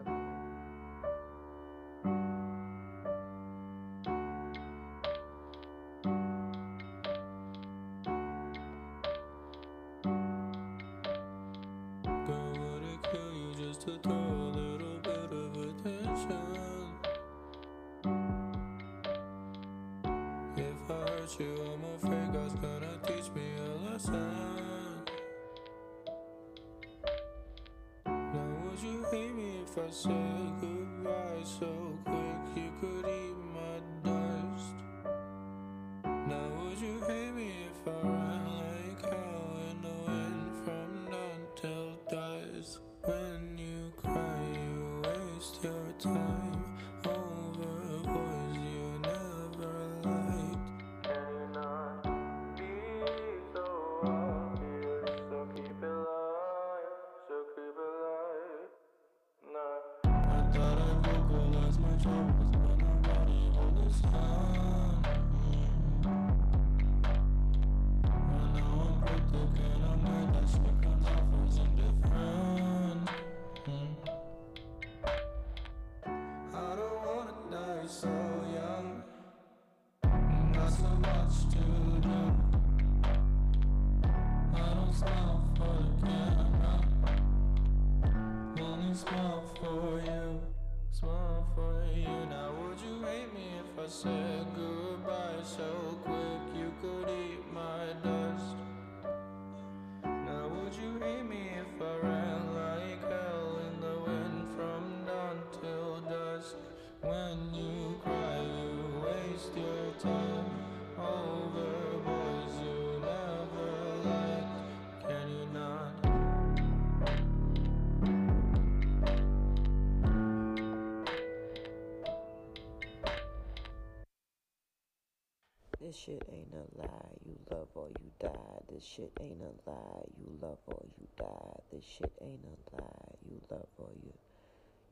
Shit ain't a lie, you love or you die. This shit ain't a lie, you love or you die. This shit ain't a lie, you love or you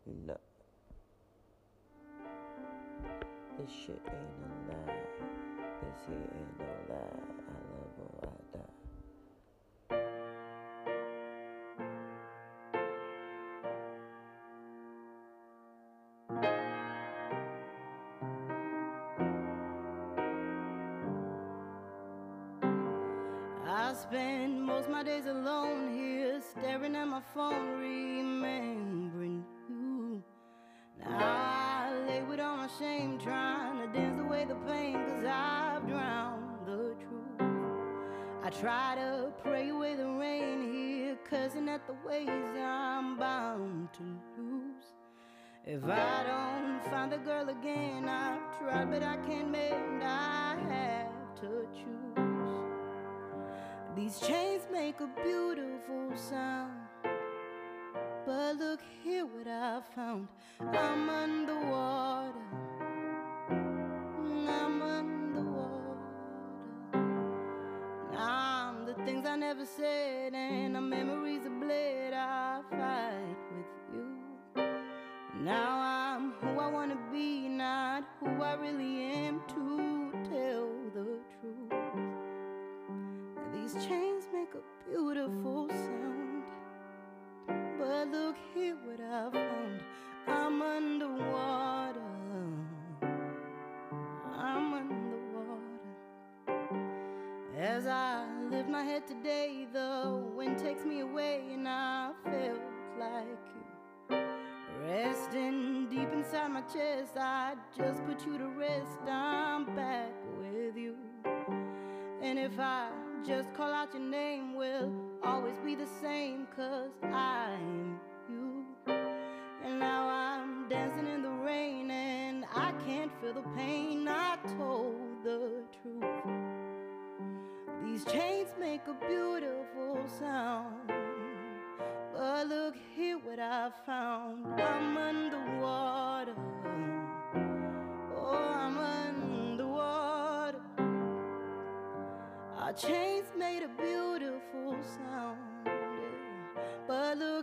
you know. This shit spend most my days alone here, staring at my phone, remembering you. Now I lay with all my shame, trying to dance away the pain, cause I've drowned the truth. I try to pray away the rain here, cussing at the ways I'm bound to lose. If I don't find the girl again, I've tried, but I can't mend, I have to choose. These chains make a beautiful sound. But look here what I found. I'm underwater. I'm underwater. Now I'm the things I never said, and the memories of bled. I fight with you. Now I'm who I wanna be, not who I really am to tell the truth. Chains make a beautiful sound. But look here what I found. I'm underwater. I'm underwater. As I lift my head today, the wind takes me away, and I felt like you. Resting deep inside my chest, I just put you to rest. I'm back with you. And if I just call out your name, will always be the same, cause I'm you. And now I'm dancing in the rain, and I can't feel the pain. I told the truth. These chains make a beautiful sound. But look here what I found. I'm underwater. Our chains made a beautiful sound, yeah. but look.